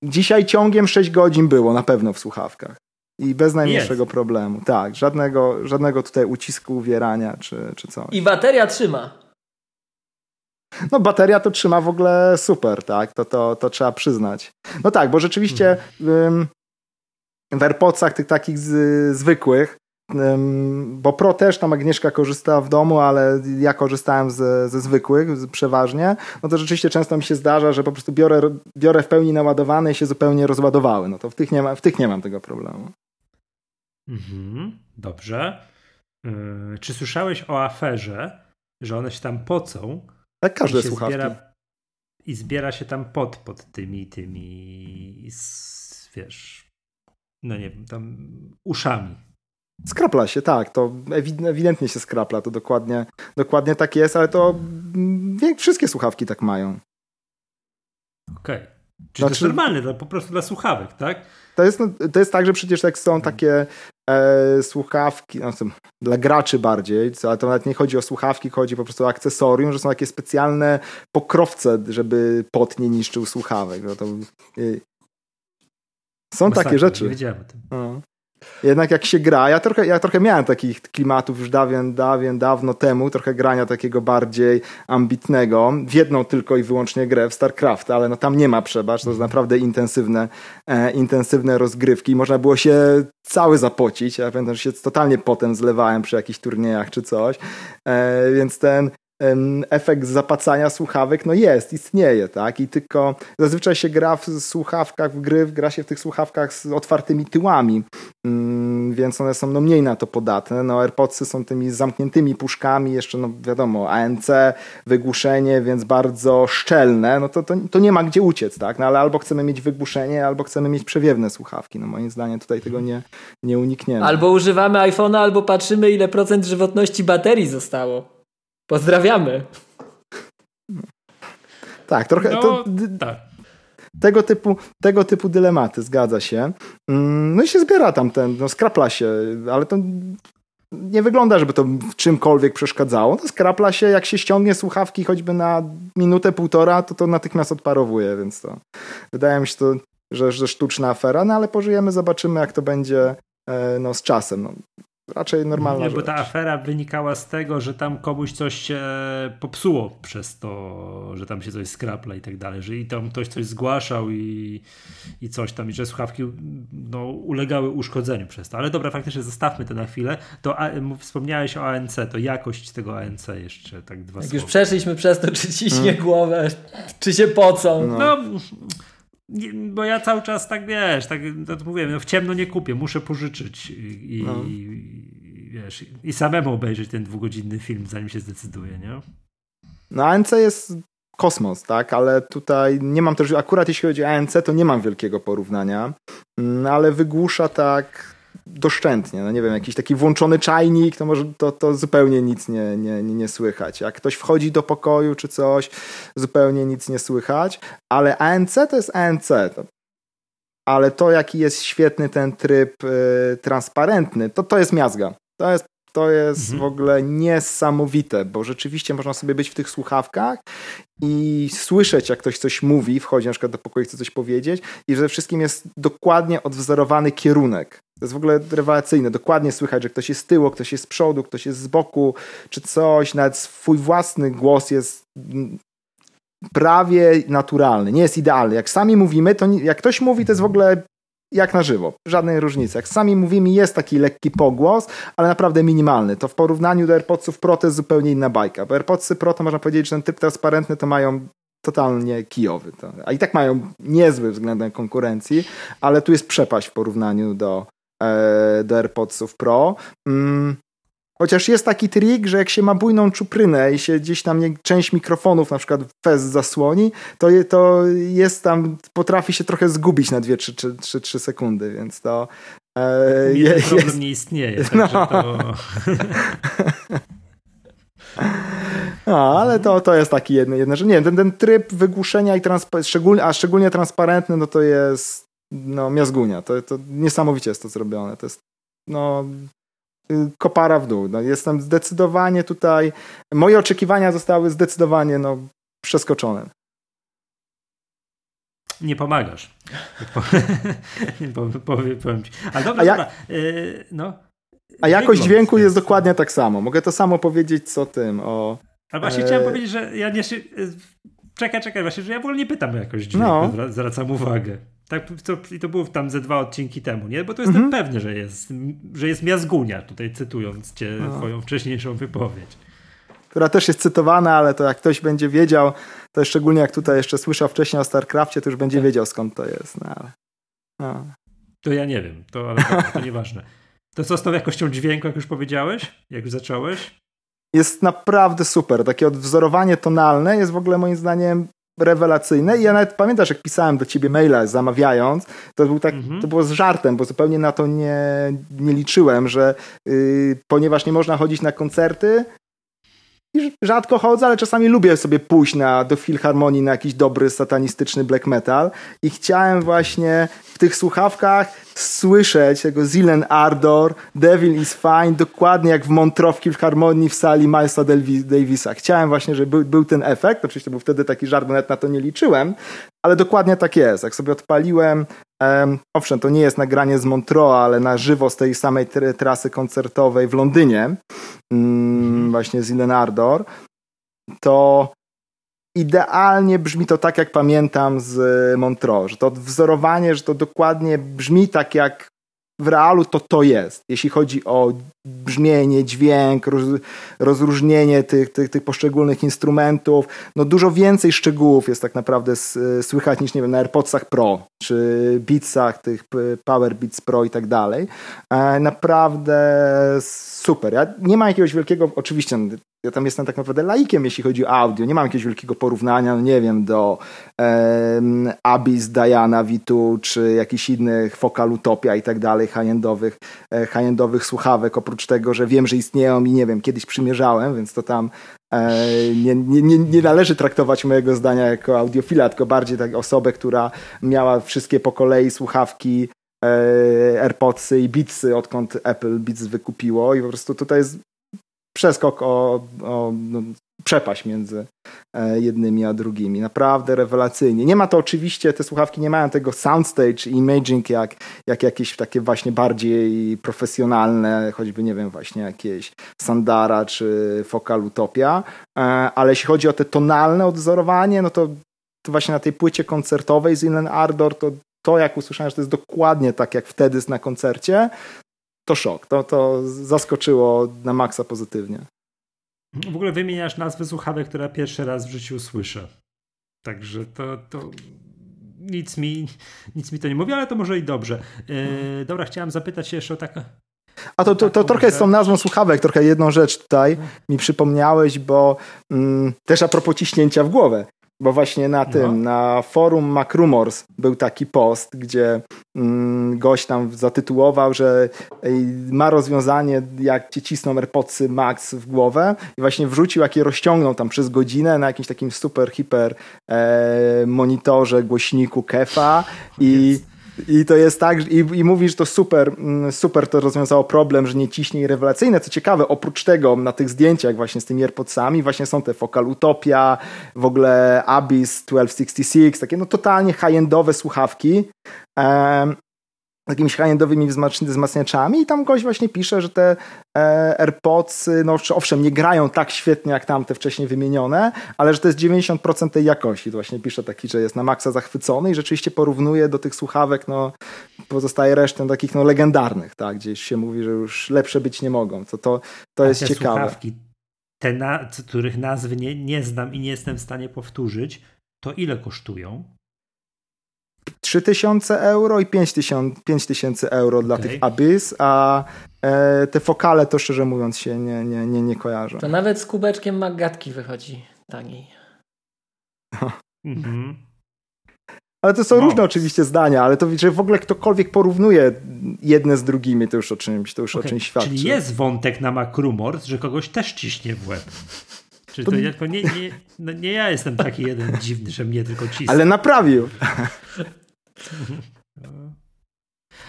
dzisiaj ciągiem sześć godzin było na pewno w słuchawkach. I bez najmniejszego Jest. problemu. Tak, żadnego, żadnego tutaj ucisku, uwierania czy, czy coś. I bateria trzyma. No bateria to trzyma w ogóle super, tak? To, to, to trzeba przyznać. No tak, bo rzeczywiście mhm. w AirPodsach tych takich z, zwykłych, bo Pro też tam Agnieszka korzysta w domu, ale ja korzystałem ze, ze zwykłych przeważnie, no to rzeczywiście często mi się zdarza, że po prostu biorę, biorę w pełni naładowane i się zupełnie rozładowały. No to w tych nie, ma, w tych nie mam tego problemu. Mhm, dobrze. Yy, czy słyszałeś o aferze, że one się tam pocą? Tak, każde słuchawki. Zbiera, I zbiera się tam pot pod tymi, tymi, wiesz, no nie wiem, tam uszami. Skrapla się, tak, to ewidentnie się skrapla, to dokładnie, dokładnie tak jest, ale to wszystkie słuchawki tak mają. Okej. Okay. Czyli znaczy, to jest znaczy- normalne, po prostu dla słuchawek, tak? To jest, to jest tak, że przecież jak są takie e, słuchawki, no, dla graczy bardziej, ale to nawet nie chodzi o słuchawki, chodzi po prostu o akcesorium, że są takie specjalne pokrowce, żeby pot nie niszczył słuchawek. No to, y, są Masakra, takie rzeczy. Nie wiedziałem o tym. No. Jednak jak się gra, ja trochę, ja trochę miałem takich klimatów już dawien, dawien, dawno temu, trochę grania takiego bardziej ambitnego, w jedną tylko i wyłącznie grę w StarCraft, ale no tam nie ma przebacz, to jest naprawdę intensywne, e, intensywne rozgrywki, można było się cały zapocić, ja pamiętam, że się totalnie potem zlewałem przy jakichś turniejach czy coś, e, więc ten efekt zapacania słuchawek no jest, istnieje, tak? I tylko zazwyczaj się gra w słuchawkach, w gry, gra się w tych słuchawkach z otwartymi tyłami, mm, więc one są no mniej na to podatne. No AirPodsy są tymi zamkniętymi puszkami, jeszcze no wiadomo, ANC, wygłuszenie, więc bardzo szczelne, no to, to, to nie ma gdzie uciec, tak? No ale albo chcemy mieć wygłuszenie, albo chcemy mieć przewiewne słuchawki. No moim zdaniem tutaj tego nie, nie unikniemy. Albo używamy iPhone'a, albo patrzymy ile procent żywotności baterii zostało. Pozdrawiamy. Tak, trochę. No, to, tak. Tego typu, tego typu dylematy, zgadza się. Mm, no i się zbiera tam ten, no skrapla się, ale to nie wygląda, żeby to w czymkolwiek przeszkadzało. No skrapla się, jak się ściągnie słuchawki choćby na minutę, półtora, to to natychmiast odparowuje, więc to wydaje mi się to, że, że sztuczna afera, no ale pożyjemy, zobaczymy jak to będzie e, no, z czasem. No, raczej normalna nie. Bo ta afera wynikała z tego, że tam komuś coś się popsuło przez to, że tam się coś skrapla i tak dalej, że i tam ktoś coś zgłaszał i, i coś tam, i że słuchawki no, ulegały uszkodzeniu przez to. Ale dobra, faktycznie zostawmy to na chwilę. To a, wspomniałeś o ANC, to jakość tego ANC jeszcze, tak dwa Jak słowa. już przeszliśmy przez to, czy ciśnie hmm. głowę, czy się pocą. No. no bo ja cały czas tak wiesz, tak to mówię, no w ciemno nie kupię, muszę pożyczyć i, no. i, wiesz, i samemu obejrzeć ten dwugodzinny film, zanim się zdecyduje, nie? No ANC jest kosmos, tak, ale tutaj nie mam też, akurat jeśli chodzi o ANC, to nie mam wielkiego porównania, mm, ale wygłusza tak doszczętnie. No nie wiem, jakiś taki włączony czajnik, to może to, to zupełnie nic nie, nie, nie, nie słychać. Jak ktoś wchodzi do pokoju czy coś, zupełnie nic nie słychać, ale ANC to jest ANC. To, ale to, jaki jest świetny ten tryb y, transparentny, to to jest miazga. To jest to jest mhm. w ogóle niesamowite, bo rzeczywiście można sobie być w tych słuchawkach i słyszeć, jak ktoś coś mówi, wchodzi na przykład do pokoju, chce coś powiedzieć i że wszystkim jest dokładnie odwzorowany kierunek. To jest w ogóle rewelacyjne. Dokładnie słychać, że ktoś jest z tyłu, ktoś jest z przodu, ktoś jest z boku, czy coś. Nawet swój własny głos jest prawie naturalny. Nie jest idealny. Jak sami mówimy, to jak ktoś mówi, to jest w ogóle jak na żywo. Żadnej różnicy. Jak sami mówimy, jest taki lekki pogłos, ale naprawdę minimalny. To w porównaniu do AirPodsów Pro to jest zupełnie inna bajka. Bo AirPodsy Pro to można powiedzieć, że ten typ transparentny to mają totalnie kijowy. To, a i tak mają niezły względem konkurencji, ale tu jest przepaść w porównaniu do, do AirPodsów Pro. Mm, Chociaż jest taki trik, że jak się ma bujną czuprynę i się gdzieś tam nie, część mikrofonów na przykład fez zasłoni, to, je, to jest tam, potrafi się trochę zgubić na 2-3 sekundy, więc to e, je, problem jest, nie istnieje. No. To... No, ale to, to jest taki jedno, jedno że nie wiem, ten, ten tryb wygłuszenia i transpa- szczególnie, a szczególnie transparentny, no to jest no miazgunia. To, to niesamowicie jest to zrobione. To jest no Y, kopara w dół. No, jestem zdecydowanie tutaj, moje oczekiwania zostały zdecydowanie no, przeskoczone. Nie pomagasz. powiem, powiem ci. Ale dobra, A ja... dobra. Yy, no. A jakość dźwięku jest dokładnie tak samo. Mogę to samo powiedzieć co tym o. Ale właśnie e... chciałem powiedzieć, że ja nie. Czekaj, czekaj, właśnie, że ja w ogóle nie pytam o jakość dźwięku, no. zwracam uwagę. Tak, to, I to było tam ze dwa odcinki temu, nie? Bo to jestem mhm. pewny, że jest, że jest miazgunia, tutaj cytując cię, no. twoją wcześniejszą wypowiedź. Która też jest cytowana, ale to jak ktoś będzie wiedział, to szczególnie jak tutaj jeszcze słyszał wcześniej o StarCraftie, to już będzie tak. wiedział skąd to jest. No, ale, no. To ja nie wiem, to, ale to, to nieważne. To co z tą jakością dźwięku, jak już powiedziałeś? Jak już zacząłeś? Jest naprawdę super. Takie odwzorowanie tonalne jest w ogóle moim zdaniem rewelacyjne i ja nawet pamiętasz, jak pisałem do ciebie maila zamawiając, to, był tak, mhm. to było z żartem, bo zupełnie na to nie, nie liczyłem, że yy, ponieważ nie można chodzić na koncerty, i rzadko chodzę, ale czasami lubię sobie pójść na, do filharmonii na jakiś dobry satanistyczny black metal i chciałem właśnie w tych słuchawkach słyszeć tego Zilen Ardor, Devil is Fine, dokładnie jak w Montreux w Filharmonii w sali Milesa Davisa. Chciałem właśnie, żeby był, był ten efekt, oczywiście był wtedy taki nawet na to nie liczyłem, ale dokładnie tak jest. Jak sobie odpaliłem, owszem, to nie jest nagranie z Montreux, ale na żywo z tej samej trasy koncertowej w Londynie, mm, właśnie Zilen Ardor, to idealnie brzmi to tak, jak pamiętam z Montreux, że to wzorowanie, że to dokładnie brzmi tak, jak w realu to to jest. Jeśli chodzi o brzmienie, dźwięk, roz, rozróżnienie tych, tych, tych poszczególnych instrumentów, no dużo więcej szczegółów jest tak naprawdę słychać niż, nie wiem, na AirPodsach Pro, czy Beatsach, tych Power Beats Pro i tak dalej. E, naprawdę super. Ja nie ma jakiegoś wielkiego, oczywiście ja tam jestem tak naprawdę laikiem, jeśli chodzi o audio. Nie mam jakiegoś wielkiego porównania, no nie wiem, do um, Abyss, Diana, Vitu, czy jakichś innych Focal Utopia i tak dalej, high-endowych, e, high-endowych słuchawek, oprócz tego, że wiem, że istnieją i nie wiem, kiedyś przymierzałem, więc to tam e, nie, nie, nie należy traktować mojego zdania jako audiofila, tylko bardziej tak osobę, która miała wszystkie po kolei słuchawki e, AirPodsy i Beatsy, odkąd Apple Beats wykupiło i po prostu tutaj jest przeskok o, o no, przepaść między e, jednymi a drugimi. Naprawdę rewelacyjnie. Nie ma to oczywiście, te słuchawki nie mają tego soundstage imaging jak, jak jakieś takie właśnie bardziej profesjonalne, choćby nie wiem, właśnie jakieś Sandara czy Focal Utopia, e, ale jeśli chodzi o te tonalne odzorowanie, no to, to właśnie na tej płycie koncertowej z Inland Ardor to to, jak usłyszałem, że to jest dokładnie tak jak wtedy na koncercie, to szok. To, to zaskoczyło na maksa pozytywnie. W ogóle wymieniasz nazwy słuchawek, które pierwszy raz w życiu słyszę. Także to, to nic, mi, nic mi to nie mówi, ale to może i dobrze. Yy, dobra, chciałem zapytać się jeszcze o taką. A to, to, to trochę z tą nazwą słuchawek, trochę jedną rzecz tutaj mi przypomniałeś, bo mm, też a propos ciśnięcia w głowę. Bo właśnie na tym, no. na forum MacRumors był taki post, gdzie mm, gość tam zatytułował, że ma rozwiązanie, jak ci cisną AirPodsy Max w głowę i właśnie wrzucił, jak je rozciągnął tam przez godzinę na jakimś takim super, hiper e, monitorze, głośniku Kefa i i to jest tak, i, i mówisz, to super, mm, super to rozwiązało problem, że nie ciśnie i rewelacyjne. Co ciekawe, oprócz tego na tych zdjęciach właśnie z tymi AirPodsami właśnie są te Focal Utopia, w ogóle Abyss 1266, takie no totalnie high-endowe słuchawki. Jakimiś high-endowymi wzmacniaczami i tam gość właśnie pisze, że te e, AirPods, no owszem, nie grają tak świetnie jak tamte wcześniej wymienione, ale że to jest 90% tej jakości. To właśnie pisze taki, że jest na maksa zachwycony i rzeczywiście porównuje do tych słuchawek, no pozostaje resztę takich no legendarnych, tak, gdzieś się mówi, że już lepsze być nie mogą. To, to, to jest ciekawe. Słuchawki, te, na, których nazwy nie, nie znam i nie jestem w stanie powtórzyć, to ile kosztują? 3000 euro i 5000 euro dla okay. tych Abyss, a e, te fokale to szczerze mówiąc się nie, nie, nie, nie kojarzą. To nawet z kubeczkiem Maggatki wychodzi taniej. Mhm. Ale to są no. różne oczywiście zdania, ale to, że w ogóle ktokolwiek porównuje jedne z drugimi, to już o czymś, to już okay. o czymś świadczy. Czyli jest wątek na Macrumors, że kogoś też ciśnie w łeb. Czyli to, to... Nie, nie, no nie ja jestem taki jeden dziwny, że mnie tylko cisnie. Ale naprawił.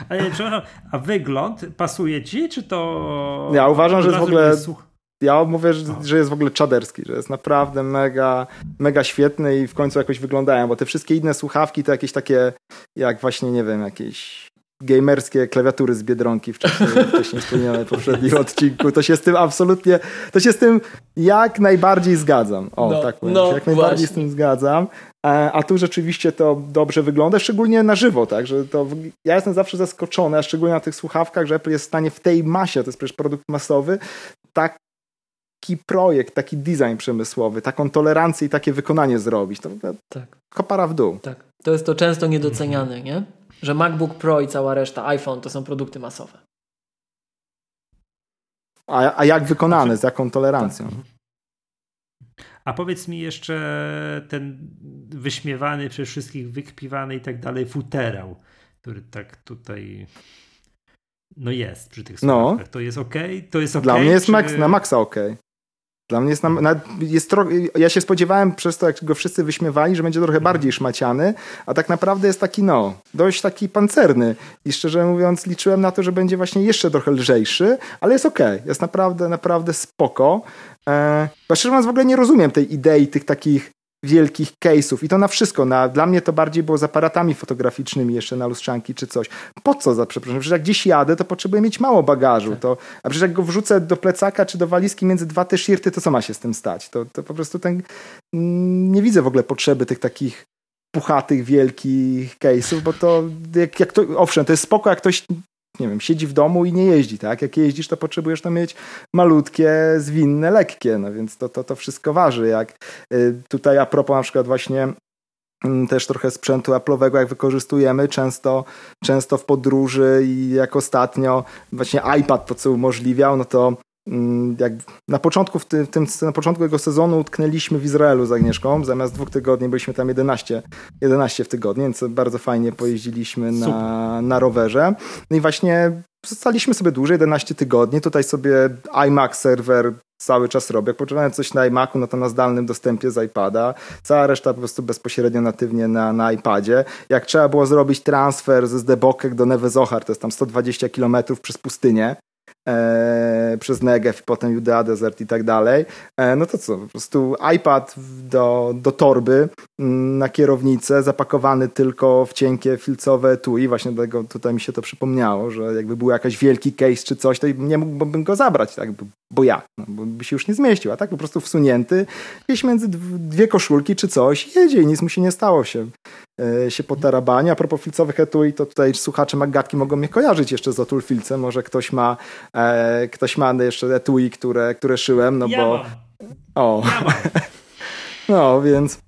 Ale przepraszam, a wygląd pasuje ci, czy to. Ja uważam, że jest w ogóle. Ja mówię, że, że, jest w ogóle czaderski, że jest naprawdę mega, mega świetny i w końcu jakoś wyglądają, bo te wszystkie inne słuchawki to jakieś takie, jak właśnie, nie wiem, jakieś gamerskie klawiatury z Biedronki wcześniej, wcześniej wspomniane w poprzednim odcinku. To się z tym absolutnie, to się z tym jak najbardziej zgadzam. O, no, tak powiem, no, jak najbardziej właśnie. z tym zgadzam. A, a tu rzeczywiście to dobrze wygląda, szczególnie na żywo, tak, że to ja jestem zawsze zaskoczony, a szczególnie na tych słuchawkach, że Apple jest w stanie w tej masie, to jest przecież produkt masowy, tak taki projekt, taki design przemysłowy, taką tolerancję i takie wykonanie zrobić. To, to tak. kopara w dół. Tak. To jest to często niedoceniane, nie? Że MacBook Pro i cała reszta, iPhone to są produkty masowe. A, a jak wykonane, z jaką tolerancją? Tak. A powiedz mi jeszcze ten wyśmiewany przez wszystkich, wykpiwany i tak dalej futerał, który tak tutaj no jest przy tych słuchawkach. No. To jest ok? To jest ok? Dla mnie jest czy... max, na maksa ok. Dla mnie jest, jest tro, ja się spodziewałem przez to, jak go wszyscy wyśmiewali, że będzie trochę mhm. bardziej szmaciany, a tak naprawdę jest taki, no, dość taki pancerny. I szczerze mówiąc, liczyłem na to, że będzie właśnie jeszcze trochę lżejszy, ale jest ok. Jest naprawdę, naprawdę spoko. E, szczerze mówiąc, w ogóle nie rozumiem tej idei tych takich wielkich case'ów i to na wszystko. Na, dla mnie to bardziej było z aparatami fotograficznymi jeszcze na lustrzanki czy coś. Po co za przepraszam? Przecież jak gdzieś jadę, to potrzebuję mieć mało bagażu. To, a przecież jak go wrzucę do plecaka czy do walizki między dwa te shirty, to co ma się z tym stać? To, to po prostu ten, mm, nie widzę w ogóle potrzeby tych takich puchatych, wielkich case'ów, bo to jak, jak to, owszem, to jest spoko, jak ktoś nie wiem, siedzi w domu i nie jeździ, tak? Jak jeździsz, to potrzebujesz to mieć malutkie, zwinne, lekkie, no więc to, to, to wszystko waży. Jak y, tutaj a propos na przykład właśnie mm, też trochę sprzętu Apple'owego, jak wykorzystujemy często, często w podróży i jak ostatnio właśnie iPad to co umożliwiał, no to jak na początku, w tym, na początku tego sezonu utknęliśmy w Izraelu z Agnieszką. Zamiast dwóch tygodni byliśmy tam 11, 11 w tygodniu, więc bardzo fajnie pojeździliśmy na, na rowerze. No i właśnie zostaliśmy sobie dłużej, 11 tygodni. Tutaj sobie iMac serwer cały czas robię. Jak potrzebowałem coś na iMacu, no to na zdalnym dostępie z iPada. Cała reszta po prostu bezpośrednio natywnie na, na iPadzie. Jak trzeba było zrobić transfer ze Zdebokek do Nevezohar, to jest tam 120 km przez pustynię, e, przez Negev, potem Judea Desert i tak dalej, e, no to co, po prostu iPad do, do torby na kierownicę, zapakowany tylko w cienkie filcowe i właśnie dlatego tutaj mi się to przypomniało, że jakby był jakiś wielki case czy coś, to nie mógłbym go zabrać, tak, bo jak, no, bo by się już nie zmieścił, a tak po prostu wsunięty gdzieś między dwie koszulki czy coś, jedzie i nic mu się nie stało się, e, się po tarabanie. A propos filcowych etui, to tutaj słuchacze Maggatki mogą mnie kojarzyć jeszcze z Otul Filcem, może ktoś ma e, ktoś ma jeszcze etui, które, które szyłem, no ja bo... Mam. O, ja no więc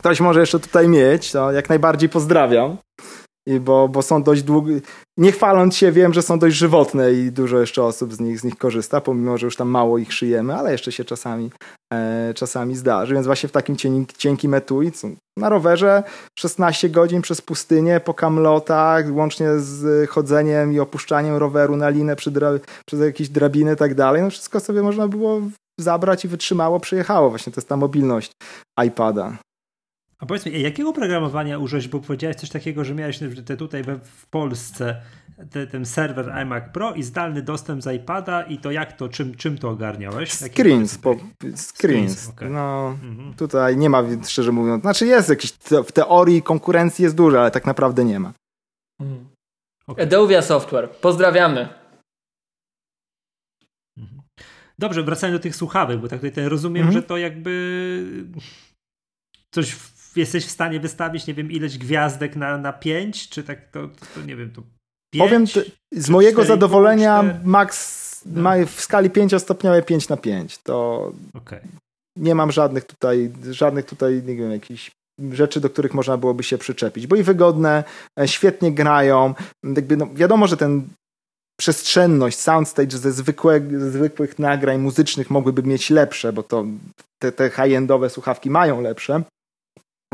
ktoś może jeszcze tutaj mieć, to jak najbardziej pozdrawiam. I bo, bo są dość długie. Nie chwaląc się, wiem, że są dość żywotne i dużo jeszcze osób z nich, z nich korzysta, pomimo, że już tam mało ich szyjemy, ale jeszcze się czasami, e, czasami zdarzy. Więc właśnie w takim cienkim etui, na rowerze 16 godzin przez pustynię, po kamlotach, łącznie z chodzeniem i opuszczaniem roweru na linę przy dra, przez jakieś drabiny i tak dalej, no wszystko sobie można było zabrać i wytrzymało, przyjechało. Właśnie to jest ta mobilność iPada. A powiedz mi, jakiego oprogramowania użyłeś, bo powiedziałeś coś takiego, że miałeś te tutaj we, w Polsce te, ten serwer iMac Pro i zdalny dostęp z iPada i to jak to, czym, czym to ogarniałeś? Screens, po, screens. screens okay. No, mhm. tutaj nie ma, szczerze mówiąc, znaczy jest jakiś, w teorii konkurencji jest dużo, ale tak naprawdę nie ma. Mhm. Okay. Adobe Software, pozdrawiamy. Mhm. Dobrze, wracając do tych słuchawek, bo tak tutaj rozumiem, mhm. że to jakby coś jesteś w stanie wystawić, nie wiem, ileś gwiazdek na, na pięć, czy tak to, to, nie wiem, to pięć, Powiem, z mojego zadowolenia 4? max no. ma w skali pięciostopniowej 5 na 5. To okay. nie mam żadnych tutaj, żadnych tutaj, nie wiem, jakichś rzeczy, do których można byłoby się przyczepić, bo i wygodne, e, świetnie grają. Jakby, no, wiadomo, że ten przestrzenność, soundstage ze, zwykłe, ze zwykłych nagrań muzycznych mogłyby mieć lepsze, bo to te, te high-endowe słuchawki mają lepsze,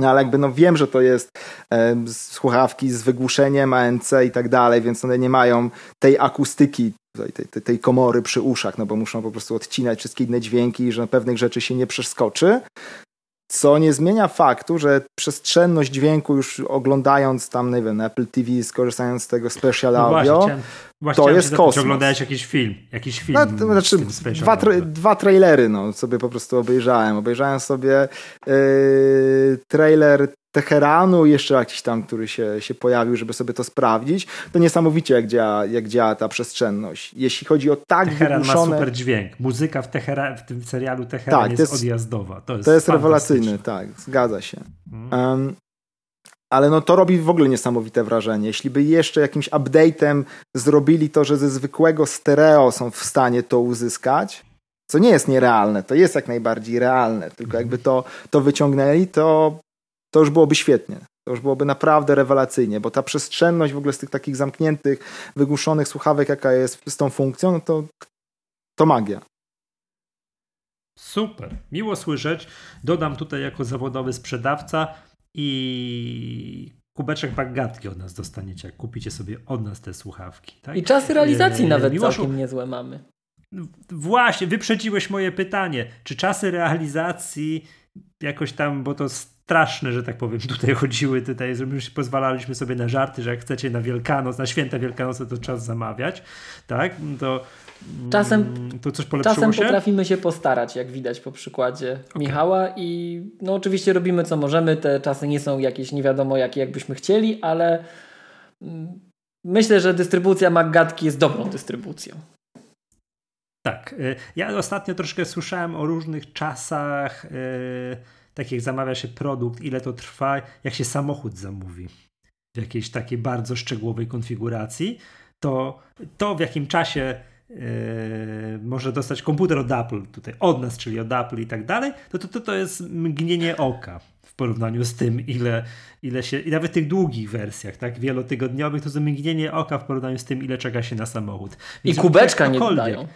no ale jakby no wiem, że to jest e, słuchawki z wygłuszeniem ANC i tak dalej, więc one nie mają tej akustyki, tej, tej, tej komory przy uszach, no bo muszą po prostu odcinać wszystkie inne dźwięki, że pewnych rzeczy się nie przeskoczy. Co nie zmienia faktu, że przestrzenność dźwięku już oglądając tam, nie wiem, Apple TV, skorzystając z tego special no audio, właśnie, właśnie to jest kosmos. Czy oglądałeś jakiś film? Jakiś film no, to znaczy, dwa, tra dwa trailery no, sobie po prostu obejrzałem. Obejrzałem sobie yy, trailer Teheranu, jeszcze jakiś tam, który się, się pojawił, żeby sobie to sprawdzić, to niesamowicie jak działa, jak działa ta przestrzenność. Jeśli chodzi o tak Teheran wygłuszone... ma super dźwięk. Muzyka w, Teheran, w tym serialu Teheran tak, jest, jest, odjazdowa. To jest, to jest rewelacyjny, tak, zgadza się. Um, ale no to robi w ogóle niesamowite wrażenie. Jeśli by jeszcze jakimś update'em zrobili to, że ze zwykłego stereo są w stanie to uzyskać, co nie jest nierealne, to jest jak najbardziej realne, tylko jakby to, to wyciągnęli, to to już byłoby świetnie. To już byłoby naprawdę rewelacyjnie, bo ta przestrzenność w ogóle z tych takich zamkniętych, wygłuszonych słuchawek, jaka jest z tą funkcją, no to, to magia. Super, miło słyszeć. Dodam tutaj jako zawodowy sprzedawca i kubeczek bagatki od nas dostaniecie, jak kupicie sobie od nas te słuchawki. Tak? I czasy realizacji e, nawet Miłoszu... całkiem niezłe mamy. Właśnie, wyprzedziłeś moje pytanie. Czy czasy realizacji jakoś tam, bo to straszne, że tak powiem, tutaj chodziły, tutaj pozwalaliśmy sobie na żarty, że jak chcecie na Wielkanoc, na święta Wielkanoce to czas zamawiać, tak, to Czasem, mm, to coś czasem się? potrafimy się postarać, jak widać po przykładzie okay. Michała i no oczywiście robimy co możemy, te czasy nie są jakieś nie wiadomo jakie jakbyśmy chcieli, ale mm, myślę, że dystrybucja Maggatki jest dobrą dystrybucją. Tak. Y, ja ostatnio troszkę słyszałem o różnych czasach y, tak jak zamawia się produkt, ile to trwa, jak się samochód zamówi w jakiejś takiej bardzo szczegółowej konfiguracji, to to w jakim czasie yy, może dostać komputer od Apple, tutaj od nas, czyli od Apple i tak dalej, to to, to, to jest mgnienie oka w porównaniu z tym, ile, ile się, i nawet w tych długich wersjach, tak, wielotygodniowych, to jest mgnienie oka w porównaniu z tym, ile czeka się na samochód. Więc I kubeczka nie dodają.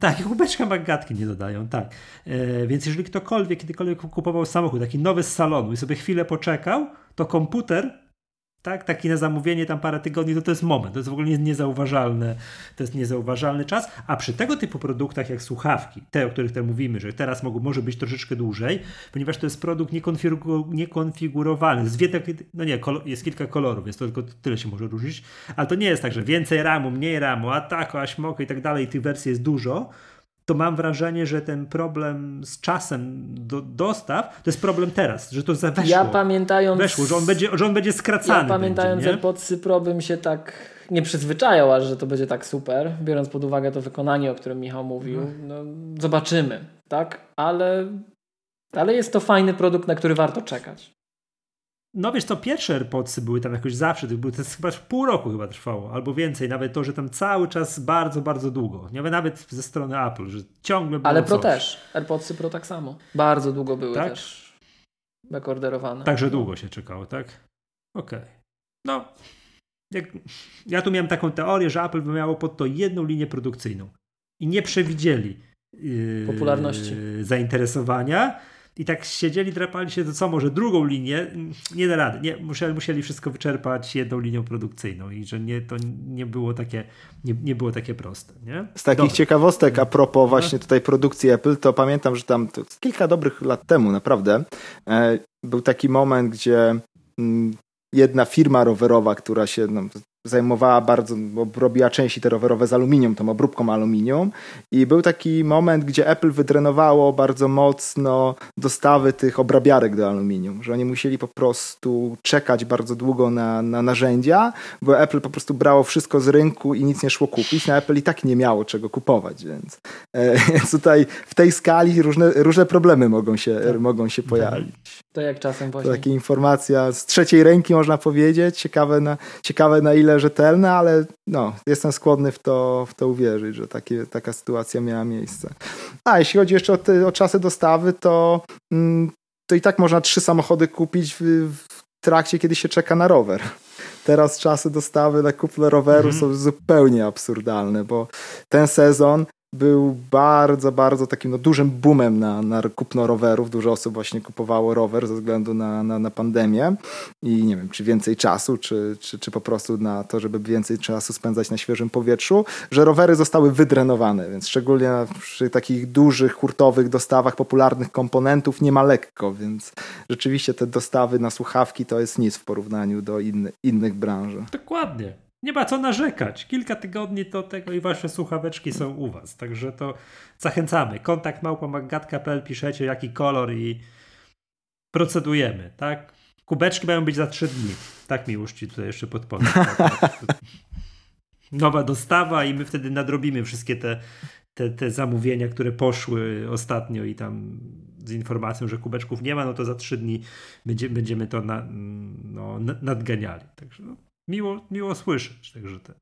Tak, kubeczka magatki nie dodają, tak. E, więc jeżeli ktokolwiek kiedykolwiek kupował samochód, taki nowy z salonu i sobie chwilę poczekał, to komputer tak, taki na zamówienie tam parę tygodni, to to jest moment, to jest w ogóle niezauważalne, to jest niezauważalny czas, a przy tego typu produktach jak słuchawki, te, o których tutaj mówimy, że teraz mogą, może być troszeczkę dłużej, ponieważ to jest produkt niekonfigu, niekonfigurowalny, jest, no nie, jest kilka kolorów, więc to tylko tyle się może różnić, ale to nie jest tak, że więcej ramu, mniej ramu, a tak, a śmoko i tak dalej, tych wersji jest dużo, to mam wrażenie, że ten problem z czasem do, dostaw to jest problem teraz, że to weszło. Ja pamiętając... Weszło, że on będzie, że on będzie skracany. Ja pamiętając będzie, AirPodsy Pro bym się tak nie przyzwyczajał, aż że to będzie tak super, biorąc pod uwagę to wykonanie, o którym Michał mówił. No, zobaczymy, tak? Ale, ale jest to fajny produkt, na który warto czekać. No wiesz, to pierwsze AirPodsy były tam jakoś zawsze, to, były, to chyba pół roku chyba trwało, albo więcej, nawet to, że tam cały czas bardzo, bardzo długo, nawet ze strony Apple, że ciągle było Ale Pro coś. też, AirPodsy Pro tak samo, bardzo długo były tak? też backorderowane. Także no. długo się czekało, tak? Okej. Okay. No, jak, ja tu miałem taką teorię, że Apple by miało pod to jedną linię produkcyjną i nie przewidzieli yy, popularności, zainteresowania, i tak siedzieli, drapali się, to co, może drugą linię? Nie da rady. Nie, musieli, musieli wszystko wyczerpać jedną linią produkcyjną i że nie, to nie było takie, nie, nie było takie proste. Nie? Z takich Dobry. ciekawostek a propos no. właśnie tutaj produkcji Apple, to pamiętam, że tam kilka dobrych lat temu naprawdę e, był taki moment, gdzie mm, jedna firma rowerowa, która się no, zajmowała bardzo, robiła części te rowerowe z aluminium, tą obróbką aluminium i był taki moment, gdzie Apple wydrenowało bardzo mocno dostawy tych obrabiarek do aluminium, że oni musieli po prostu czekać bardzo długo na, na narzędzia, bo Apple po prostu brało wszystko z rynku i nic nie szło kupić, na Apple i tak nie miało czego kupować, więc, e, tutaj w tej skali różne, różne problemy mogą się, tak. mogą się pojawić. To jak czasem właśnie. To taka informacja z trzeciej ręki można powiedzieć, ciekawe na, ciekawe na ile rzetelne, ale no, jestem skłonny w to, w to uwierzyć, że takie, taka sytuacja miała miejsce. A jeśli chodzi jeszcze o, te, o czasy dostawy, to, mm, to i tak można trzy samochody kupić w, w trakcie, kiedy się czeka na rower. Teraz czasy dostawy na kupno roweru mhm. są zupełnie absurdalne, bo ten sezon był bardzo, bardzo takim no, dużym boomem na, na kupno rowerów. Dużo osób właśnie kupowało rower ze względu na, na, na pandemię i nie wiem, czy więcej czasu, czy, czy, czy po prostu na to, żeby więcej czasu spędzać na świeżym powietrzu, że rowery zostały wydrenowane, więc szczególnie przy takich dużych, hurtowych dostawach popularnych komponentów nie ma lekko, więc rzeczywiście te dostawy na słuchawki to jest nic w porównaniu do inny, innych branż. Dokładnie nie ma co narzekać. Kilka tygodni do tego i wasze słuchaweczki są u was. Także to zachęcamy. Kontakt małpa.magatka.pl piszecie jaki kolor i procedujemy, tak? Kubeczki mają być za trzy dni. Tak mi już ci tutaj jeszcze podpowiem. Nowa dostawa i my wtedy nadrobimy wszystkie te, te, te zamówienia, które poszły ostatnio i tam z informacją, że kubeczków nie ma, no to za trzy dni będzie, będziemy to na, no, nadganiali. Także no, miło, miło słyszeć. Także te,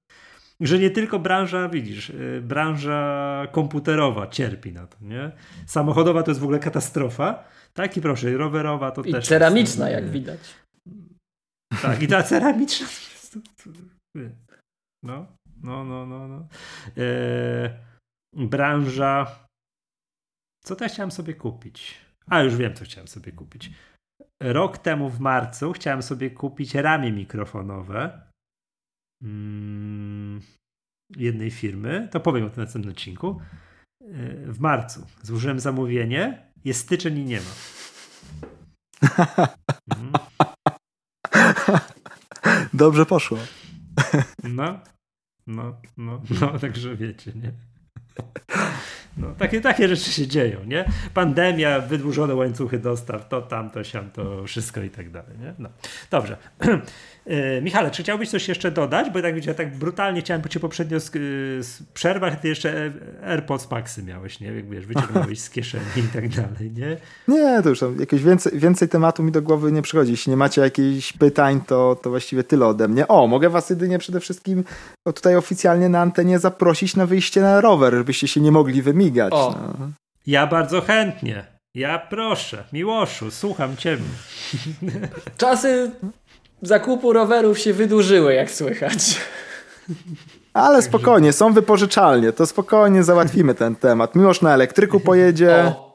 że nie tylko branża, widzisz, y, branża komputerowa cierpi na to, nie? Samochodowa to jest w ogóle katastrofa. Tak i proszę, rowerowa to I też. ceramiczna, jest, jak widać. Tak, i ta ceramiczna. No, no, no, no. no. E, branża. Co też chciałem sobie kupić? A, już wiem, co chciałem sobie kupić rok temu w marcu chciałem sobie kupić ramię mikrofonowe mm, jednej firmy. To powiem o tym na następnym odcinku. Y, w marcu złożyłem zamówienie. Jest styczeń i nie ma. Dobrze poszło. No, no, no, no, także wiecie, nie? No, takie, takie rzeczy się dzieją, nie? Pandemia, wydłużone łańcuchy dostaw, to tamto, to wszystko i tak dalej, nie? No. Dobrze. E, Michale, czy chciałbyś coś jeszcze dodać? Bo tak ja tak brutalnie chciałem cię poprzednio przerwać, ty jeszcze AirPods Maxy miałeś, nie? Jak wiesz, wyciągnąłeś z kieszeni i tak dalej, nie? Nie, to już jakieś więcej, więcej tematu mi do głowy nie przychodzi. Jeśli nie macie jakichś pytań, to, to właściwie tyle ode mnie. O, mogę was jedynie przede wszystkim tutaj oficjalnie na antenie zaprosić na wyjście na rower, żebyście się nie mogli O, no. Ja bardzo chętnie. Ja proszę, Miłoszu, słucham ciebie. Czasy zakupu rowerów się wydłużyły, jak słychać. Ale spokojnie, są wypożyczalnie, to spokojnie załatwimy ten temat. Miłosz na elektryku pojedzie, o.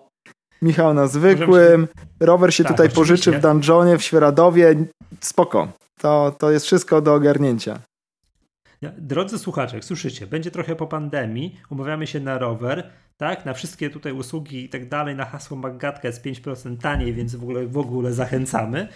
Michał na zwykłym, rower się tak, tutaj pożyczy w dungeonie w Świeradowie, spoko. to, to jest wszystko do ogarnięcia. Drodzy słuchacze, jak słyszycie, będzie trochę po pandemii, umawiamy się na rower, tak, na wszystkie tutaj usługi i tak dalej, na hasło Magatka jest 5% taniej, więc w ogóle, w ogóle zachęcamy.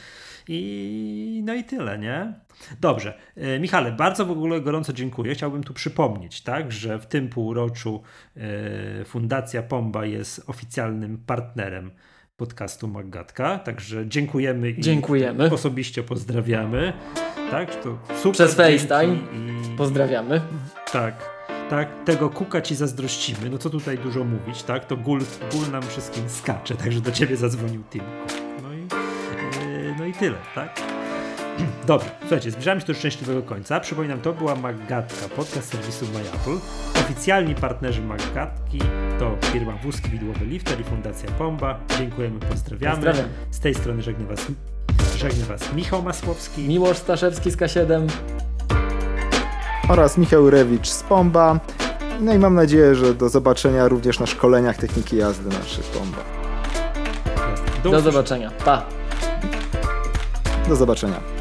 I no i tyle, nie? Dobrze. E, Michale, bardzo w ogóle gorąco dziękuję. Chciałbym tu przypomnieć, tak, że w tym półroczu e, Fundacja Pomba jest oficjalnym partnerem podcastu Magatka, także dziękujemy i dziękujemy. osobiście pozdrawiamy. Tak, to super. Przez FaceTime i... pozdrawiamy. Tak. Tak, tego kuka ci zazdrościmy. No co tutaj dużo mówić, tak? To gul, gul nam wszystkim skacze, także do ciebie zadzwonił Timku no i tyle, tak? Dobrze, słuchajcie, zbliżamy się do szczęśliwego końca. Przypominam, to była Maggatka, podcast serwisu MyApple. Oficjalni partnerzy Maggatki to firma Wózki Widłowy Lifter i Fundacja Pomba. Dziękujemy, pozdrawiamy. Pozdrawiam. Z tej strony żegna was, żegna was Michał Masłowski. Miłosz Staszewski z K7. Oraz Michał Rewicz z Pomba. No i mam nadzieję, że do zobaczenia również na szkoleniach techniki jazdy naszych Pomba. Do, do zobaczenia. Pa! Do zobaczenia.